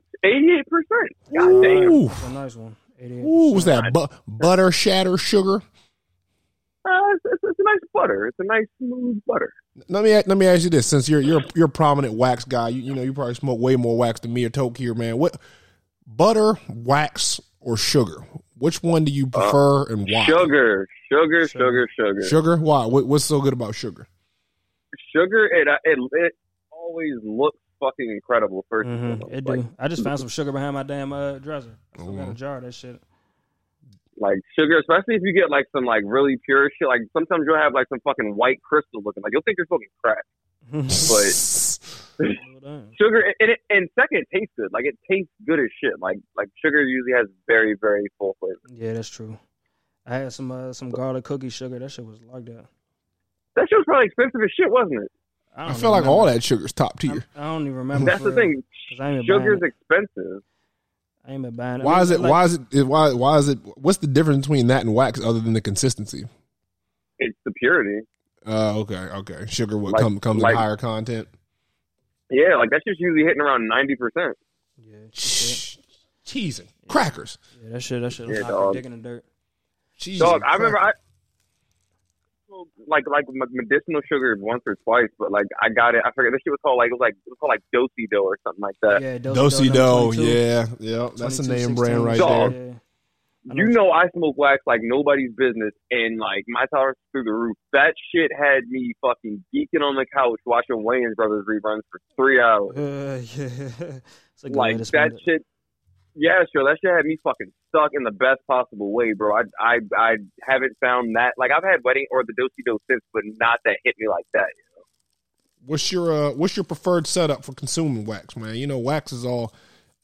Speaker 4: percent. God damn.
Speaker 1: Ooh,
Speaker 3: That's a nice one. 88%.
Speaker 1: ooh, what's that? Bu- butter, shatter, sugar.
Speaker 4: Uh, it's, it's, it's a nice butter. It's a nice smooth butter.
Speaker 1: Let me let me ask you this: since you're you're you're a prominent wax guy, you, you know you probably smoke way more wax than me or Toke here, man. What butter, wax, or sugar? Which one do you prefer and why?
Speaker 4: Sugar, sugar, sugar, sugar,
Speaker 1: Sugar. Why? What, what's so good about sugar?
Speaker 4: Sugar. It uh, it it always looks fucking incredible. 1st
Speaker 3: Mhm, It
Speaker 4: like,
Speaker 3: do. I just found some sugar behind my damn uh, dresser. I still got a jar of that shit.
Speaker 4: like sugar, especially if you get like some like really pure shit. Like sometimes you'll have like some fucking white crystal looking. Like you'll think you're smoking crack. But
Speaker 3: Well [laughs] [laughs]
Speaker 4: sugar and it, and second, it tastes good. Like it tastes good as shit. Like like sugar usually has very very full flavor.
Speaker 3: Yeah, that's true. I had some uh, some garlic cookie sugar. That shit was like that.
Speaker 4: That shit was probably expensive as shit, wasn't it?
Speaker 3: I,
Speaker 1: I
Speaker 3: don't
Speaker 1: feel like
Speaker 3: remember.
Speaker 1: all that sugar's top tier.
Speaker 3: I don't even remember.
Speaker 4: That's the
Speaker 3: thing.
Speaker 4: thing.
Speaker 3: 'Cause I ain't been
Speaker 4: Sugar's expensive.
Speaker 3: I ain't been buying. it. I
Speaker 1: Why
Speaker 3: mean,
Speaker 1: is it?
Speaker 3: like-
Speaker 1: Why is it? Why? Why is it? What's the difference between that and wax, other than the consistency?
Speaker 4: It's the purity.
Speaker 1: Uh, okay, okay. Sugar what
Speaker 4: Like-
Speaker 1: come, comes
Speaker 4: like-
Speaker 1: in higher content.
Speaker 4: Yeah, like that's just usually hitting around ninety percent.
Speaker 3: Yeah, shit.
Speaker 1: Cheesing, crackers.
Speaker 3: yeah, that shit. That shit.
Speaker 4: Yeah,
Speaker 3: Yeah,
Speaker 4: dog.
Speaker 3: dick in the dirt.
Speaker 1: Cheesing,
Speaker 4: Dog, I remember I
Speaker 1: crackers.
Speaker 4: Like like medicinal sugar once or twice, but like I got it. I forget this shit was called like it was like it was called like Dosey Dough or something like that.
Speaker 3: Yeah,
Speaker 1: Dosi
Speaker 3: Dough.
Speaker 1: dough. Yeah, yeah. That's a name
Speaker 3: 16,
Speaker 1: brand right
Speaker 4: Dog.
Speaker 1: there.
Speaker 3: Yeah.
Speaker 4: You know I smoke wax like nobody's business, and like my tolerance is through the roof. That shit had me fucking geeking on the couch watching Wayans Brothers reruns for three hours.
Speaker 3: Uh, [laughs] yeah. [laughs] It's a good
Speaker 4: like
Speaker 3: way
Speaker 4: that
Speaker 3: it.
Speaker 4: shit. Yeah, sure. That shit had me fucking stuck in the best possible way, bro. I I I haven't found that. Like I've had wedding or the dosey dough since, but not that hit me like that.
Speaker 1: What's your uh, What's your preferred setup for consuming wax, man? You know, wax is all.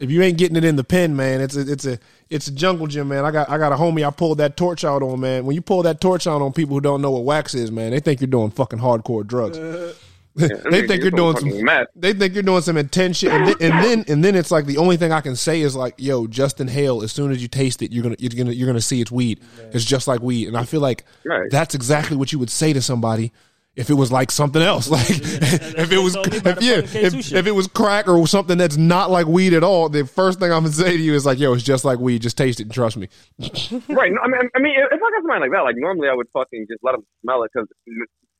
Speaker 1: If you ain't getting it in the pen, man, it's a it's a it's a jungle gym, man. I got I got a homie I pulled that torch out on, man. When you pull that torch out on people who don't know what wax is, man, they think you're doing fucking hardcore drugs. [laughs] [laughs] they think you're doing some they think you're doing some intense shit, and then, and then and then it's like the only thing I can say is like, yo, just inhale. As soon as you taste it, you're gonna you're gonna you're gonna see it's weed. It's just like weed, and I feel like
Speaker 4: Right.
Speaker 1: that's exactly what you would say to somebody if it was like something else. [laughs] Like if it was
Speaker 3: what you told me about
Speaker 1: if, yeah,
Speaker 3: the fucking K2
Speaker 1: if, if it was crack or something that's not like weed at all, the first thing I'm gonna say to you is like, yo, it's just like weed. Just taste it and trust me. [laughs]
Speaker 4: Right. no, I mean, I mean, if I got somebody like that, like normally I would fucking just let them smell it because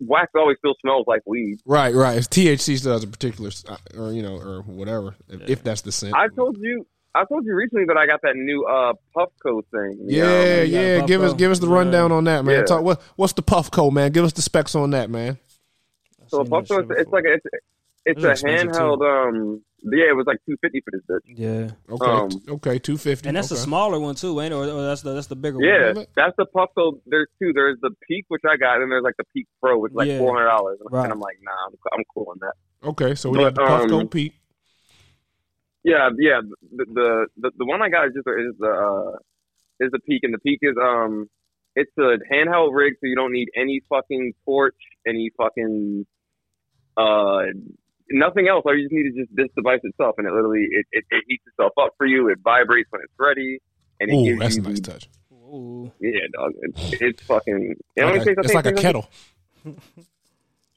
Speaker 4: wax always still smells like weed.
Speaker 1: Right, right. It's THC still has a particular, uh, or you know, or whatever, if, if that's the scent.
Speaker 4: I told you, I told you recently that I got that new uh Puffco thing.
Speaker 1: Yeah,
Speaker 4: know?
Speaker 3: you got a
Speaker 1: yeah. Give us give us the
Speaker 3: Yeah.
Speaker 1: rundown on that, man.
Speaker 4: Yeah.
Speaker 1: Talk what what's the Puffco, man? Give us the specs on that, man.
Speaker 4: So
Speaker 3: Seen that
Speaker 4: Puffco, it's, it's like a, it's it's
Speaker 3: Those
Speaker 4: a
Speaker 3: are expensive,
Speaker 4: handheld. Um, yeah, it was like two fifty for this bitch.
Speaker 3: Yeah,
Speaker 1: Okay,
Speaker 4: Um,
Speaker 1: okay, two fifty.
Speaker 3: and that's
Speaker 1: okay.
Speaker 3: the smaller one too, ain't it? Or, or that's the that's the bigger
Speaker 4: Yeah,
Speaker 3: one.
Speaker 4: Yeah, that's the Puffco. There's two. There's the Peak, which I got, and there's like the Peak Pro, which is like
Speaker 3: Yeah.
Speaker 4: four hundred dollars.
Speaker 3: Right.
Speaker 4: And I'm like, nah, I'm, I'm cool on that.
Speaker 1: Okay, so we
Speaker 4: But,
Speaker 1: have the puff
Speaker 4: um,
Speaker 1: code Pete.
Speaker 4: Yeah, yeah. The the the, the one I got is just is the uh, is the Peak, and the Peak is um, it's a handheld rig, so you don't need any fucking torch, any fucking uh, nothing else. All you just need is just this device itself, and it literally it, it, it heats itself up for you. It vibrates when it's ready, and it
Speaker 1: Ooh,
Speaker 4: gives
Speaker 1: that's a
Speaker 4: you
Speaker 1: nice
Speaker 4: the-
Speaker 1: touch.
Speaker 3: Ooh.
Speaker 4: Yeah, dog. It's, it's fucking. It only
Speaker 1: Like a-
Speaker 4: takes, I
Speaker 1: it's
Speaker 4: think,
Speaker 1: like a
Speaker 4: takes-
Speaker 1: kettle. [laughs]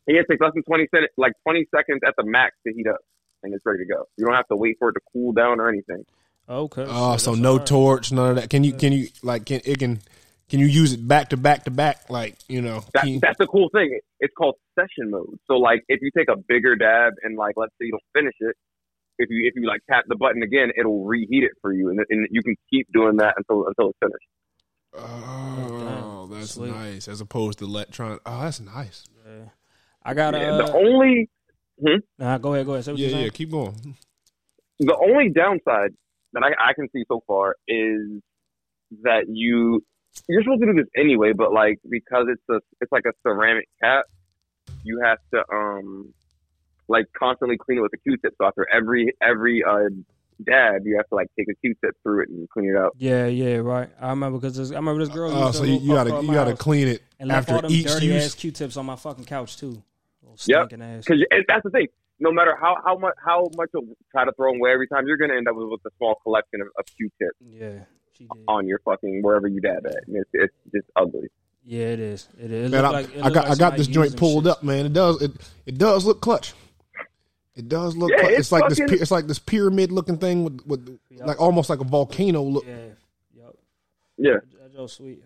Speaker 4: Yeah, it takes less than twenty seconds, like twenty seconds at the max to heat up, and it's ready to go. You don't have to wait for it to cool down or anything.
Speaker 3: Okay.
Speaker 1: Oh,
Speaker 3: shit,
Speaker 1: so
Speaker 3: that's
Speaker 1: no
Speaker 3: alright.
Speaker 1: torch, none of that. Can you can you like can it can can you use it back to back to back? Like you know,
Speaker 4: That,
Speaker 1: you-
Speaker 4: that's the cool thing. It's called session mode. So like, if you take a bigger dab and like, let's say you don't finish it, if you if you like tap the button again, it'll reheat it for you, and, and you can keep doing that until until it's finished.
Speaker 1: Oh, that's
Speaker 3: Sweet.
Speaker 1: nice. As opposed to electron. Oh, that's nice. Yeah.
Speaker 3: I got a.
Speaker 4: Yeah,
Speaker 3: Uh,
Speaker 4: the only
Speaker 3: nah, go ahead, go ahead. Say what
Speaker 1: Yeah,
Speaker 3: you're
Speaker 1: yeah. Keep going.
Speaker 4: the only downside that I, I can see so far is that you you're supposed to do this anyway, but like because it's a it's like a ceramic cap, you have to um like constantly clean it with a Q-tip. So after every every uh dab, you have to like take a Q-tip through it and clean it out.
Speaker 3: Yeah, yeah, right. I remember because I remember this girl.
Speaker 1: Oh,
Speaker 3: used
Speaker 1: so you, you gotta you gotta clean it
Speaker 3: and
Speaker 1: after
Speaker 3: all them
Speaker 1: each
Speaker 3: dirty
Speaker 1: use.
Speaker 3: ass Q-tips on my fucking couch too. Little
Speaker 4: Yep.
Speaker 3: ass.
Speaker 4: Because that's the thing. No matter how how much how much you'll try to throw them away every time, you're gonna end up with, with a small collection of, of Q-tips
Speaker 3: Yeah, she did.
Speaker 4: on your fucking wherever you dab at, it's it's just ugly.
Speaker 3: Yeah, it is. It is. It
Speaker 1: Man, I,
Speaker 3: like- it
Speaker 1: I got
Speaker 3: like
Speaker 1: I got this joint pulled
Speaker 3: shit.
Speaker 1: up, man. It does it it does look clutch. It does look.
Speaker 4: Yeah,
Speaker 1: clutch.
Speaker 4: it's
Speaker 1: It's, like this.
Speaker 4: fucking-
Speaker 1: pi- It's like this pyramid looking thing with with
Speaker 3: Yup.
Speaker 1: like almost like a volcano look.
Speaker 3: Yeah, yep.
Speaker 4: Yeah.
Speaker 3: That Joe sweet.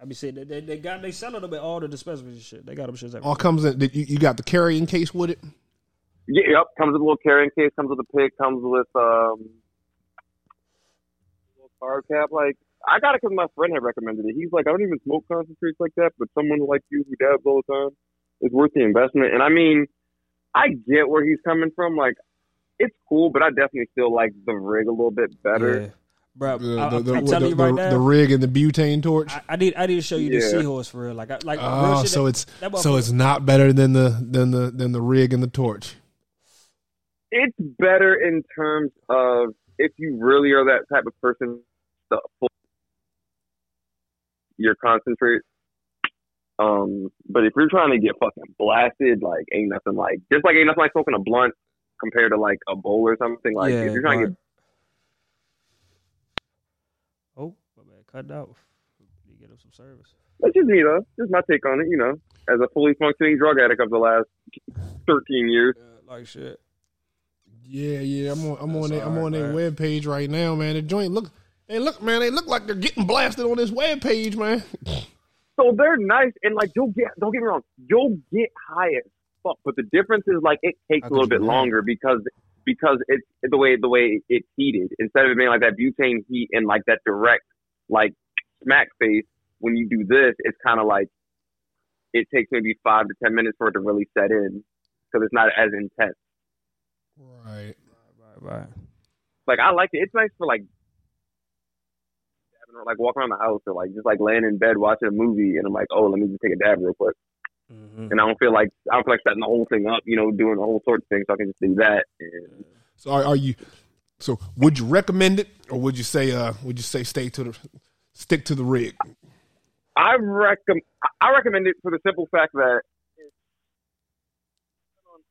Speaker 3: I be saying they, they, they got they sell it up at all the dispensaries and shit. They got them shits everywhere.
Speaker 1: All comes in. You, you got the carrying case with it.
Speaker 4: Yeah, yep. Comes with a little carrying case. Comes with a pig. Comes with um, little card cap. Like I got it because my friend had recommended it. He's like, I don't even smoke concentrates like that, but someone like you who dabs all the time, it's worth the investment. And I mean, I get where he's coming from. Like, it's cool, but I definitely still like the rig a little bit better.
Speaker 3: Yeah. Bro,
Speaker 1: The,
Speaker 3: I,
Speaker 1: the, the,
Speaker 3: am telling
Speaker 1: the,
Speaker 3: you right
Speaker 1: the-
Speaker 3: now,
Speaker 1: the rig and the butane torch.
Speaker 3: I, I need I need to show you the seahorse for real. Like I, like real
Speaker 1: Oh,
Speaker 3: shit
Speaker 1: so
Speaker 3: that-
Speaker 1: it's
Speaker 3: that
Speaker 1: so it's not better than the than the than the rig and the torch.
Speaker 4: It's better in terms of if you really are that type of person, the full your concentrate. Um, but if you're trying to get fucking blasted, like ain't nothing like just like ain't nothing like smoking a blunt compared to like a bowl or something. Like
Speaker 3: yeah,
Speaker 4: if you're trying to get
Speaker 3: Oh, my bad. Cut out. You get him some service.
Speaker 4: that's just me though. Just my take on it, you know, as a fully functioning drug addict of the last thirteen years.
Speaker 3: Yeah, like shit.
Speaker 1: Yeah, yeah. I'm on I'm on
Speaker 3: That's
Speaker 1: their, I'm
Speaker 3: all
Speaker 1: on
Speaker 3: right,
Speaker 1: their web page right now, man. The joint look. Hey, look, man. They look like they're getting blasted on this web page, man.
Speaker 4: So they're nice and like you'll get don't get me wrong, you'll get high as fuck. But the difference is like it takes
Speaker 1: How
Speaker 4: a little bit
Speaker 1: not?
Speaker 4: longer because because it's the way the way it's heated. Instead of it being like that butane heat and like that direct like smack face, when you do this, it's kinda like it takes maybe five to ten minutes for it to really set in because it's not as intense.
Speaker 1: Right.
Speaker 3: Right, right.
Speaker 4: Like I like it. It's nice for like dabbing or, like walking around the house or like just like laying in bed watching a movie and I'm like, oh, let me just take a dab real quick.
Speaker 3: hmm
Speaker 4: and I don't feel like I don't feel like setting the whole thing up, you know, doing the whole sorts of things. So I can just do that. And
Speaker 1: So are, are you? So would you recommend it, or would you say? Uh, would you say stay to the stick to the rig?
Speaker 4: I recommend I recommend it for the simple fact that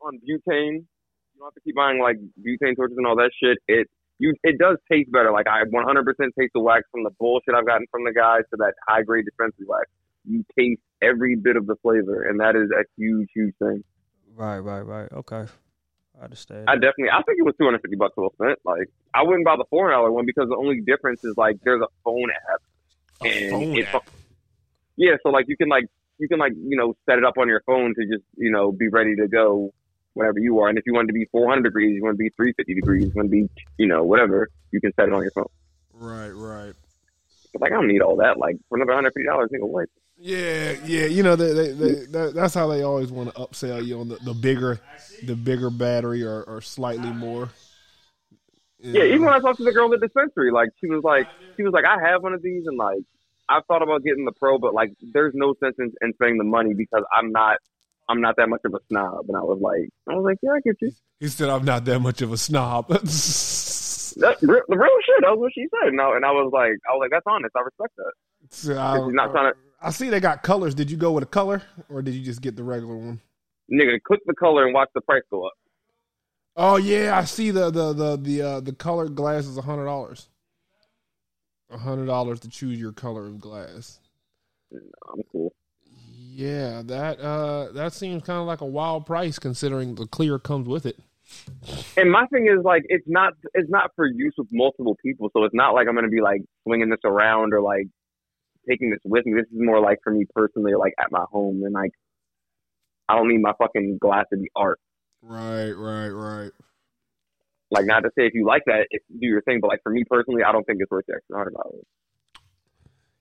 Speaker 4: on, on butane. You don't have to keep buying like butane torches and all that shit. It you it does taste better. Like I 100% taste the wax from the bullshit I've gotten from the guys to that high grade dispensary wax. You taste every bit of the flavor, and that is a huge, huge thing.
Speaker 3: Right, right, right. Okay. I understand.
Speaker 4: I definitely, I think it was 250 bucks well spent. Like, I wouldn't buy the four dollar one because the only difference is like there's a phone app,
Speaker 1: A
Speaker 4: and
Speaker 1: phone
Speaker 4: it's
Speaker 1: app.
Speaker 4: yeah, so like you can like you can like you know set it up on your phone to just you know be ready to go whenever you are. And if you want to be 400 degrees, you want to be 350 degrees, you want to be you know whatever, you can set it on your phone.
Speaker 1: Right, right.
Speaker 4: But like I don't need all that. Like for another 150 dollars, nigga, what?
Speaker 1: Yeah, yeah. You know, they, they, they, that, that's how they always want to upsell you on the, the bigger, the bigger battery or, or slightly more.
Speaker 4: Yeah, even when I talked to the girl at the dispensary, like she was like, she was like, I have one of these, and like I've thought about getting the pro, but like there's no sense in, in spending the money because I'm not, I'm not that much of a snob. And I was like, I was like, yeah, I get you.
Speaker 1: He said, "I'm not that much of a snob." [laughs]
Speaker 4: That's real, the real shit. That was what she said. And I, and I was like, I was like, that's honest. I respect that.
Speaker 1: So I,
Speaker 4: She's not trying to,
Speaker 1: I see they got colors. Did you go with a color, or did you just get the regular one?
Speaker 4: nigga, click the color and watch the price go up.
Speaker 1: Oh yeah, I see the the the the uh, the colored glass is a hundred dollars. A hundred dollars to choose your color of glass.
Speaker 4: I'm cool.
Speaker 1: Yeah, that uh that seems kind of like a wild price considering the clear comes with it.
Speaker 4: And my thing is like, it's not, it's not for use with multiple people. So it's not like I'm gonna be like swinging this around or like taking this with me. This is more like for me personally, like at my home, and like I don't need my fucking glass to be art.
Speaker 1: Right, right, right.
Speaker 4: Like not to say if you like that, it, do your thing, but like for me personally, I don't think it's worth the extra hundred dollars.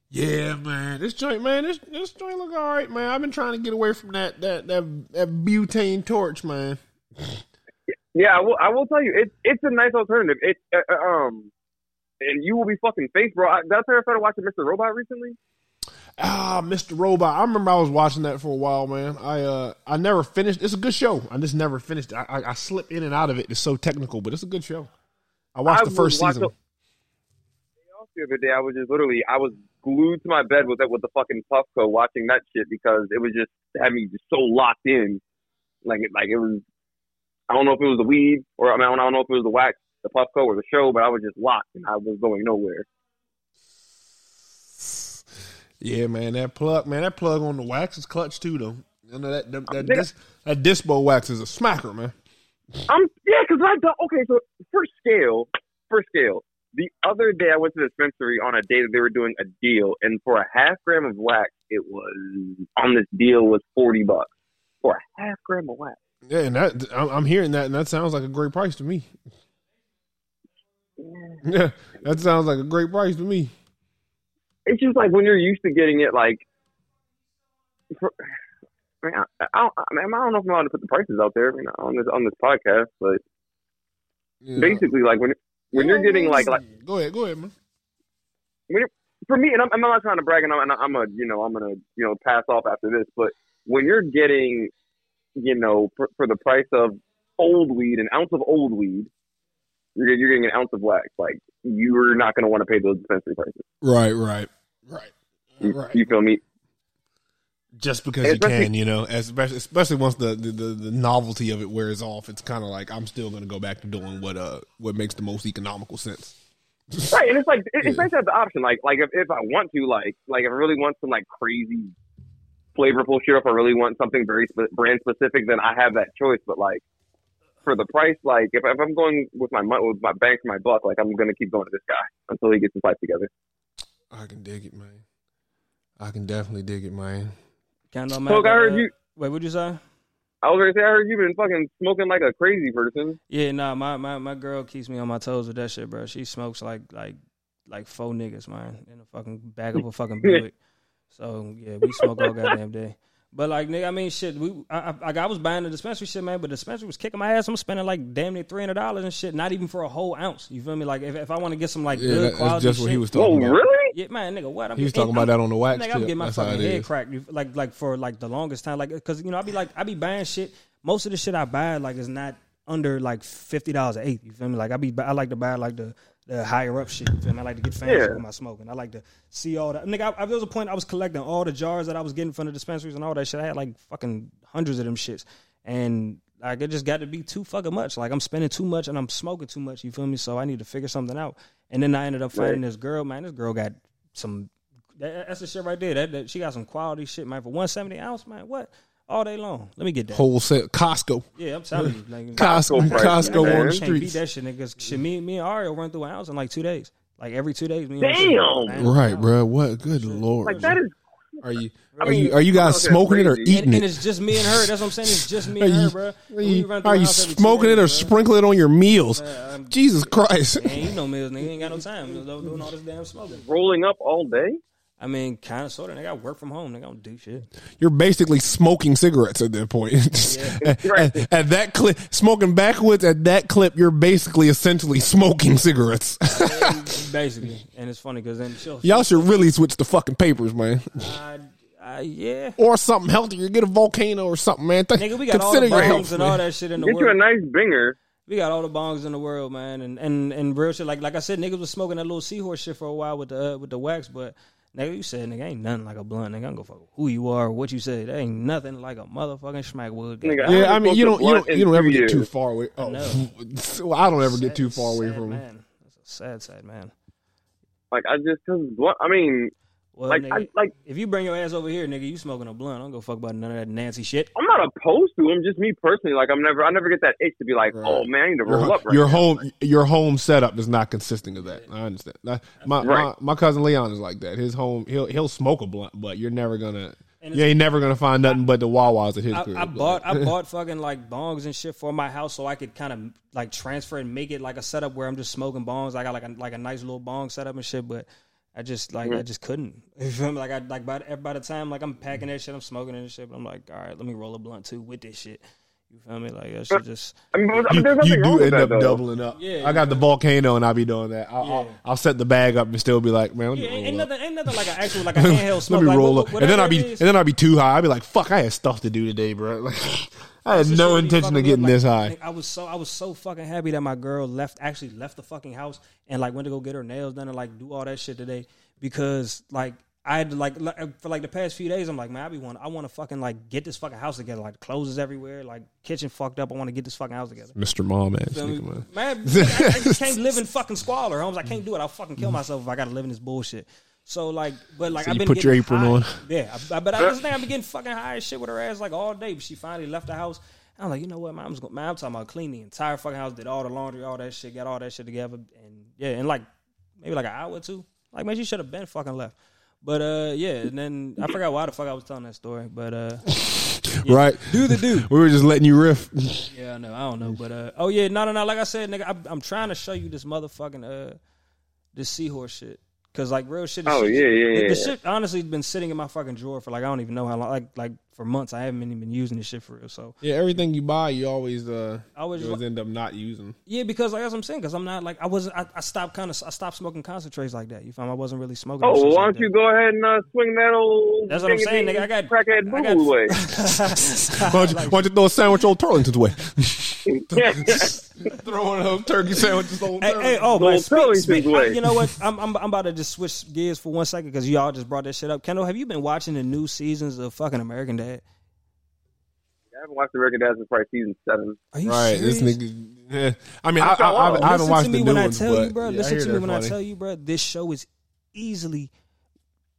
Speaker 1: Yeah, man. This joint, man, this this joint look all right, man. I've been trying to get away from that that that, that butane torch, man. [laughs]
Speaker 4: Yeah, I will. I will tell you, it's it's a nice alternative. It uh, uh, um, and you will be fucking face, bro. I, that's why I started watching Mr. Robot recently.
Speaker 1: Ah, Mr. Robot. I remember I was watching that for a while, man. I uh I never finished. It's a good show. I just never finished. I I, I slip in and out of it. It's so technical, but it's a good show. I watched
Speaker 4: I
Speaker 1: the first
Speaker 4: was
Speaker 1: season.
Speaker 4: The other day, I was just literally, I was glued to my bed with it with the fucking Puffco watching that shit because it was just had me just so locked in, like it, like it was. I don't know if it was the weed or I mean I don't know if it was the wax, the Puffco or the show, but I was just locked and I was going nowhere.
Speaker 1: Yeah, man, that plug, man, that plug on the wax is clutch too, though. You know that that that, dis, that dispo wax is a smacker, man.
Speaker 4: I'm yeah, because I don't. Okay, so for scale, for scale, the other day I went to the dispensary on a day that they were doing a deal, and for a half gram of wax, it was on this deal was forty bucks for a half gram of wax.
Speaker 1: Yeah, and that I'm, I'm hearing that, and that sounds like a great price to me. [laughs] Yeah, that sounds like a great price to me.
Speaker 4: It's just like when you're used to getting it, like. For, I, mean, I, I, don't, I, mean, I don't know if I'm allowed to put the prices out there you know, on this on this podcast, but
Speaker 1: Yeah.
Speaker 4: basically, like when when you're getting like like
Speaker 1: go ahead, go ahead, man.
Speaker 4: When for me, and I'm, I'm not trying to brag, and I'm, I'm a, you know, I'm gonna, you know, pass off after this. But when you're getting, you know, for, for the price of old weed, an ounce of old weed, you're, you're getting an ounce of wax. Like you're not gonna want to pay those dispensary prices.
Speaker 1: Right, right, right,
Speaker 4: You,
Speaker 1: right.
Speaker 4: you feel me?
Speaker 1: Just because you can, you know, especially especially once the the, the, novelty of it wears off, it's kind of like I'm still going to go back to doing what uh what makes the most economical sense. [laughs]
Speaker 4: Right, and it's like it, it's
Speaker 1: Yeah.
Speaker 4: nice to have the option. Like, like if, if I want to, like, like if I really want some like crazy flavorful shit, if I really want something very spe- brand specific, then I have that choice. But like for the price, like if, if I'm going with my mon- with my bank for my buck, like I'm gonna keep going to this guy until he gets his life together.
Speaker 1: I can dig it, man. I can definitely dig it, man.
Speaker 3: Kind of
Speaker 4: Look, I heard you.
Speaker 3: Wait, what'd you say?
Speaker 4: I was gonna say I heard you've been fucking smoking like a crazy person.
Speaker 3: Yeah, nah, my, my, my girl keeps me on my toes with that shit, bro. She smokes like like like four niggas, man, in a fucking back of a fucking [laughs] Buick. So yeah, we smoke all goddamn day. But like nigga, I mean shit, we I, I, like I was buying the dispensary shit, man, but the dispensary was kicking my ass. I'm spending like damn near three hundred dollars and shit, not even for a whole ounce. You feel me? Like if, if I want to get some like
Speaker 1: Yeah,
Speaker 3: good
Speaker 1: that, that's
Speaker 3: quality
Speaker 1: just
Speaker 3: shit,
Speaker 1: what he was
Speaker 4: Whoa,
Speaker 1: talking about.
Speaker 4: really?
Speaker 3: yeah, man, nigga, what? I'm
Speaker 1: He was talking about that on the wax
Speaker 3: Nigga,
Speaker 1: tip.
Speaker 3: I'm getting my
Speaker 1: That's how
Speaker 3: fucking head
Speaker 1: is.
Speaker 3: cracked. Like like for like the longest time, like because you know I be like I be buying shit. Most of the shit I buy like is not under like fifty dollars a eighth. You feel me? Like I be I like to buy like the the higher up shit. You feel me? I like to get fancy
Speaker 4: Yeah.
Speaker 3: with my smoking. I like to see all that. Nigga, I, I, there was a point I was collecting all the jars that I was getting from the dispensaries and all that shit. I had like fucking hundreds of them shits, and like it just got to be too fucking much. Like I'm spending too much and I'm smoking too much. You feel me? So I need to figure something out. And then I ended up finding this girl. Man, this girl got some that, that's the shit right there. That, that she got some quality shit, man. For one seventy ounce, man. What? All day long. Let me get that.
Speaker 1: Wholesale Costco,
Speaker 3: yeah, I'm telling you. Like, [laughs]
Speaker 1: Costco,
Speaker 4: prices,
Speaker 1: Costco on the
Speaker 3: you can't beat that shit, nigga. Shit, me, me and Ario run through an ounce in like two days. Like every two days. Me and
Speaker 4: Damn.
Speaker 3: Damn.
Speaker 1: Right, bro. What? Good lord.
Speaker 4: Like that is.
Speaker 1: Are you
Speaker 4: I
Speaker 1: are
Speaker 4: mean,
Speaker 1: you are you guys smoking it or eating
Speaker 3: And, and it's just me and her. That's what I'm saying. It's just me
Speaker 1: Are
Speaker 3: and her, bro.
Speaker 1: are you, are you
Speaker 3: ounce every two
Speaker 1: smoking it or
Speaker 3: bro.
Speaker 1: sprinkling it on your meals?
Speaker 3: I'm-
Speaker 1: Jesus [laughs] Christ.
Speaker 3: Man, you know, Mills, nigga ain't got no time. Nigga, doing all this damn smoking.
Speaker 4: rolling up all day.
Speaker 3: I mean, kind of, sort of. Nigga, I work from home. Nigga, I don't do shit.
Speaker 1: You're basically smoking cigarettes at that point. [laughs] at, at- at that clip, smoking backwards at that clip, you're basically essentially smoking cigarettes. [laughs]
Speaker 3: Basically. And it's funny because then she'll.
Speaker 1: Y'all should really switch the fucking papers, man,
Speaker 3: Uh, uh, yeah.
Speaker 1: or something healthier. Get a volcano or something, man. Th-
Speaker 3: Nigga, we got all the
Speaker 1: your
Speaker 3: bongs and
Speaker 1: man.
Speaker 3: all that shit in the
Speaker 4: Get you a nice binger.
Speaker 3: We got all the bongs in the world, man, and and and real shit. Like like I said, niggas was smoking that little seahorse shit for a while with the uh, with the wax, but nigga, you said nigga ain't nothing like a blunt. Nigga, I'm gonna fuck who you are, what you say. There ain't nothing like a motherfucking schmackwood.
Speaker 4: Nigga,
Speaker 1: Yeah, I
Speaker 4: haven't
Speaker 1: mean, you don't, you don't, you don't ever
Speaker 4: two
Speaker 1: get too far away. Oh,
Speaker 3: know. [laughs]
Speaker 1: well, I don't ever get too far away from.
Speaker 3: man. That's a sad, sad man.
Speaker 4: Like I just cause blunt. I mean,
Speaker 3: Well,
Speaker 4: like
Speaker 3: nigga,
Speaker 4: I like
Speaker 3: if you bring your ass over here, nigga, you smoking a blunt. I don't go fuck about none of that Nancy shit.
Speaker 4: I'm not opposed to him. Just me personally. Like I'm never. I never get that itch to be like,
Speaker 1: Right.
Speaker 4: oh man, I need to
Speaker 1: Your,
Speaker 4: up right
Speaker 1: your
Speaker 4: now.
Speaker 1: home, your home setup is not consisting of that. I understand. My, my
Speaker 4: Right.
Speaker 1: my cousin Leon is like that. His home, he'll he'll smoke a blunt, but you're never gonna,
Speaker 3: And
Speaker 1: you ain't never gonna find nothing but the Wawas at his
Speaker 3: I,
Speaker 1: crib.
Speaker 3: I bought I [laughs] bought fucking like bongs and shit for my house so I could kind of like transfer and make it like a setup where I'm just smoking bongs. I got like a like a nice little bong setup and shit, but I just like I just couldn't. [laughs] You feel me? Like I like by by the time like I'm packing that shit, I'm smoking and shit. But I'm like, all right, let me roll a blunt too with this shit. You feel me? Like that shit just.
Speaker 4: I mean, I
Speaker 1: You,
Speaker 4: mean, there's nothing
Speaker 1: you do end up
Speaker 4: though.
Speaker 1: doubling up.
Speaker 3: Yeah,
Speaker 1: I got the volcano and I'll be doing that. I'll, I'll, I'll set the bag up and still be like, man, let me
Speaker 3: Yeah, ain't,
Speaker 1: roll
Speaker 3: ain't
Speaker 1: up.
Speaker 3: nothing, ain't nothing like an actual like [laughs] a handheld smoke.
Speaker 1: Let me
Speaker 3: like,
Speaker 1: roll
Speaker 3: what-
Speaker 1: up, and then I'll be,
Speaker 3: it
Speaker 1: and then I'll be too high. I'll be like, "Fuck, I had stuff to do today, bro." [laughs] Like, I had no intention of getting
Speaker 3: with,
Speaker 1: this
Speaker 3: like,
Speaker 1: high.
Speaker 3: I was so I was so fucking happy that my girl left actually left the fucking house and like went to go get her nails done and like do all that shit today because like I had to like, like uh, for like the past few days I'm like man I be want I want to fucking like get this fucking house together like clothes is everywhere like kitchen fucked up I want to get this fucking house together.
Speaker 1: Mr. Mom, man,
Speaker 3: Feel me?
Speaker 1: nigga, man.
Speaker 3: Man, I, I just can't [laughs] live in fucking squalor. Homes, I can't do it. I'll fucking kill myself if I gotta live in this bullshit. So like, but like
Speaker 1: So
Speaker 3: I've
Speaker 1: you
Speaker 3: been
Speaker 1: put your apron
Speaker 3: high.
Speaker 1: on.
Speaker 3: Yeah, I, but I just think I've been getting fucking high as shit with her ass like all day. But she finally left the house. I'm like, you know what, mom's I'm going. Man, I'm talking about cleaning the entire fucking house, did all the laundry, all that shit, got all that shit together, and yeah, and like maybe like an hour or two. Like, man, she should have been fucking left. But uh, yeah, and then I forgot why the fuck I was telling that story. But uh, [laughs]
Speaker 1: Right?
Speaker 3: do the do.
Speaker 1: We were just letting you riff. [laughs]
Speaker 3: Yeah, I know. I don't know, but uh, oh yeah, no, no, no. Like I said, nigga, I, I'm trying to show you this motherfucking uh, this seahorse shit. Cause like real shit.
Speaker 4: Oh, yeah, yeah, yeah,
Speaker 3: The shit honestly been sitting in my fucking drawer for like I don't even know how long. Like like for months, I haven't even been using this shit for real. So
Speaker 1: Yeah, everything you buy, you always uh,
Speaker 3: I always-
Speaker 1: you always end up not using.
Speaker 3: yeah, because like that's what I'm saying. Cause I'm not like I wasn't. I, I stopped kind of. I stopped smoking concentrates like that. You find I wasn't really smoking.
Speaker 4: Oh,
Speaker 3: that
Speaker 4: well,
Speaker 3: shit
Speaker 4: why don't you go ahead and uh, swing that old
Speaker 3: That's what I'm saying, nigga. I got-
Speaker 4: crackhead
Speaker 3: I got-
Speaker 4: boo away. [laughs]
Speaker 1: Why don't, you, why don't you throw a sandwich on Turlington's way? [laughs] throw one of those turkey sandwiches on
Speaker 3: Hey, hey, oh,
Speaker 4: Don't
Speaker 3: man, speak, speak,
Speaker 4: way.
Speaker 3: I- you know what? I'm, I'm I'm about to just switch gears for one second because y'all just brought that shit up. Kendall, have you been watching the new seasons of fucking American Dad?
Speaker 4: I haven't watched the American Dad since probably season seven.
Speaker 3: Are you
Speaker 1: Right,
Speaker 3: serious?
Speaker 1: this nigga. Yeah. I mean, I, I,
Speaker 4: I'm so-
Speaker 1: I, I haven't
Speaker 3: Listen
Speaker 1: watched
Speaker 3: to me when
Speaker 1: new
Speaker 3: I
Speaker 1: ones,
Speaker 3: tell you, bro.
Speaker 1: yeah,
Speaker 3: Listen to me
Speaker 1: they're
Speaker 3: when I tell you, bro. This show is easily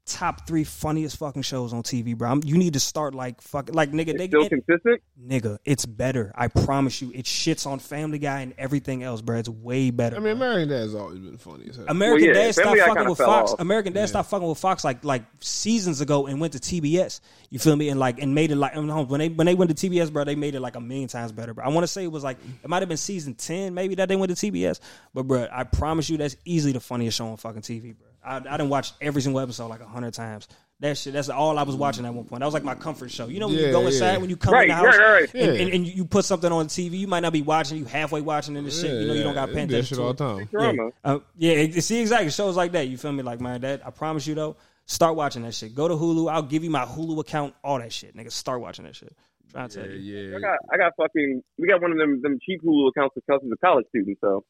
Speaker 3: top three funniest fucking shows on TV, bro. I'm, you need to start like fucking like nigga.
Speaker 4: It's
Speaker 3: They
Speaker 4: still
Speaker 3: get,
Speaker 4: consistent.
Speaker 3: nigga. It's better. I promise you. It shits on Family Guy and everything else, bro. It's way better.
Speaker 1: I mean,
Speaker 3: bro.
Speaker 1: American Dad's always been funny as hell.
Speaker 3: American
Speaker 4: Well, yeah,
Speaker 3: Dad stopped
Speaker 4: Guy
Speaker 3: fucking with Fox.
Speaker 4: off.
Speaker 3: American Dad stopped fucking with Fox like like seasons ago and went to TBS. You feel me? And like and made it like I mean, um, when they when they went to TBS, bro, they made it like a million times better. Bro, I want to say it was like it might have been season ten, maybe that they went to TBS. But bro, I promise you, that's easily the funniest show on fucking TV, bro. I, I didn't watch every single episode like a hundred times. That shit, that's all I was watching at one point. That was like my comfort show. You know when
Speaker 1: Yeah,
Speaker 3: you go inside,
Speaker 1: yeah.
Speaker 3: when you come
Speaker 4: Right,
Speaker 3: in the house,
Speaker 4: right, right, right.
Speaker 3: And,
Speaker 1: Yeah.
Speaker 3: and, and you put something on TV, you might not be watching. You halfway watching and this shit. You know you don't got
Speaker 1: yeah,
Speaker 3: paying
Speaker 1: they do that
Speaker 3: attention
Speaker 1: shit all the time.
Speaker 4: Drama.
Speaker 3: Yeah, uh, yeah. it- See, exactly. Shows like that. You feel me? Like man, that I promise you though. Start watching that shit. Go to Hulu. I'll give you my Hulu account. All that shit, nigga. Start watching that shit. Trying to tell you.
Speaker 1: Yeah,
Speaker 4: I got, I got fucking. We got one of them, them cheap Hulu accounts for Chelsea's a college student. So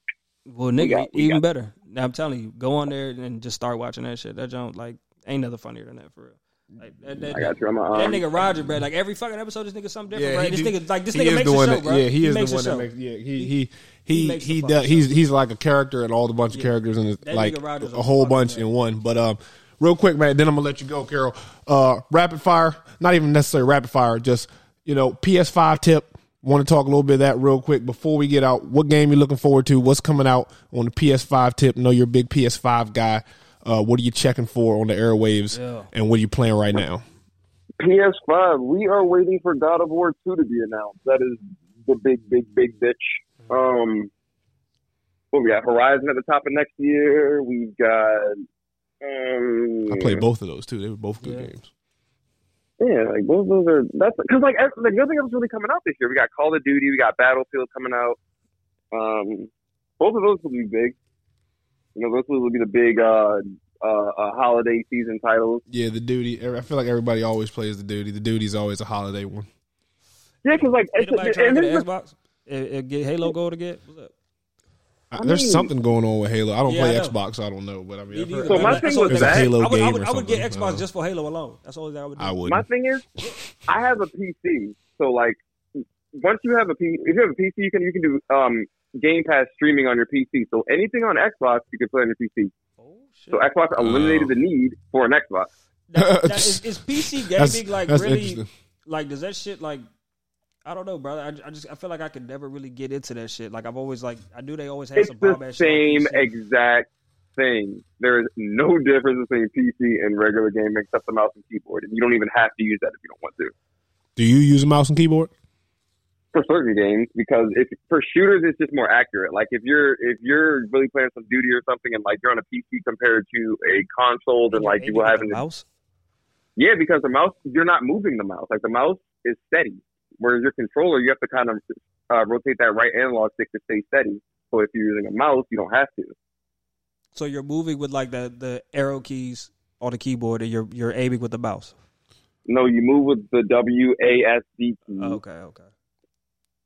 Speaker 3: Well, nigga,
Speaker 4: got- we
Speaker 3: even
Speaker 4: got-
Speaker 3: better. Now I'm telling you, go on there and just start watching that shit. That junk like ain't nothing funnier than that for real. Like, that, that,
Speaker 4: I got you. I'm a,
Speaker 3: that
Speaker 4: um,
Speaker 3: nigga Roger, bro. Like every fucking episode, this nigga something different,
Speaker 1: Yeah,
Speaker 3: bro.
Speaker 1: he
Speaker 3: This
Speaker 1: do-
Speaker 3: nigga, like this nigga
Speaker 1: is
Speaker 3: makes
Speaker 1: the
Speaker 3: a
Speaker 1: one
Speaker 3: show,
Speaker 1: that,
Speaker 3: bro.
Speaker 1: Yeah, he, is the one that makes. Yeah, he he he
Speaker 3: makes the
Speaker 1: he
Speaker 3: fucking
Speaker 1: does,
Speaker 3: show.
Speaker 1: he's he's like a character and all the bunch of characters and
Speaker 3: That
Speaker 1: like a whole bunch
Speaker 3: great.
Speaker 1: in one. But um, real quick, man. Then I'm gonna let you go, Carol. Uh, rapid fire. Not even necessarily rapid fire. Just you know, PS5 tip. Want to talk a little bit of that real quick before we get out. What game you looking forward to? What's coming out on the PS5 tip? Know you're a big PS5 guy. Uh, what are you checking for on the airwaves?
Speaker 3: Yeah.
Speaker 1: And what are you playing right now?
Speaker 4: PS5. We are waiting for God of War 2 to be announced. That is the big, big, big bitch. Um, what we got? Horizon at the top of next year. We've got. Um,
Speaker 1: I played both of those too. They were both good
Speaker 3: Yeah.
Speaker 1: games.
Speaker 4: Yeah, like both of those are. That's because like ev- like nothing else really coming out this year. We got Call of Duty. We got Battlefield coming out. Um, both of those will be big. You know, those will be the big uh, uh, uh, holiday season titles.
Speaker 1: Yeah, the duty. I feel like everybody always plays the duty. The duty's always a holiday one.
Speaker 4: Yeah, because like it's,
Speaker 3: nobody trying
Speaker 4: and
Speaker 3: to
Speaker 4: this
Speaker 3: get
Speaker 4: is
Speaker 3: Xbox. It, it get Halo go to get. What's up?
Speaker 1: Uh, There's something going on with Halo. I don't
Speaker 3: Yeah,
Speaker 1: play
Speaker 3: I.
Speaker 1: Xbox, so I don't know. But I mean, heard
Speaker 4: So my
Speaker 3: That's
Speaker 4: thing
Speaker 3: the
Speaker 4: was
Speaker 3: thing I-
Speaker 4: that-
Speaker 1: Halo
Speaker 3: I would, I
Speaker 1: game
Speaker 3: would,
Speaker 1: or
Speaker 3: I would get. Xbox
Speaker 1: Uh,
Speaker 3: just for Halo alone. That's all only thing I would do.
Speaker 1: I would.
Speaker 4: My thing is, I have a PC, so like once you have a PC, if you have a PC, you can you can do um Game Pass streaming on your PC. So anything on Xbox, you can play on your PC.
Speaker 3: Oh shit!
Speaker 4: So Xbox eliminated
Speaker 1: Oh.
Speaker 4: the need for an Xbox.
Speaker 3: That- that [laughs] is, is PC
Speaker 1: That's-
Speaker 3: gaming like
Speaker 1: that's
Speaker 3: really like does that shit like I don't know, brother. I, I just I feel like I could never really get into that shit. Like I've always like I knew they always had
Speaker 4: It's
Speaker 3: some bomb
Speaker 4: the
Speaker 3: ass shit
Speaker 4: same exact thing. There is no difference between PC and regular game except the mouse and keyboard, and you don't even have to use that if you don't want to.
Speaker 1: Do you use a mouse and keyboard?
Speaker 4: for certain games because if for shooters it's just more accurate. Like if you're if you're really playing some duty or something and like you're on a PC compared to a console, then like you will have
Speaker 3: a mouse.
Speaker 4: yeah because the mouse you're not moving the mouse like the mouse is steady. Whereas your controller you have to kind of uh, rotate that right analog stick to stay steady. So if you're using a mouse, you don't have to.
Speaker 3: So you're moving with like the the arrow keys on the keyboard, and you're you're aiming with the mouse.
Speaker 4: No, you move with the W A S D key.
Speaker 3: Okay, okay.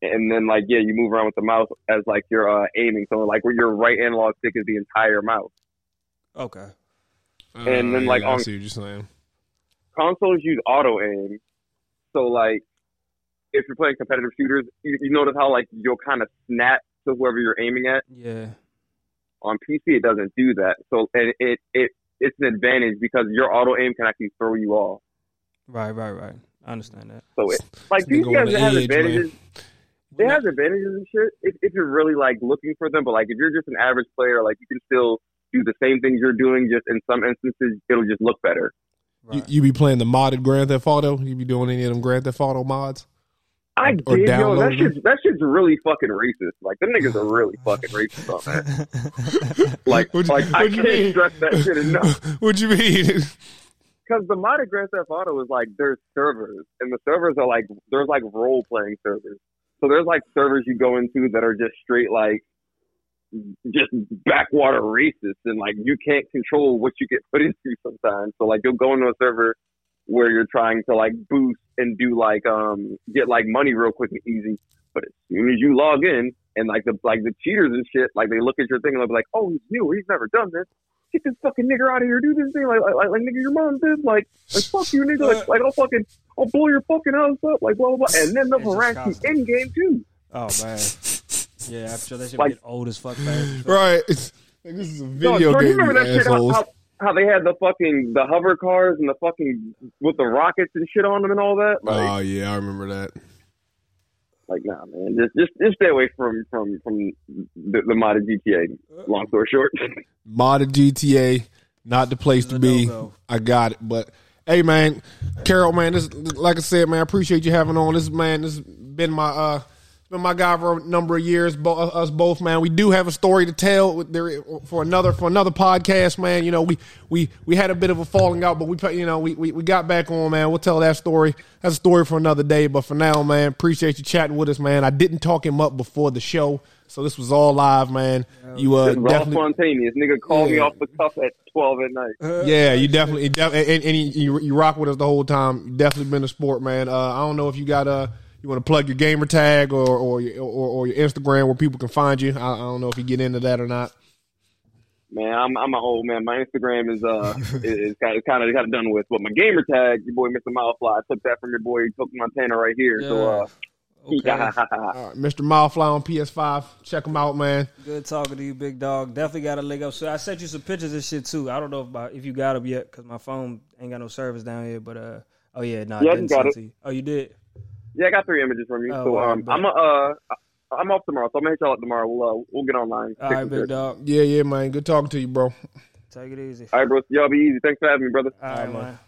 Speaker 4: and then like yeah, you move around with the mouse as like you're uh, aiming. So like where your right analog stick is the entire mouse.
Speaker 3: Okay.
Speaker 4: And then,
Speaker 1: Uh,
Speaker 4: like,
Speaker 1: yeah, I
Speaker 4: on-
Speaker 1: see what you're saying.
Speaker 4: Consoles use auto aim, so like if you're playing competitive shooters, you, you notice how like you'll kind of snap to whoever you're aiming at.
Speaker 3: Yeah.
Speaker 4: On PC, it doesn't do that. So and it it it's an advantage because your auto aim can actually throw you off.
Speaker 3: Right, right, right. I understand that.
Speaker 4: So it like
Speaker 1: Nigga
Speaker 4: PC
Speaker 1: on
Speaker 4: has,
Speaker 1: the
Speaker 4: has
Speaker 1: edge,
Speaker 4: advantages. It has advantages and shit if, if you're really like looking for them. But like if you're just an average player, like you can still do the same things you're doing. Just in some instances, it'll just look better.
Speaker 1: You, you be playing the modded Grand Theft Auto? You be doing any of them Grand Theft Auto mods?
Speaker 4: I
Speaker 1: Or
Speaker 4: did, yo. That shit's that shit's really fucking racist. Like them niggas are really fucking racist on that. [laughs] Like,
Speaker 1: you-
Speaker 4: like [laughs] I can't
Speaker 1: mean?
Speaker 4: stress that shit enough. [laughs]
Speaker 1: what you mean?
Speaker 4: Because the modded Grand Theft Auto is like there's servers, and the servers are like there's like role playing servers. So there's like servers you go into that are just straight like just backwater racist, and like you can't control what you get put into sometimes. So like you'll go into a server where you're trying to like boost and do like um get like money real quick and easy, but as soon as you log in and like the like the cheaters and shit, like they look at your thing and they'll be like, oh, he's new, he's never done this. Get this fucking nigger out of here, do this thing, like like, like, like nigga, your mom did, like like fuck you, nigga, like like I'll fucking I'll blow your fucking house up, like blah blah blah, and then they'll
Speaker 3: It's just
Speaker 4: harass you in game too.
Speaker 3: Oh man. Yeah, I'm sure that shit
Speaker 4: Like-
Speaker 3: get old as fuck fast. [laughs]
Speaker 1: right. It's, [laughs] like, this is a
Speaker 4: No,
Speaker 1: video
Speaker 4: Jordan,
Speaker 1: game,
Speaker 4: you remember
Speaker 1: you
Speaker 4: that shit? How,
Speaker 1: assholes.
Speaker 4: how, how they had the fucking the hover cars and the fucking with the rockets and shit on them and all that. Like,
Speaker 1: oh, yeah, I remember that.
Speaker 4: like nah, man, just just just stay away from from from the, the modded GTA. Long story short, [laughs]
Speaker 1: Modded GTA, not the place to be.
Speaker 3: no-go.
Speaker 1: I got it. But hey, man, Carol, man, this like I said, man, I appreciate you having on. This man, this has been my uh, it's been my guy for a number of years. Bo- us both, man. We do have a story to tell there for another for another podcast, man. You know, we we we had a bit of a falling out, but we you know we we, we got back on, man. We'll tell that story. That's a story for another day. But for now, man, appreciate you chatting with us, man. I didn't talk him up before the show. So this was all live, man. You uh,
Speaker 4: it
Speaker 1: definitely
Speaker 4: spontaneous. Nigga called me off the cuff at twelve at night.
Speaker 1: yeah, you definitely, def- and, and you, you you rock with us the whole time. You definitely been a sport, man. Uh, I don't know if you got uh you want to plug your gamer tag or or your, or, or your Instagram where people can find you. I, I don't know if you get into that or not.
Speaker 4: Man, I'm I'm an old man. My Instagram is uh is kind of kind of kind of done with, but my gamer tag, your boy Mr. Mouthfly, I took that from your boy Took Montana right here. So uh,
Speaker 3: Okay. [laughs]
Speaker 1: All right, Mr. Mouthfly on PS5. Check him out, man.
Speaker 3: Good talking to you, big dog. Definitely got a leg up. So I sent you some pictures of shit too. I don't know if, my, if you got them yet because my phone ain't got no service down here. But uh, oh yeah, no,
Speaker 4: Yeah, I
Speaker 3: I didn't
Speaker 4: got
Speaker 3: send
Speaker 4: it.
Speaker 3: to you. Oh, you did.
Speaker 4: Yeah, I got three images from you.
Speaker 3: Oh,
Speaker 4: so
Speaker 3: wow,
Speaker 4: um. I'm a, uh I'm off tomorrow, so I'm gonna hit y'all up tomorrow. We'll uh, we'll get online.
Speaker 3: All right,
Speaker 4: Take
Speaker 3: big dog.
Speaker 1: Yeah, yeah, man. Good talking to you, bro.
Speaker 3: Take it easy.
Speaker 4: All right, bro. Y'all be easy. Thanks for having me, brother.
Speaker 3: All right, man.